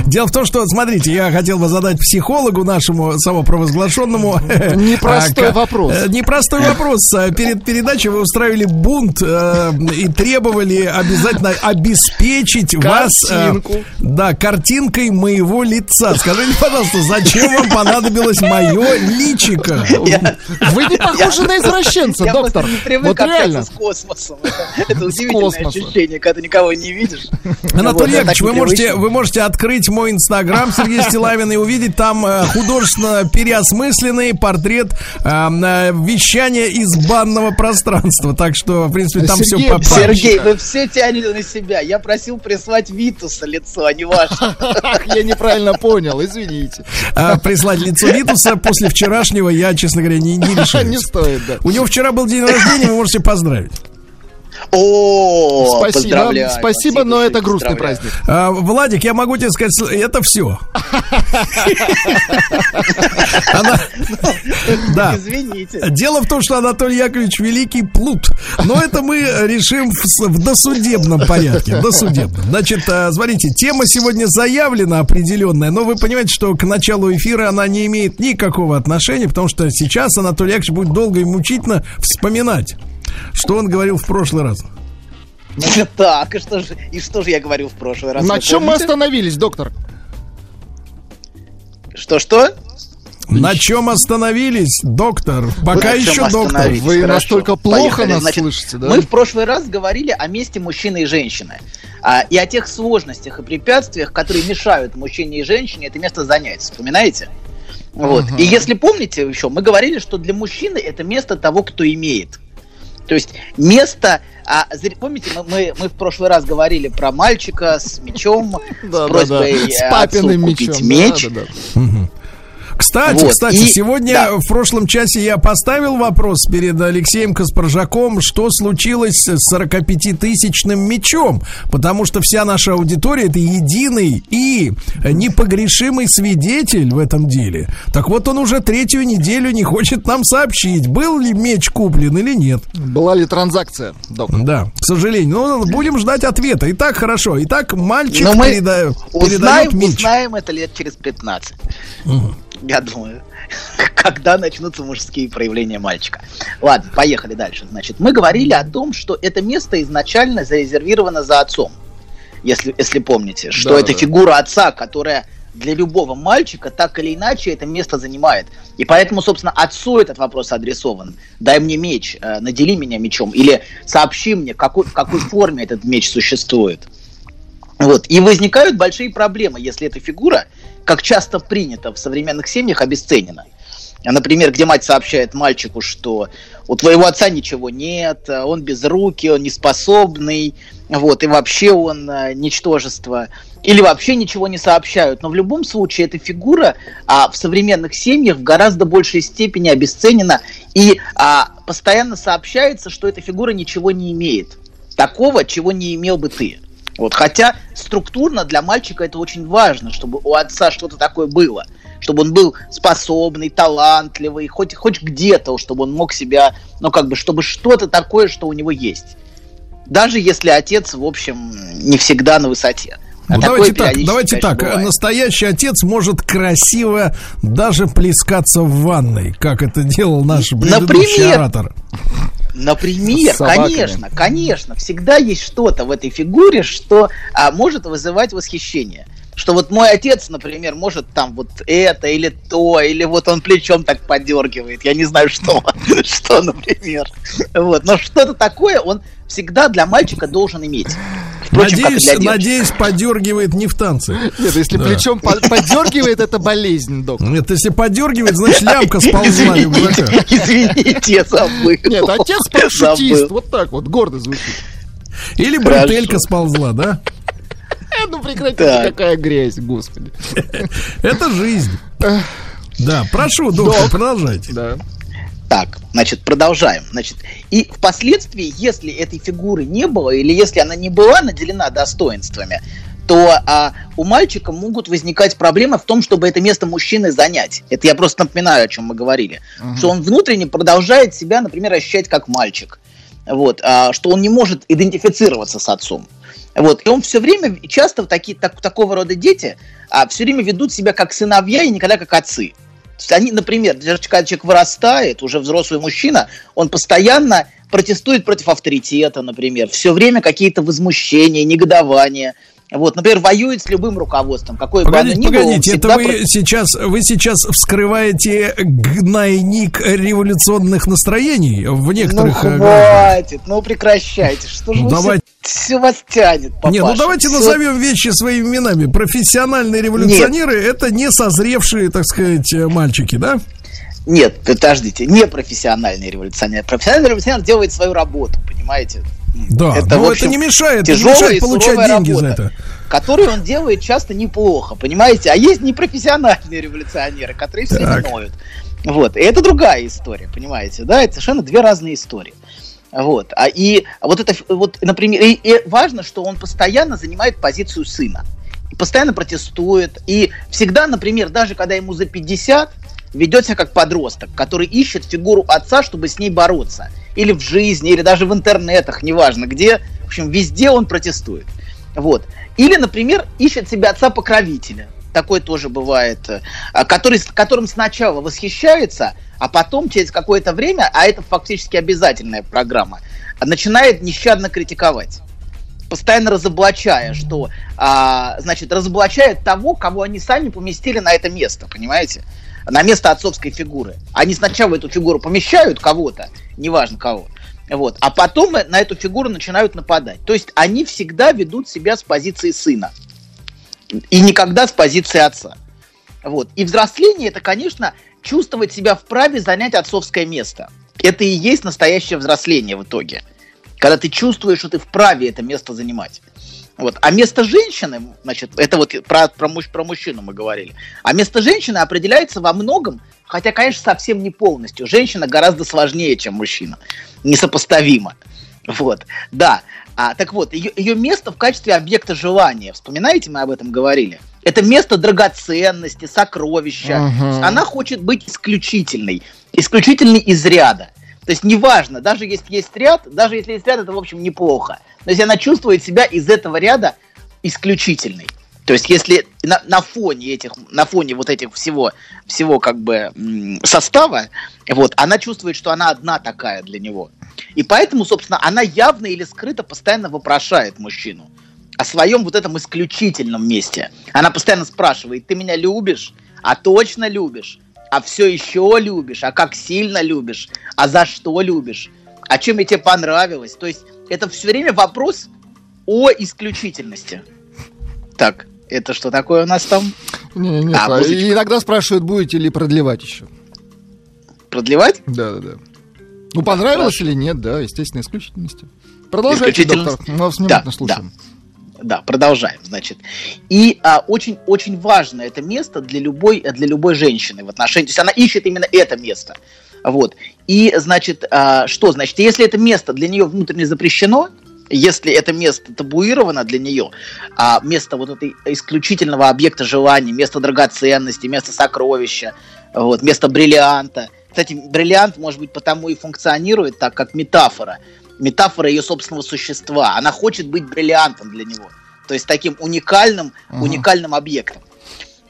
Дело в том, что, смотрите, я хотел бы задать психологу нашему самопровозглашенному... Непростой а, вопрос. э, Непростой вопрос. А, Перед передачей вы устраивали бунт э, и требовали обязательно обеспечить вас... э. Да, картинкой моего лица. Скажите, пожалуйста, зачем вам понадобилось мое личико? Вы не похожи на извращенца, доктор. просто не привык Вот общаться реально. с космосом. <laughs> Это, удивительное ощущение, когда ты никого не видишь. Анатолий Яковлевич, вы можете, можете открыть мой инстаграм Сергей Стилавин и увидеть там э, художественно переосмысленный портрет э, э, вещания из банного пространства. Так что, в принципе, там все по Сергей, вы все тянете на себя. Я просил прислать Витуса лицо, а не ваше. <laughs> Я неправильно понял, извините. Прислать лицо Витуса после вчерашнего я, честно говоря, не, решаюсь. <laughs> Не стоит, да. У него вчера был день рождения, вы можете поздравить. О, Спасибо, поздравляю. спасибо, но это грустный праздник. А, Владик, я могу тебе сказать, это все. <laughs> Она... Да. Извините. Дело в том, что Анатолий Яковлевич великий плут. Но это мы решим в, досудебном порядке. Досудебном. Значит, а, смотрите, тема сегодня заявлена определенная, но вы понимаете, что к началу эфира она не имеет никакого отношения, потому что сейчас Анатолий Яковлевич будет долго и мучительно вспоминать, что он говорил в прошлый раз. Так, и что же, и что же я говорил в прошлый раз? На вы чем мы остановились, доктор? Что-что? На чем остановились, доктор? Пока чем еще доктор. Вы Хорошо. настолько плохо Поехали. нас Значит, слышите, да? Мы в прошлый раз говорили о месте мужчины и женщины. а, и о тех сложностях и препятствиях, которые мешают мужчине и женщине это место занять. Вспоминаете? Вот. Ага. И если помните еще, мы говорили, что для мужчины это место того, кто имеет. То есть место, а, помните, мы, мы, мы в прошлый раз говорили про мальчика с мечом, с просьбой да. э, С папиным отцу купить мечом. меч. Кстати, Вот, кстати, и- сегодня да. в прошлом часе я поставил вопрос перед Алексеем Каспаржаком, что случилось с 45-тысячным мечом, потому что вся наша аудитория это единый и непогрешимый свидетель в этом деле. Так вот, он уже третью неделю не хочет нам сообщить, был ли меч куплен или нет. Была ли транзакция, доктор? Да, к сожалению. Но будем ждать ответа. Итак, хорошо. Итак, мальчик Но мы переда- узнаем, передает меч. узнаем это лет через 15. Мгм. Я думаю, <laughs> когда начнутся мужские проявления мальчика. Ладно, поехали дальше. Значит, мы говорили о том, что это место изначально зарезервировано за отцом. Если, если помните, что Да, это да. фигура отца, которая для любого мальчика так или иначе это место занимает. И поэтому, собственно, отцу этот вопрос адресован. Дай мне меч, э, надели меня мечом, или сообщи мне, какой, в какой форме этот меч существует. Вот. И возникают большие проблемы, если эта фигура, как часто принято в современных семьях, обесценена. А, Например, где мать сообщает мальчику, что у твоего отца ничего нет, он безрукий, он неспособный, вот, и вообще он э, ничтожество. Или вообще ничего не сообщают. Но в любом случае эта фигура а, в современных семьях в гораздо большей степени обесценена. И а, постоянно сообщается, что эта фигура ничего не имеет. Такого, чего не имел бы ты. Вот, хотя структурно для мальчика это очень важно, чтобы у отца что-то такое было. Чтобы он был способный, талантливый, хоть, хоть где-то, чтобы он мог себя, ну как бы, чтобы что-то такое, что у него есть. Даже если отец, в общем, не всегда на высоте. А Ну, давайте так, давайте так. бывает. Настоящий отец может красиво даже плескаться в ванной, как это делал наш предыдущий Например? оратор. Например, конечно, конечно, всегда есть что-то в этой фигуре, что а, может вызывать восхищение. Что вот мой отец, например, может там вот это или то, или вот он плечом так подергивает, я не знаю что, <laughs> что, например. Вот, но что-то такое он всегда для мальчика должен иметь. Впрочем, Надеюсь, надеюсь, подергивает не в танце. Нет, если Да. плечом по- подергивает, это болезнь, доктор. Нет, если подергивает, значит лямка сползла рюкзака. Извините, я забыл. Нет, отец парашютист. Вот так вот, гордо звучит. Или бретелька сползла, да? Э, ну прекратите, какая грязь, господи. Это жизнь. Да, прошу, доктор, продолжайте. Да. Так, значит, продолжаем. Значит, и впоследствии, если этой фигуры не было, или если она не была наделена достоинствами, то а, у мальчика могут возникать проблемы в том, чтобы это место мужчины занять. Это я просто напоминаю, о чем мы говорили. Что он внутренне продолжает себя, например, ощущать как мальчик. Вот, а, что он не может идентифицироваться с отцом. Вот, и он все время, часто такие, так, такого рода дети а, все время ведут себя как сыновья и никогда как отцы. Они, например, даже когда человек вырастает, уже взрослый мужчина, он постоянно протестует против авторитета, например, все время какие-то возмущения, негодования. Вот, например, воюет с любым руководством, какое бы оно Погодите, ни было, он погодите, это вы против- сейчас, вы сейчас вскрываете гнойник революционных настроений в Ну некоторых э, гражданах? хватит, ну прекращайте, что же Ну, вы давайте. все, вас тянет, папаша. Не, ну давайте Всё- назовем вещи своими именами. Профессиональные революционеры это не созревшие, так сказать, э, мальчики, да? Нет, подождите, не профессиональный революционер. Профессиональный революционер делает свою работу, понимаете? Да, Это, но в общем, это не мешает, не тяжелая мешает и получать деньги за работа, это. Которую он делает часто неплохо, понимаете? А есть непрофессиональные революционеры, которые все Так. ноют. Вот, и это другая история, понимаете? Да, это совершенно две разные истории. Вот, а и вот это, вот, например, и, и важно, что он постоянно занимает позицию сына. И постоянно протестует. И всегда, например, даже когда ему за 50, ведет себя как подросток, который ищет фигуру отца, чтобы с ней бороться. Или в жизни, или даже в интернетах, неважно где. В общем, везде он протестует. Вот. Или, например, ищет себе отца-покровителя. Такое тоже бывает. э, а, Который, которым сначала восхищается, а потом через какое-то время, а это фактически обязательная программа, начинает нещадно критиковать постоянно разоблачая, что, а, значит, разоблачает того, кого они сами поместили на это место, понимаете? На место отцовской фигуры. Они сначала эту фигуру помещают кого-то, неважно кого, вот, а потом на эту фигуру начинают нападать. То есть они всегда ведут себя с позиции сына и никогда с позиции отца. Вот. И взросление это, конечно, чувствовать себя вправе занять отцовское место. Это и есть настоящее взросление в итоге. Когда ты чувствуешь, что ты вправе это место занимать. Вот. А место женщины, значит, это вот про, про, муж- про мужчину мы говорили. А место женщины определяется во многом, хотя, конечно, совсем не полностью. Женщина гораздо сложнее, чем мужчина. Несопоставимо. Вот, да. А, так вот, ее, ее место в качестве объекта желания, вспоминаете, мы об этом говорили? Это место драгоценности, сокровища. Ага. Она хочет быть исключительной, исключительной из ряда. То есть неважно, даже если есть ряд, даже если есть ряд, это, в общем, неплохо. Но если она чувствует себя из этого ряда исключительной. То есть, если на, на фоне этих, на фоне вот этих всего, всего как бы состава, вот, она чувствует, что она одна такая для него. И поэтому, собственно, она явно или скрыто постоянно вопрошает мужчину о своем вот этом исключительном месте. Она постоянно спрашивает, ты меня любишь? А точно любишь? А все еще любишь? А как сильно любишь? А за что любишь? А чем я тебе понравилось? То есть это все время вопрос о исключительности. Так, это что такое у нас там? Не, не, А, а, музычка. иногда спрашивают, будете ли продлевать еще. Продлевать? Да, да, да. Ну, понравилось или нет, да, естественно, исключительности. Продолжайте, Исключительность. доктор, мы вас Да, внимательно слушаем. Да, продолжаем, значит. И а, очень, очень важно это место для любой, для любой женщины в отношении. То есть она ищет именно это место. Вот. И, значит, а, что значит, если это место для нее внутренне запрещено, если это место табуировано для нее, а место вот этой исключительного объекта желания, место драгоценности, место сокровища, вот, место бриллианта. Кстати, бриллиант, может быть, потому и функционирует так, как метафора. Метафора ее собственного существа. Она хочет быть бриллиантом для него. То есть таким уникальным, Ага. уникальным объектом.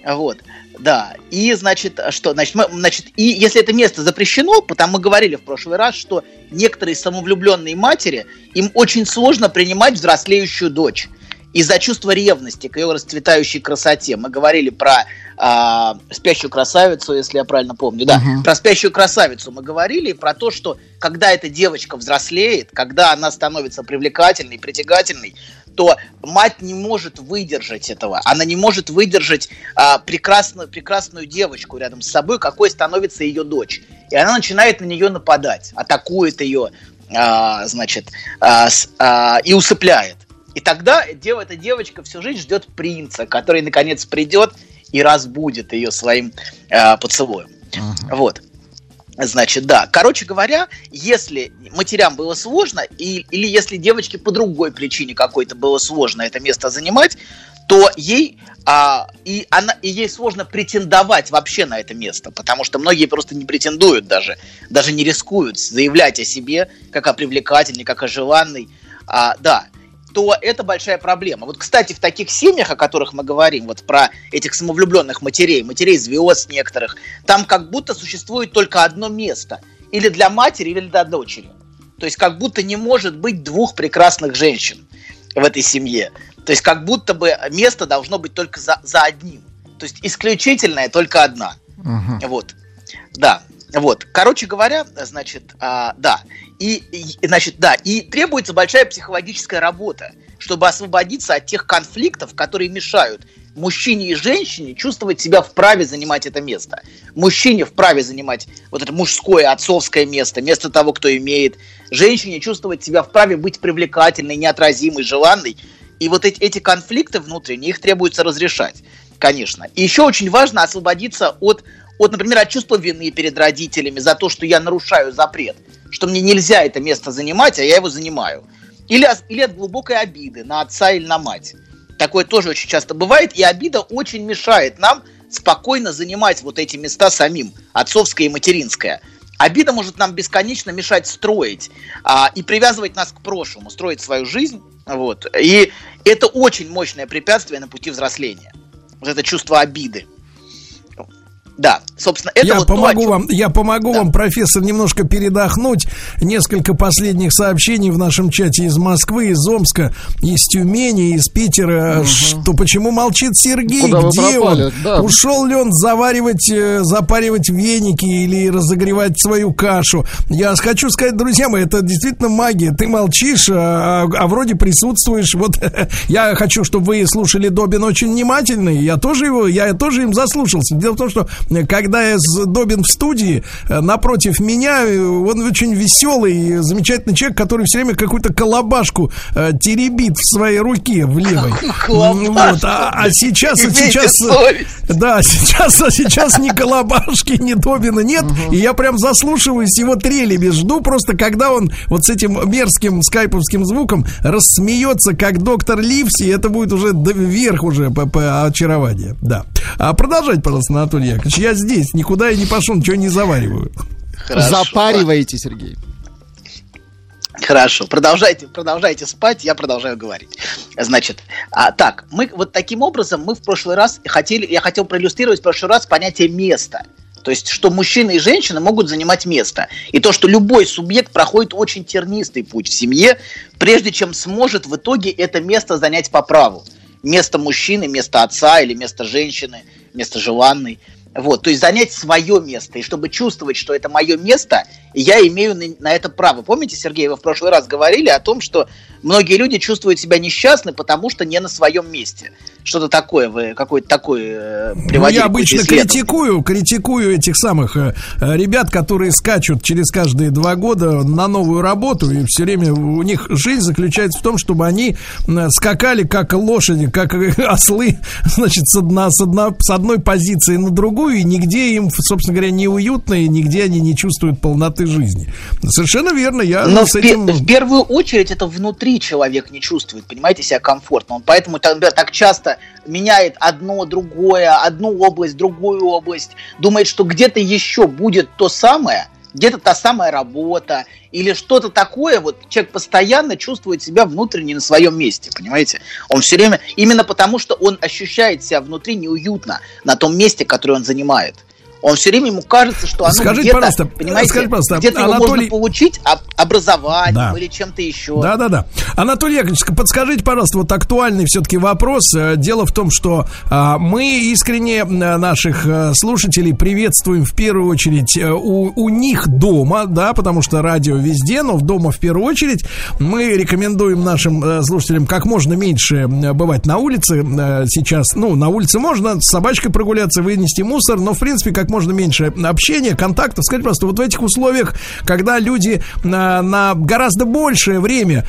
Вот, да. И, значит, что? Значит, мы, значит, и если это место запрещено, потому мы говорили в прошлый раз, что некоторые самовлюбленные матери, им очень сложно принимать взрослеющую дочь. Из-за чувства ревности к ее расцветающей красоте. Мы говорили про а, спящую красавицу, если я правильно помню, да, Мгм. про спящую красавицу мы говорили, про то, что когда эта девочка взрослеет, когда она становится привлекательной, притягательной, то мать не может выдержать этого. Она не может выдержать а, прекрасную, прекрасную девочку рядом с собой, какой становится ее дочь. И она начинает на нее нападать, атакует ее, а, значит, а, с- а, и усыпляет. И тогда дев- эта девочка всю жизнь ждет принца, который наконец придет и разбудит ее своим а, поцелуем. Вот. Значит, да. Короче говоря, если матерям было сложно, и, или если девочке по другой причине какой-то было сложно это место занимать, то ей, а, и она, и ей сложно претендовать вообще на это место, потому что многие просто не претендуют даже, даже не рискуют заявлять о себе как о привлекательной, как о желанной. А, да, то это большая проблема. Вот, кстати, в таких семьях, о которых мы говорим, вот про этих самовлюбленных матерей, матерей звезд некоторых, там как будто существует только одно место. Или для матери, или для дочери. То есть как будто не может быть двух прекрасных женщин в этой семье. То есть как будто бы место должно быть только за, за одним. То есть исключительная только одна. Вот. Да. Вот. Короче говоря, значит, а, да. И, и, значит, да. И требуется большая психологическая работа, чтобы освободиться от тех конфликтов, которые мешают мужчине и женщине чувствовать себя вправе занимать это место. Мужчине вправе занимать вот это мужское, отцовское место, место того, кто имеет. Женщине чувствовать себя вправе быть привлекательной, неотразимой, желанной. И вот эти, эти конфликты внутренние, их требуется разрешать, конечно. И еще очень важно освободиться от, от, например, от чувства вины перед родителями за то, что я нарушаю запрет, что мне нельзя это место занимать, а я его занимаю. Или, или от глубокой обиды на отца или на мать. Такое тоже очень часто бывает, и обида очень мешает нам спокойно занимать вот эти места самим, отцовское и материнское. Обида может нам бесконечно мешать строить а, и привязывать нас к прошлому, строить свою жизнь. Вот. И это очень мощное препятствие на пути взросления. Вот это чувство обиды. Да, собственно, это я вот то, помогу чем- вам, я помогу вам, профессор, немножко передохнуть. Несколько последних сообщений в нашем чате из Москвы, из Омска, из Тюмени, из Питера. Что почему молчит Сергей? Куда Где он? Да. Ушел ли он заваривать, э, запаривать веники или разогревать свою кашу? Я хочу сказать, друзья мои, это действительно магия. Ты молчишь, а, а вроде присутствуешь. Вот <laughs> я хочу, чтобы вы слушали Добин очень внимательно. Я тоже его, я тоже им заслушался. Дело в том, что когда я с Добин в студии, э, напротив меня, э, он очень веселый, замечательный человек, который все время какую-то колобашку э, теребит в своей руке в левой. <laughs> Вот, а, а сейчас, а сейчас, да, <laughs> сейчас, а сейчас ни колобашки, ни Добина нет, и я прям заслушиваюсь его трелями, жду просто, когда он вот с этим мерзким скайповским звуком рассмеется, как доктор Ливси, это будет уже вверх уже по, по очарованию, да. А продолжайте, пожалуйста, Анатолий Яковлевич, я здесь, никуда я не пошел, ничего не завариваю. Хорошо, Запариваете, Сергей. Хорошо, продолжайте, продолжайте спать, я продолжаю говорить. Значит, а, так, мы вот таким образом мы в прошлый раз хотели, я хотел проиллюстрировать в прошлый раз понятие места. То есть, что мужчины и женщины могут занимать место. И то, что любой субъект проходит очень тернистый путь в семье, прежде чем сможет в итоге это место занять по праву. Место мужчины, место отца или место женщины, место желанной. Вот, то есть занять свое место. И чтобы чувствовать, что это мое место, я имею на, это право. Помните, Сергей, вы в прошлый раз говорили о том, что многие люди чувствуют себя несчастны, потому что не на своем месте. Что-то такое, вы какой-то такой э, Ну, приводили. я какое-то обычно критикую, критикую этих самых э, ребят, которые скачут через каждые два года на новую работу, и все время у них жизнь заключается в том, чтобы они скакали как лошади, как э, <laughs> ослы, значит, с, одна, с, одна, с одной позиции на другую, и нигде им, собственно говоря, не уютно, и нигде они не чувствуют полноты жизни. Совершенно верно, я Но с в, этим... в первую очередь это внутри человек не чувствует, понимаете, себя комфортно. Он поэтому тогда так часто меняет одно, другое, одну область, другую область, думает, что где-то еще будет то самое, где-то та самая работа или что-то такое, вот человек постоянно чувствует себя внутренне на своем месте, понимаете? Он все время, именно потому что он ощущает себя внутри неуютно на том месте, которое он занимает. Он все время ему кажется, что оно Скажите, где-то, пожалуйста, понимаете, скажите, пожалуйста, где-то его Анатолий- можно получить об- образованием Да. или чем-то еще. Да, да, да. Анатолий Яковлевич, подскажите, пожалуйста, вот актуальный все-таки вопрос. Э, Дело в том, что а, мы искренне э, наших э, слушателей приветствуем в первую очередь у, у них дома, да, потому что радио везде, но в дома в первую очередь. Мы рекомендуем нашим слушателям как можно меньше бывать на улице сейчас. Ну, на улице можно с собачкой прогуляться, вынести мусор, но, в принципе, как можно меньше общения, контактов. Скажите, просто вот в этих условиях, когда люди на, на гораздо большее время,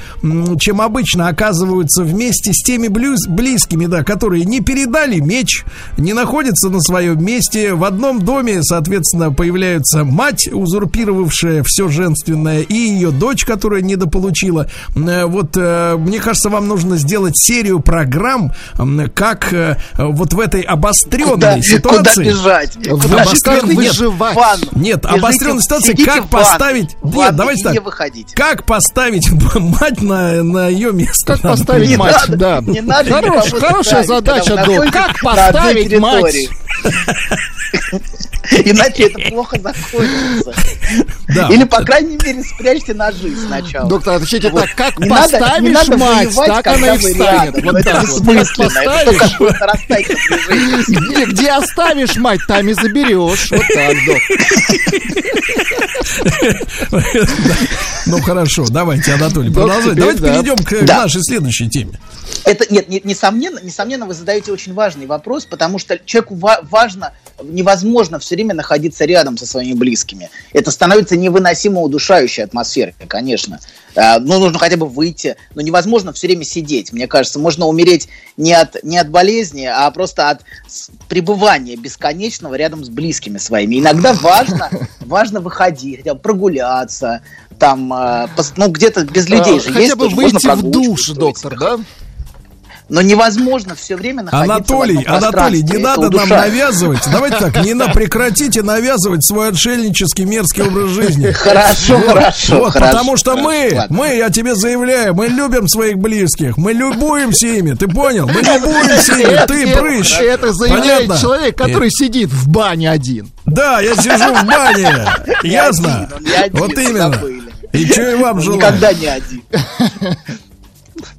чем обычно, оказываются вместе с теми блюз- близкими, да, которые не передали меч, не находятся на своем месте. В одном доме, соответственно, появляются мать, узурпировавшая все женственное, и ее дочь, которая недополучила. Э, Вот, э, мне кажется, вам нужно сделать серию программ, как э, вот в этой обостренной Куда- ситуации... куда бежать? Куда обостренной- нет, Выживать. ванну. Нет, Лежите, обостренной ситуации, как поставить... Нет, давайте так. не выходить. Как поставить <laughs> мать на, на ее место? Как поставить Не мать, надо, да. не надо Хорош- хорошая задача, Док. Как поставить мать? <laughs> <laughs> Иначе это плохо закончится. Да. Или, по крайней мере, спрячьте ножи сначала. Доктор, отвечайте Вот. так, как Не надо- поставишь не надо мать, так она и встанет. Вот Это так вот. Бессмысленно. Это поставишь, только <laughs> где, где оставишь мать, там и заберешь. Вот так, док. Ну хорошо, давайте, Анатолий, теперь Давайте да. перейдем к Да. нашей следующей теме. Это нет, не- несомненно, несомненно, вы задаете очень важный вопрос, потому что человеку ва- важно, невозможно все время находиться рядом со своими близкими. Это становится невыносимо удушающей атмосферой, конечно. А, Ну, нужно хотя бы выйти, но невозможно все время сидеть. Мне кажется, можно умереть не от, не от болезни, а просто от пребывания бесконечного рядом с близкими своими. Иногда важно, <laughs> важно выходить, хотя бы прогуляться, там, а, ну, где-то без людей А, же Хотя есть. бы выйти в душ, доктор, да? Но невозможно все время находиться Анатолий, в одном Анатолий, не надо нам навязывать. Давайте так, не на, прекратите навязывать свой отшельнический мерзкий образ жизни. <laughs> Хорошо, Вот, хорошо, вот, хорошо, потому что мы, ладно. мы, я тебе заявляю, мы любим своих близких, мы любуемся ими, ты понял? Мы любуемся ими, ты прыщ. Это заявляет Понятно? человек, который сидит в бане один. Да, я сижу в бане, ясно? не один, Вот именно. забыли. И что и вам желаю. Никогда не один.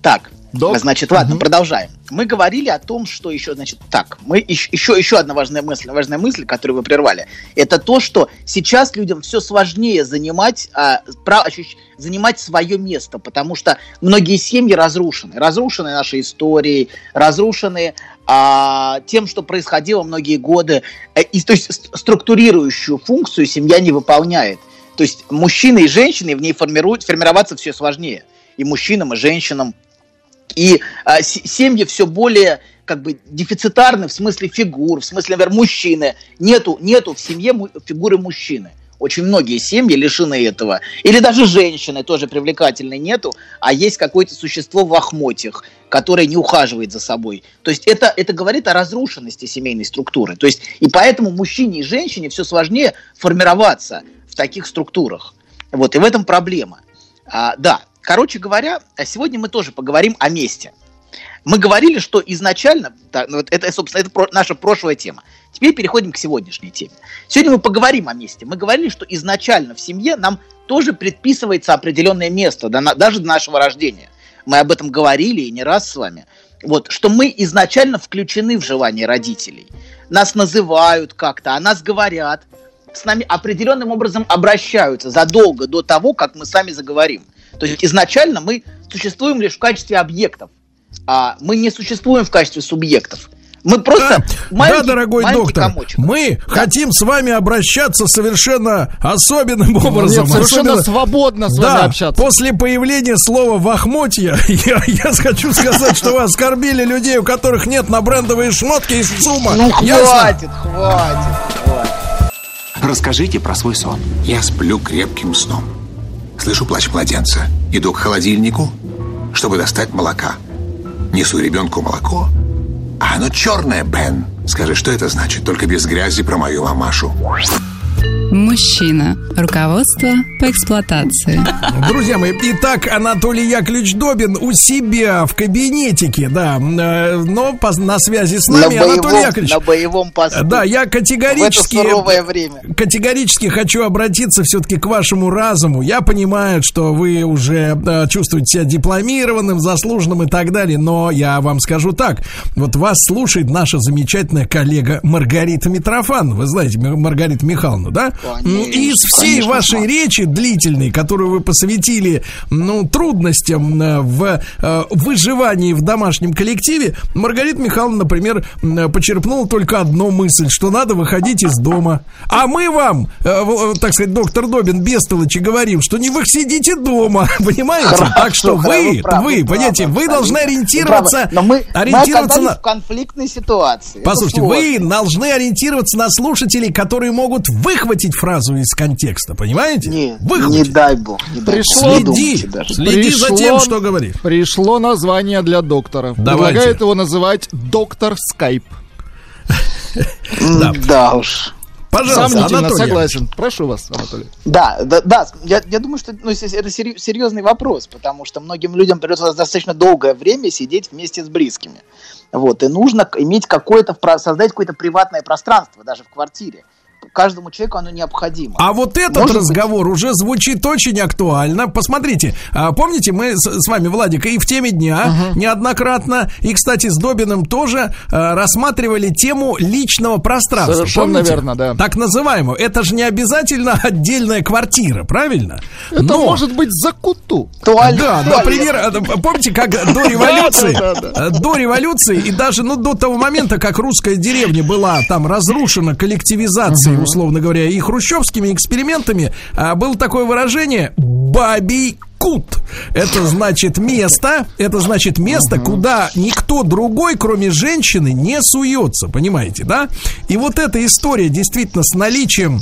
Так, Док? значит, ладно, продолжаем. Мы говорили о том, что еще, значит, так, мы еще, еще, одна важная мысль, важная мысль, которую вы прервали, это то, что сейчас людям все сложнее занимать, а, ощущ- занимать свое место, потому что многие семьи разрушены, разрушены нашей историей, разрушены а, тем, что происходило многие годы, Э, и, то есть ст- структурирующую функцию семья не выполняет. То есть мужчины и женщины в ней формируют, формироваться все сложнее. И мужчинам, и женщинам. И а, семьи все более как бы дефицитарны в смысле фигур, в смысле, например, мужчины. Нету, нету в семье фигуры мужчины. Очень многие семьи лишены этого. Или даже женщины тоже привлекательной нету, а есть какое-то существо в охмотьях, которое не ухаживает за собой. То есть это, это говорит о разрушенности семейной структуры. То есть и поэтому мужчине и женщине все сложнее формироваться в таких структурах. Вот, и в этом проблема. А, да, короче говоря, сегодня мы тоже поговорим о месте. Мы говорили, что изначально, да, ну, это, собственно, это про- наша прошлая тема. Теперь переходим к сегодняшней теме. Сегодня мы поговорим о месте. Мы говорили, что изначально в семье нам тоже предписывается определенное место, да, на- даже до нашего рождения. Мы об этом говорили и не раз с вами. Вот, что мы изначально включены в желание родителей. Нас называют как-то, о нас говорят, с нами определенным образом обращаются задолго до того, как мы сами заговорим. То есть изначально мы существуем лишь в качестве объектов, а мы не существуем в качестве субъектов. Мы просто Да, маленький, дорогой маленький доктор, комочек. мы хотим с вами обращаться совершенно особенным образом. Нет, совершенно Особенно- свободно с вами Да, общаться. после появления слова «вахмотья» <laughs> я, я хочу сказать, что вы оскорбили людей, у которых нет на брендовые шмотки из ЦУМа. Ну хватит, хватит, хватит. Расскажите про свой сон. Я сплю крепким сном. Слышу плач младенца. Иду к холодильнику, чтобы достать молока. Несу ребенку молоко. А оно черное, Бен. Скажи, что это значит? Только без грязи про мою мамашу. Мужчина. Руководство по эксплуатации. Друзья мои, итак, Анатолий Яковлевич Добин у себя в кабинетике, да, э, но по- на связи с На нами Анатолий боевом, Яковлевич. на боевом посту. Да, я категорически, В это суровое время. категорически хочу обратиться все-таки к вашему разуму. Я понимаю, что вы уже э, чувствуете себя дипломированным, заслуженным и так далее, но я вам скажу так. Вот вас слушает наша замечательная коллега Маргарита Митрофан. Вы знаете М- Маргариту Михайловну, да? Конечно, И из всей конечно, вашей знаю. речи длительной, которую вы посвятили ну, трудностям э, в э, выживании в домашнем коллективе, Маргарита Михайловна, например, почерпнула только одну мысль, что надо выходить из дома. А мы вам, э, так сказать, доктор Добин, бестолочи, говорим, что не вы сидите дома, <laughs> понимаете? Хорошо, так что вы, правы, вы, правы, понимаете, вы должны Вы ориентироваться. Но мы, мы ориентироваться оказались на... в конфликтной ситуации. Послушайте, вы должны ориентироваться на слушателей, которые могут выхватить фразу из контекста, понимаете? Не, Выхватить. не дай бог. Не дай бог. Пришло- думайте Следи, даже. следи за тем, что говоришь. Пришло название для доктора. Давайте. Предлагает его называть доктор Скайп. Да. Да уж. Пожалуйста, Анатолий согласен. Прошу вас, Анатолий. Да, да, да. Я, я думаю, что ну, это серьезный вопрос, потому что многим людям придется достаточно долгое время сидеть вместе с близкими. Вот, и нужно иметь какое-то, создать какое-то приватное пространство, даже в квартире. Каждому человеку оно необходимо. А вот этот Может быть- разговор уже звучит очень актуально. Посмотрите, а, помните, мы с, вами, Владик, и в теме дня неоднократно, и, кстати, с Добиным тоже а, рассматривали тему личного пространства. Совершенно Помните? верно, да. Так называемого. Это же не обязательно <laughs> отдельная квартира, правильно? Это Но- может быть за куту. Туалет, Да, туалет. например, э, помните, как до революции, до революции и даже ну, до того момента, как русская деревня была там разрушена коллективизацией, условно говоря, и хрущевскими экспериментами, а, было такое выражение «бабий кут». Это значит место, это значит место, куда никто другой, кроме женщины, не суется, понимаете, да? И вот эта история действительно с наличием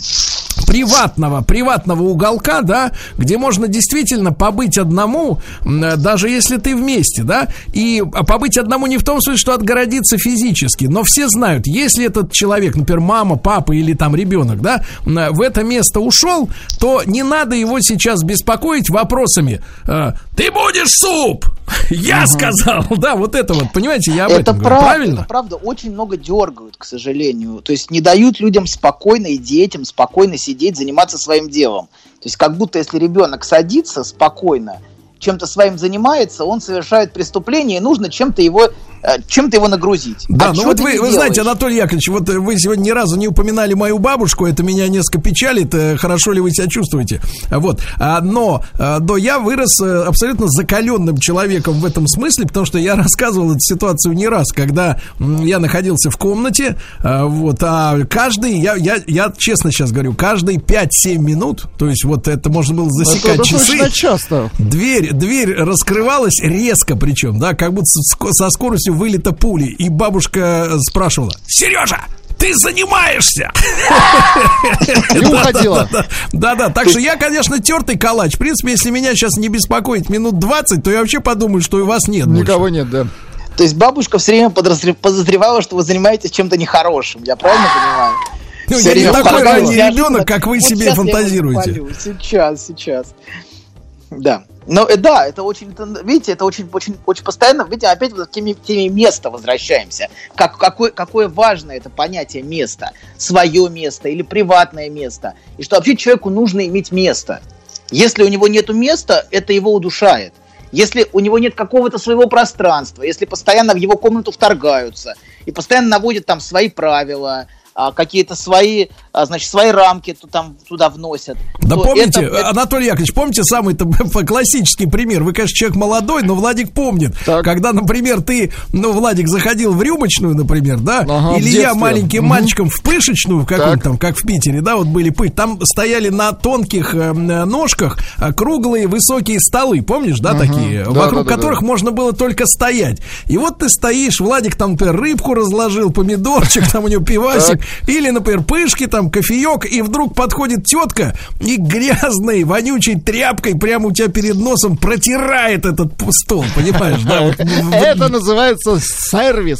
приватного, приватного уголка, да, где можно действительно побыть одному, даже если ты вместе, да, и побыть одному не в том смысле, что отгородиться физически, но все знают, если этот человек, например, мама, папа или там ребенок, да, в это место ушел, то не надо его сейчас беспокоить вопросами, э, ты будешь суп, я сказал, <laughs> да, вот это вот, понимаете, я об это этом говорю, правда, правильно? это правда, очень много дергают, к сожалению. То есть не дают людям спокойно и детям спокойно сидеть, заниматься своим делом. То есть как будто если ребенок садится спокойно, чем-то своим занимается, он совершает преступление, и нужно чем-то его, э, чем-то его нагрузить. Да, А ну вот вы, вы знаете? Анатолий Яковлевич, вот э, вы сегодня ни разу не упоминали мою бабушку, это меня несколько печалит, э, хорошо ли вы себя чувствуете. Вот, А, но, но я вырос абсолютно закаленным человеком в этом смысле, потому что я <laughs> рассказывал эту ситуацию не раз, когда я находился в комнате, вот, а каждый, я, я, я честно сейчас говорю, каждые 5-7 минут, то есть вот это можно было засекать Это часы, часто. Дверь, дверь раскрывалась резко причем, да, как будто со ско- со скоростью вылета пули. И бабушка э, спрашивала, Сережа, ты занимаешься? И уходила. Да-да, так что я, конечно, тертый калач. В принципе, если меня сейчас не беспокоить минут 20, то я вообще подумаю, что и вас нет. Никого нет, да. То есть бабушка все время подозрев- подозревала, что вы занимаетесь чем-то нехорошим. Я правильно понимаю? Ну, я не такой ранний ребенок, как вы себе фантазируете. Сейчас, сейчас. Да. Э, да, это очень, видите, это очень, очень, очень постоянно, видите, опять вот к теме, теме места возвращаемся. Как, какое, какое важное это понятие места. Свое место или приватное место. И что вообще человеку нужно иметь место. Если у него нет места, это его удушает. Если у него нет какого-то своего пространства, если постоянно в его комнату вторгаются и постоянно наводят там свои правила, а, какие-то свои, значит, свои рамки ту- там туда вносят. Да то помните, это- Анатолий Яковлевич, помните самый то <laughs> классический пример? Вы, конечно, человек молодой, но Владик помнит. Когда, например, ты, ну, Владик заходил в рюмочную, например, да, Ага, или я маленьким Мгм. мальчиком в пышечную, в каком Так. там, как в Питере, да, вот были пыть, там стояли на тонких э, м, ножках э, круглые высокие столы, помнишь, да, Мгм. такие, Да, вокруг да, да, которых да. можно было только стоять. И вот ты стоишь, Владик там, например, рыбку разложил, помидорчик, <laughs> там у него пивасик, или, например, пышки, там, кофеек, и вдруг подходит тетка и грязной, вонючей тряпкой прямо у тебя перед носом протирает этот стол, понимаешь, да? вот Это называется сервис.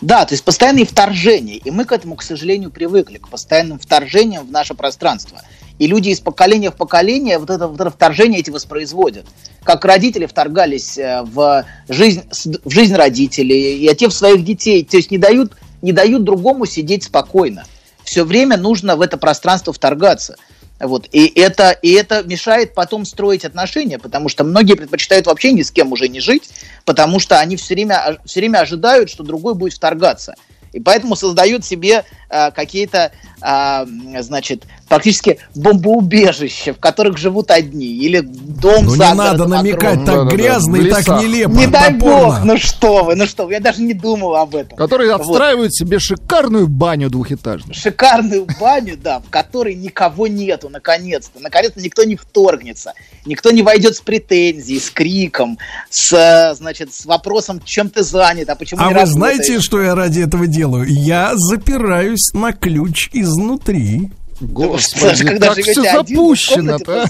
Да, то есть постоянные вторжения. И мы к этому, к сожалению, привыкли, к постоянным вторжениям в наше пространство. И люди из поколения в поколение вот это, вот это вторжение эти воспроизводят. Как родители вторгались э, в жизнь, в жизнь родителей, и те в своих детей. То есть не дают, не дают другому сидеть спокойно. Все время нужно в это пространство вторгаться. Вот. И, это, и это мешает потом строить отношения, потому что многие предпочитают вообще ни с кем уже не жить, потому что они все время, все время ожидают, что другой будет вторгаться. И поэтому создают себе а, какие-то, а, значит, практически бомбоубежища, в которых живут одни. Или дом Ну, за не надо намекать огромный. так грязно и так нелепо. Не дай топорно. бог, ну что вы, ну что вы, я даже не думал об этом. Которые Вот. отстраивают себе шикарную баню двухэтажную. шикарную баню, да, в которой никого нету, наконец-то. Наконец-то никто не вторгнется, никто не войдет с претензией, с криком, с, э, значит, с вопросом, чем ты занят, а почему А не вы работаешь. знаете, что я ради этого делаю? Я запираюсь на ключ изнутри. Даже когда как живете всё один, вы запущено-то,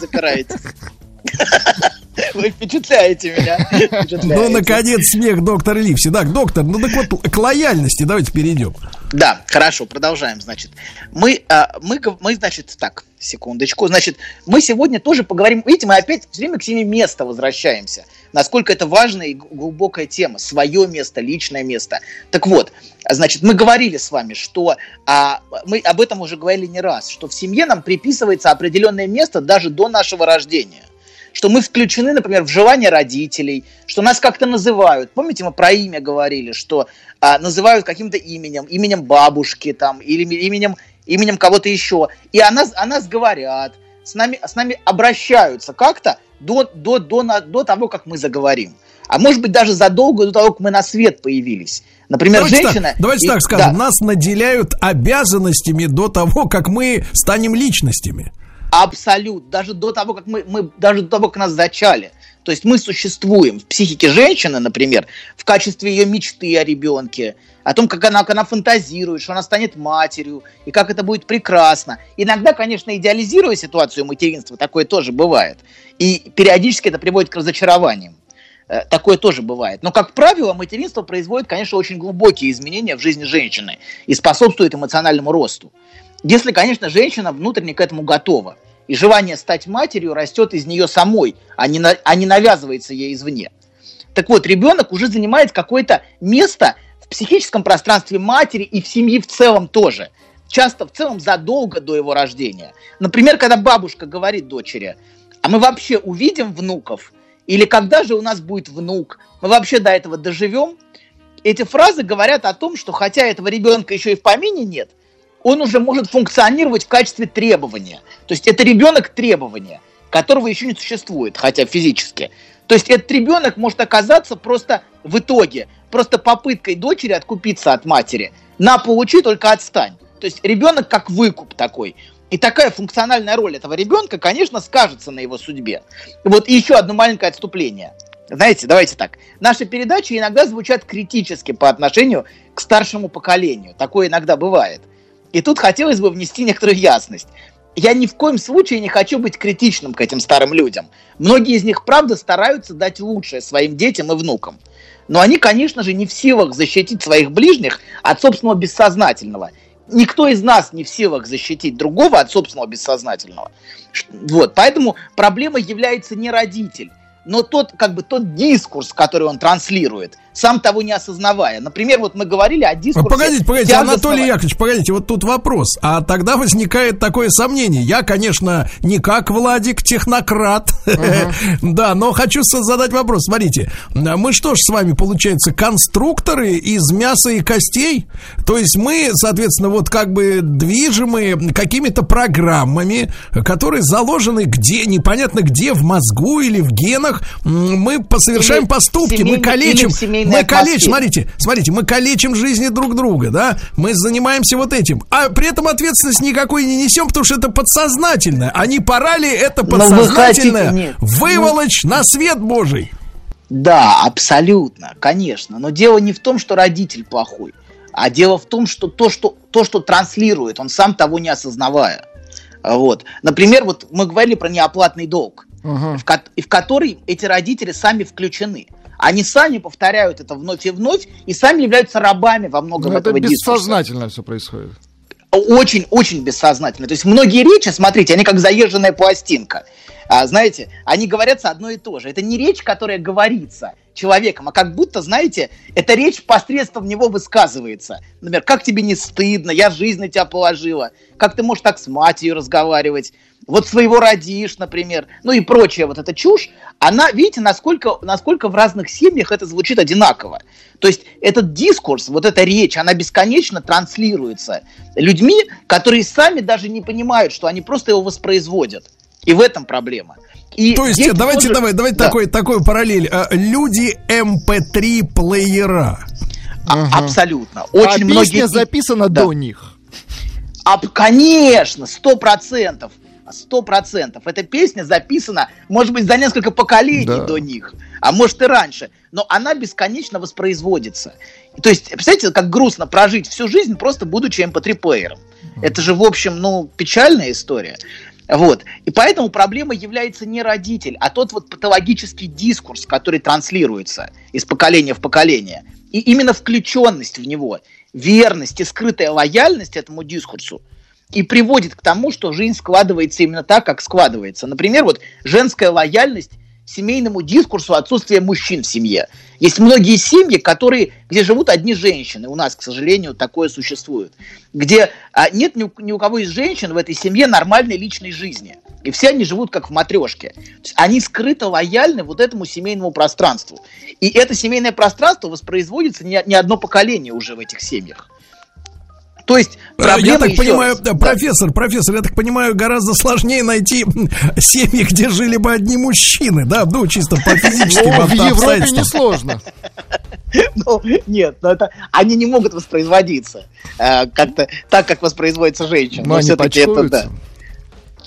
<laughs> впечатляете меня. Впечатляете. Ну, наконец, смех доктора Ливси. Так, доктор, ну так вот, к лояльности давайте перейдем. Да, хорошо, продолжаем, значит. Мы, а, мы, мы, значит, так, секундочку, значит, мы сегодня тоже поговорим, видите, мы опять все время к теме места возвращаемся, насколько это важная и глубокая тема, свое место, личное место. Так вот, значит, мы говорили с вами, что, а, мы об этом уже говорили не раз, что в семье нам приписывается определенное место даже до нашего рождения что мы включены, например, в желание родителей, что нас как-то называют. Помните, мы про имя говорили, что а, называют каким-то именем, именем бабушки там, или именем, именем кого-то еще. И о нас, о нас говорят, с нами, с нами обращаются как-то до, до, до, на- до того, как мы заговорим. А может быть, даже задолго до того, как мы на свет появились. Например, давайте женщина... Так, давайте и- так скажем, да. нас наделяют обязанностями до того, как мы станем личностями. Абсолютно. Даже до того, как мы, мы даже до того, как нас зачали. То есть мы существуем в психике женщины, например, в качестве ее мечты о ребенке, о том, как она, как она фантазирует, что она станет матерью, и как это будет прекрасно. Иногда, конечно, идеализируя ситуацию материнства, такое тоже бывает. И периодически это приводит к разочарованиям. Э, Такое тоже бывает. Но, как правило, материнство производит, конечно, очень глубокие изменения в жизни женщины и способствует эмоциональному росту. Если, конечно, женщина внутренне к этому готова. И желание стать матерью растет из нее самой, а не, на- а не навязывается ей извне. Так вот, ребенок уже занимает какое-то место в психическом пространстве матери и в семье в целом тоже. Часто в целом задолго до его рождения. Например, когда бабушка говорит дочери, а мы вообще увидим внуков? Или когда же у нас будет внук? Мы вообще до этого доживем? Эти фразы говорят о том, что хотя этого ребенка еще и в помине нет, он уже может функционировать в качестве требования. То есть это ребенок требования, которого еще не существует, хотя физически. То есть этот ребенок может оказаться просто в итоге, просто попыткой дочери откупиться от матери. На, получи, только отстань. То есть ребенок как выкуп такой. И такая функциональная роль этого ребенка, конечно, скажется на его судьбе. Вот и еще одно маленькое отступление. Знаете, давайте так. Наши передачи иногда звучат критически по отношению к старшему поколению. Такое иногда бывает. И тут хотелось бы внести некоторую ясность. Я ни в коем случае не хочу быть критичным к этим старым людям. Многие из них, правда, стараются дать лучшее своим детям и внукам. Но они, конечно же, не в силах защитить своих ближних от собственного бессознательного. Никто из нас не в силах защитить другого от собственного бессознательного. Вот, поэтому проблемой является не родитель, но тот, как бы, тот дискурс, который он транслирует, сам того не осознавая. Например, вот мы говорили о дискурсе... Погодите, погодите, Анатолий Яковлевич, погодите, вот тут вопрос. А тогда возникает такое сомнение. Я, конечно, не как Владик, технократ, <laughs> да, но хочу задать вопрос. Смотрите, мы что ж с вами, получается, конструкторы из мяса и костей? То есть мы, соответственно, вот как бы движимы какими-то программами, которые заложены где, непонятно где, в мозгу или в генах. Мы совершаем поступки, мы калечим, семейной мы калечим, атмосфере. смотрите, смотрите, мы калечим жизни друг друга, да, мы занимаемся вот этим, а при этом ответственность никакой не несем, потому что это подсознательно, а не пора ли это Но вы подсознательное хотите- выволочь на свет Божий? Да, абсолютно, конечно. Но дело не в том, что родитель плохой, а дело в том, что то, что, то, что транслирует, он сам того не осознавая. Вот. Например, вот мы говорили про неоплатный долг, в, ко- в который эти родители сами включены. Они сами повторяют это вновь и вновь, и сами являются рабами во многом Ну, это этого дискурса. бессознательно все происходит. Очень-очень бессознательно. То есть многие речи, смотрите, они как заезженная пластинка. А, знаете, они говорятся одно и то же. Это не речь, которая говорится человеком, а как будто, знаете, эта речь посредством него высказывается. Например, как тебе не стыдно, я жизнь на тебя положила, как ты можешь так с матерью разговаривать, вот своего родишь, например, ну и прочая вот эта чушь, она, видите, насколько, насколько в разных семьях это звучит одинаково. То есть этот дискурс, вот эта речь, она бесконечно транслируется людьми, которые сами даже не понимают, что они просто его воспроизводят. И в этом проблема. И То есть, давайте, тоже- давай, давайте Да. такой, такой параллель. А, Люди MP3 плеера. А- Абсолютно. Очень а многие... песня записана Да. до них. А, конечно, сто процентов. Сто процентов. Эта песня записана, может быть, за несколько поколений Да. до них, а может и раньше. Но она бесконечно воспроизводится. То есть, представляете, как грустно прожить всю жизнь, просто будучи mp3-плеером. Это же, в общем, ну, печальная история. Вот. И поэтому проблема является не родитель, а тот вот патологический дискурс, который транслируется из поколения в поколение. И именно включенность в него, верность и скрытая лояльность этому дискурсу и приводит к тому, что жизнь складывается именно так, как складывается. Например, вот женская лояльность семейному дискурсу отсутствия мужчин в семье. Есть многие семьи, которые, где живут одни женщины. У нас, к сожалению, такое существует. Где а, нет ни у, ни у кого из женщин в этой семье нормальной личной жизни. И все они живут как в матрешке. Они скрыто лояльны вот этому семейному пространству. И это семейное пространство воспроизводится не, не одно поколение уже в этих семьях. То есть Э, Я проблема так еще понимаю, раз. да, профессор, профессор, я так понимаю, гораздо сложнее найти <laughs> семьи, где жили бы одни мужчины, да, ну, чисто по физическим Ну, в Европе обстоятельствам. несложно. <laughs> Ну, нет, но это они не могут воспроизводиться э, как-то так, как воспроизводится женщина. Но Но все-таки это да.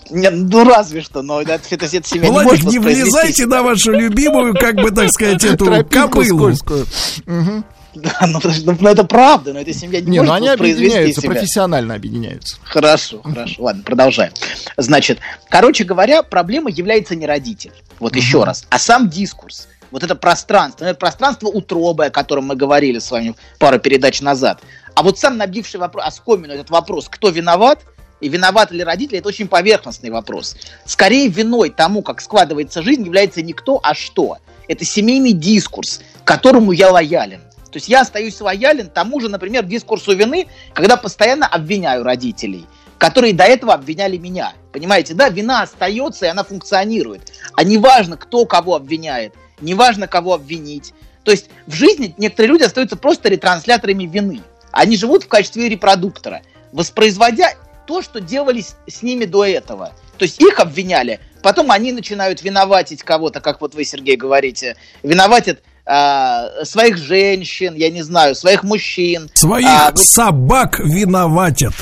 Не, ну разве что, но это, это, это семья не Владик, может не воспроизвести влезайте на вашу любимую, как бы так сказать, <laughs> эту Тропинку кобылу. скользкую. Мгм. Да, <laughs> ну, ну, ну, это правда, но эта семья не, Не, может ну они объединяются, себя. профессионально объединяются. Хорошо, хорошо. Ладно, продолжаем. Значит, короче говоря, проблема является не родитель. Вот еще раз. А сам дискурс. Вот это пространство. Это пространство утробы, о котором мы говорили с вами пару передач назад. А вот сам набивший вопрос, оскомину этот вопрос, кто виноват, и виноваты ли родители, это очень поверхностный вопрос. Скорее виной тому, как складывается жизнь, является не кто, а что. Это семейный дискурс, которому я лоялен. То есть я остаюсь лоялен тому же, например, дискурсу вины, когда постоянно обвиняю родителей, которые до этого обвиняли меня. Понимаете, да, вина остается, и она функционирует. А неважно, кто кого обвиняет, неважно, кого обвинить. То есть в жизни некоторые люди остаются просто ретрансляторами вины. Они живут в качестве репродуктора, воспроизводя то, что делали с, с ними до этого. То есть их обвиняли, потом они начинают виноватить кого-то, как вот вы, Сергей, говорите, виноватят а, своих женщин, я не знаю, своих мужчин. Своих А, вот- собак виноватят.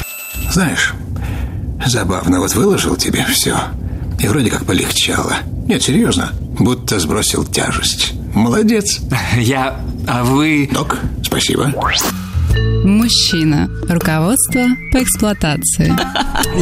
Знаешь, забавно, вот выложил тебе все, и вроде как полегчало. Нет, серьезно, будто сбросил тяжесть. Молодец. <laughs> Я... А вы... Док, спасибо. Мужчина. Руководство по эксплуатации.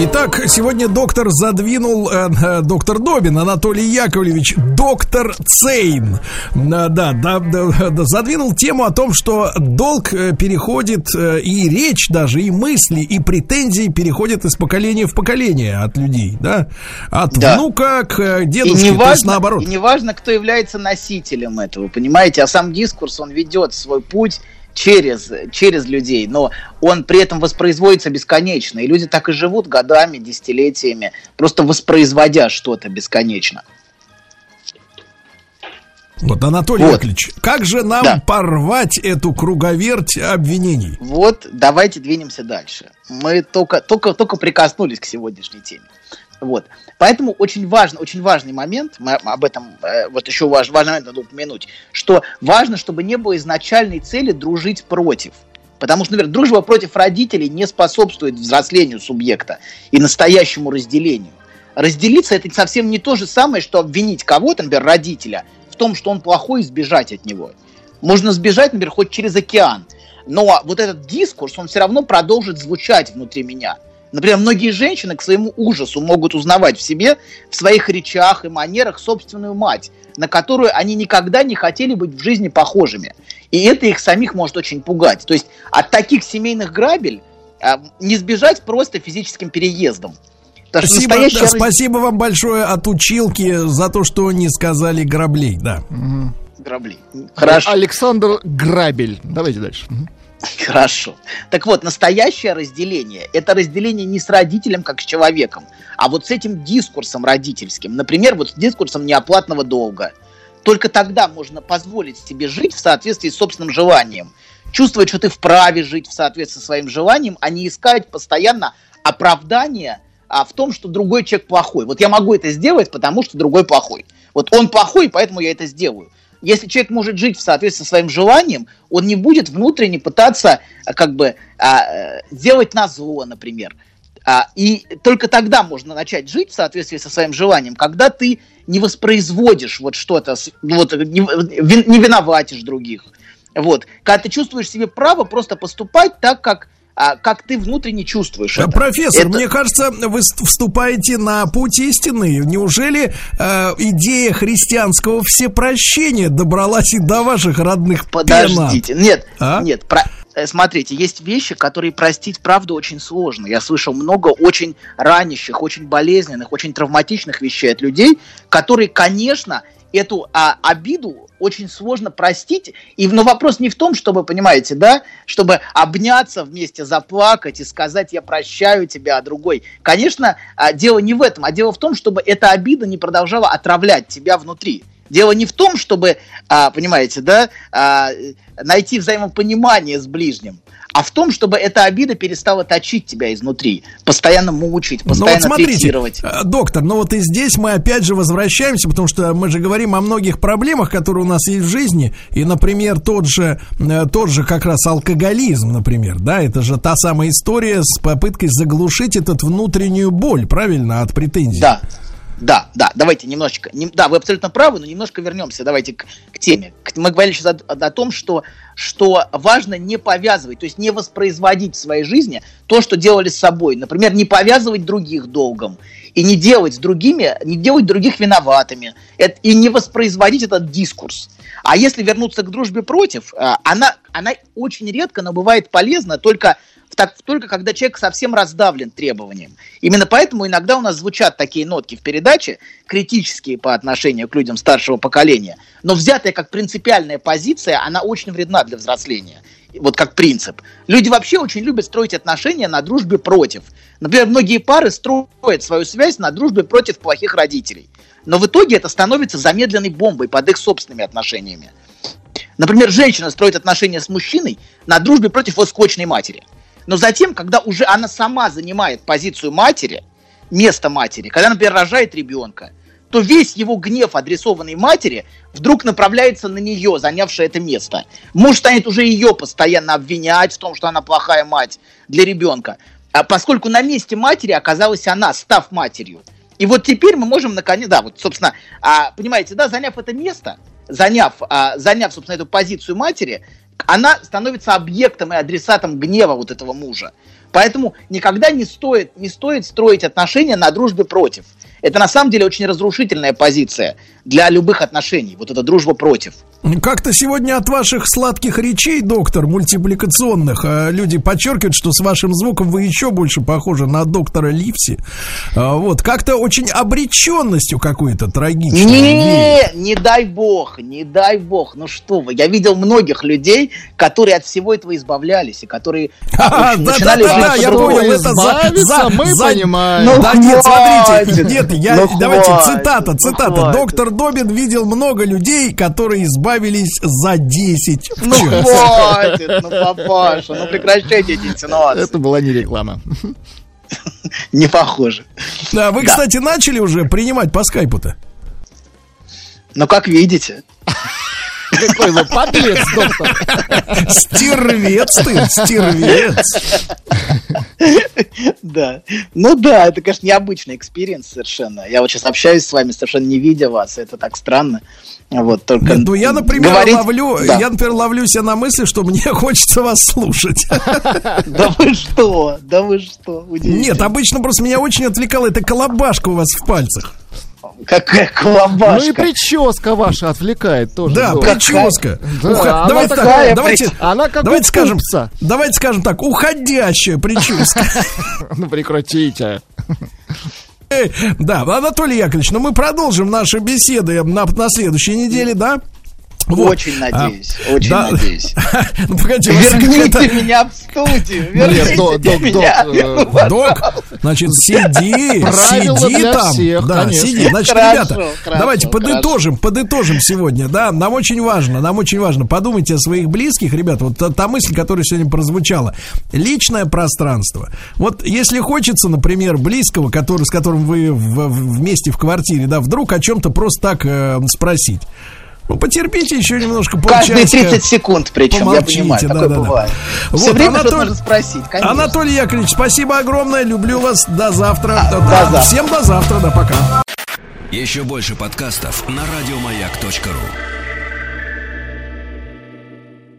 Итак, сегодня доктор задвинул, э, э, доктор Добин, Анатолий Яковлевич, доктор Цейн, Э, да, да, да, да, задвинул тему о том, что долг э, переходит, э, и речь даже, и мысли, и претензии переходят из поколения в поколение от людей, да, от Да. внука к э, И дедушке, не, то есть важно, наоборот. и не важно, кто является носителем этого, понимаете, а сам дискурс, он ведет свой путь через, через людей, но он при этом воспроизводится бесконечно, и люди так и живут годами, десятилетиями, просто воспроизводя что-то бесконечно. Вот, Анатолий Вот. Яковлевич, как же нам Да. порвать эту круговерть обвинений? Вот, давайте двинемся дальше. Мы только, только, только прикоснулись к сегодняшней теме. Вот. Поэтому очень важно, очень важный момент, мы об этом, э, вот еще важ, важный момент надо упомянуть, что важно, чтобы не было изначальной цели дружить против. Потому что, например, дружба против родителей не способствует взрослению субъекта и настоящему разделению. Разделиться это совсем не то же самое, что обвинить кого-то, например, родителя, в том, что он плохой, и сбежать от него. Можно сбежать, например, хоть через океан, но вот этот дискурс, он все равно продолжит звучать внутри меня. Например, многие женщины к своему ужасу могут узнавать в себе, в своих речах и манерах собственную мать. на которую они никогда не хотели быть в жизни похожими. И это их самих может очень пугать. То есть от таких семейных грабель а, не сбежать просто физическим переездом. Потому Спасибо, настоящая да, спасибо вам большое от училки за то, что не сказали граблей, да. Грабли. Хорошо. Александр Грабель. Давайте дальше. <laughs> Хорошо. Так вот, настоящее разделение – это разделение не с родителем, как с человеком, а вот с этим дискурсом родительским. Например, вот с дискурсом неоплатного долга. Только тогда можно позволить себе жить в соответствии с собственным желанием. Чувствовать, что ты вправе жить в соответствии со своим желанием, а не искать постоянно оправдания а, в том, что другой человек плохой. Вот я могу это сделать, потому что другой плохой. Вот он плохой, поэтому я это сделаю если человек может жить в соответствии со своим желанием, он не будет внутренне пытаться а, как бы а, э, сделать на зло, например. А, и только тогда можно начать жить в соответствии со своим желанием, когда ты не воспроизводишь вот что-то, с- вот, не, не виноватишь других. Вот. Когда ты чувствуешь себе право просто поступать так, как, а, как ты внутренне чувствуешь. это. Профессор, Это- мне кажется, вы ст- вступаете на путь истины. Неужели э, идея христианского всепрощения добралась и до ваших родных Подождите, пенат? нет, А? нет, про- э, смотрите, есть вещи, которые простить, правда, очень сложно. Я слышал много очень ранящих, очень болезненных, очень травматичных вещей от людей, которые, конечно, эту а, обиду очень сложно простить. И, но вопрос не в том, чтобы, понимаете, да, чтобы обняться вместе, заплакать и сказать «я прощаю тебя», а другой. Конечно, а, дело не в этом, а дело в том, чтобы эта обида не продолжала отравлять тебя внутри. Дело не в том, чтобы, а, понимаете, да, а, найти взаимопонимание с ближним, а в том, чтобы эта обида перестала точить тебя изнутри, постоянно мучить, Ну вот постоянно смотрите, третировать. э, доктор, ну вот и здесь мы опять же возвращаемся, потому что мы же говорим о многих проблемах, которые у нас есть в жизни, и, например, тот же, э, тот же как раз алкоголизм, например, да, это же та самая история с попыткой заглушить этот внутреннюю боль, правильно, от претензий. Да. Да, да, давайте немножечко. не- да, вы абсолютно правы, но немножко вернемся. Давайте к, к теме. Мы говорили сейчас о, о том, что, что важно не повязывать, то есть не воспроизводить в своей жизни то, что делали с собой. Например, не повязывать других долгом и не делать с другими, не делать других виноватыми и не воспроизводить этот дискурс. А если вернуться к дружбе против, а, она, она очень редко, но бывает полезна только так, только когда человек совсем раздавлен требованием. Именно поэтому иногда у нас звучат такие нотки в передаче, критические по отношению к людям старшего поколения, но взятая как принципиальная позиция, она очень вредна для взросления. Вот как принцип. Люди вообще очень любят строить отношения на дружбе против. Например, многие пары строят свою связь на дружбе против плохих родителей. Но в итоге это становится замедленной бомбой под их собственными отношениями. Например, женщина строит отношения с мужчиной на дружбе против его скучной матери. Но затем, когда уже она сама занимает позицию матери, место матери, когда, например, рожает ребенка, то весь его гнев, адресованный матери, вдруг направляется на нее, занявшее это место. Муж станет уже ее постоянно обвинять в том, что она плохая мать для ребенка, а поскольку на месте матери оказалась она, став матерью. И вот теперь мы можем наконец, да, вот, собственно, а, понимаете, да, заняв это место, заняв, а, заняв, собственно, эту позицию матери, она становится объектом и адресатом гнева вот этого мужа. Поэтому никогда не стоит, не стоит строить отношения на дружбе против. Это на самом деле очень разрушительная позиция для любых отношений. Вот эта дружба против. Как-то сегодня от ваших сладких речей, доктор, мультипликационных, э, люди подчеркивают, что с вашим звуком вы еще больше похожи на доктора Ливси. А, Вот, как-то очень обреченностью какой-то трагичной. веет. Не, не дай бог, не дай бог. Ну что вы, я видел многих людей, которые от всего этого избавлялись, и которые <laughs> начинали да, жить да, я понял, это за, мы понимаем. Ну, да нет, смотрите, нет, я, ну, давайте, хватит, цитата, ну, цитата. Доктор Добин видел много людей, которые избавились за 10 в Ну хватит, ну папаша, ну прекращайте эти инсинуации. Это была не реклама. Не похоже. Да, вы, кстати, начали уже принимать по скайпу-то? Ну как видите. Какой вы подлец, доктор. Стервец ты, стервец. Да. Ну да, это, конечно, необычный experience совершенно. Я вот сейчас общаюсь с вами, совершенно не видя вас. Это так странно. Вот, только Нет, ну я, например, говорить- ловлю, Да. я, например, ловлю себя на мысли, что мне <laughs> хочется вас слушать. Да вы что? Да вы что? Нет, обычно просто меня очень отвлекала эта колобашка у вас в пальцах. Какая Ну и колобашка. прическа ваша отвлекает тоже. Да, здорово. прическа. Да, Уха- она Давайте такая так, давайте, она как давайте скажем, пупса. давайте скажем так, уходящая прическа. <laughs> Ну прекратите. Да, Анатолий Яковлевич, ну мы продолжим наши беседы на, на следующей неделе, да? Вот. Очень надеюсь, А, очень да. надеюсь. <laughs> Ну, погоди, Верните меня в студию, Нет, верните док, док, меня. <laughs> док, Док, значит, сиди, сиди там. всех, да, конечно. сиди. Значит, Хорошо, ребята, хорошо, давайте хорошо. подытожим, подытожим сегодня, да. Нам очень важно, нам очень важно. Подумайте о своих близких, ребята. Вот та, та мысль, которая сегодня прозвучала. Личное пространство. Вот если хочется, например, близкого, который, с которым вы в- в- вместе в квартире, да, вдруг о чем-то просто так э, спросить. Ну, потерпите еще немножко Каждые полчасика. 30 секунд, причем, я Помолчите, понимаю, такое да-да-да. бывает. Вот, Все время Анатолий- что-то нужно спросить, конечно. Анатолий Яковлевич, спасибо огромное. Люблю вас. До завтра. А, до Да, завтра. Всем до завтра. Да, пока. Еще больше подкастов на радиомаяк.ру.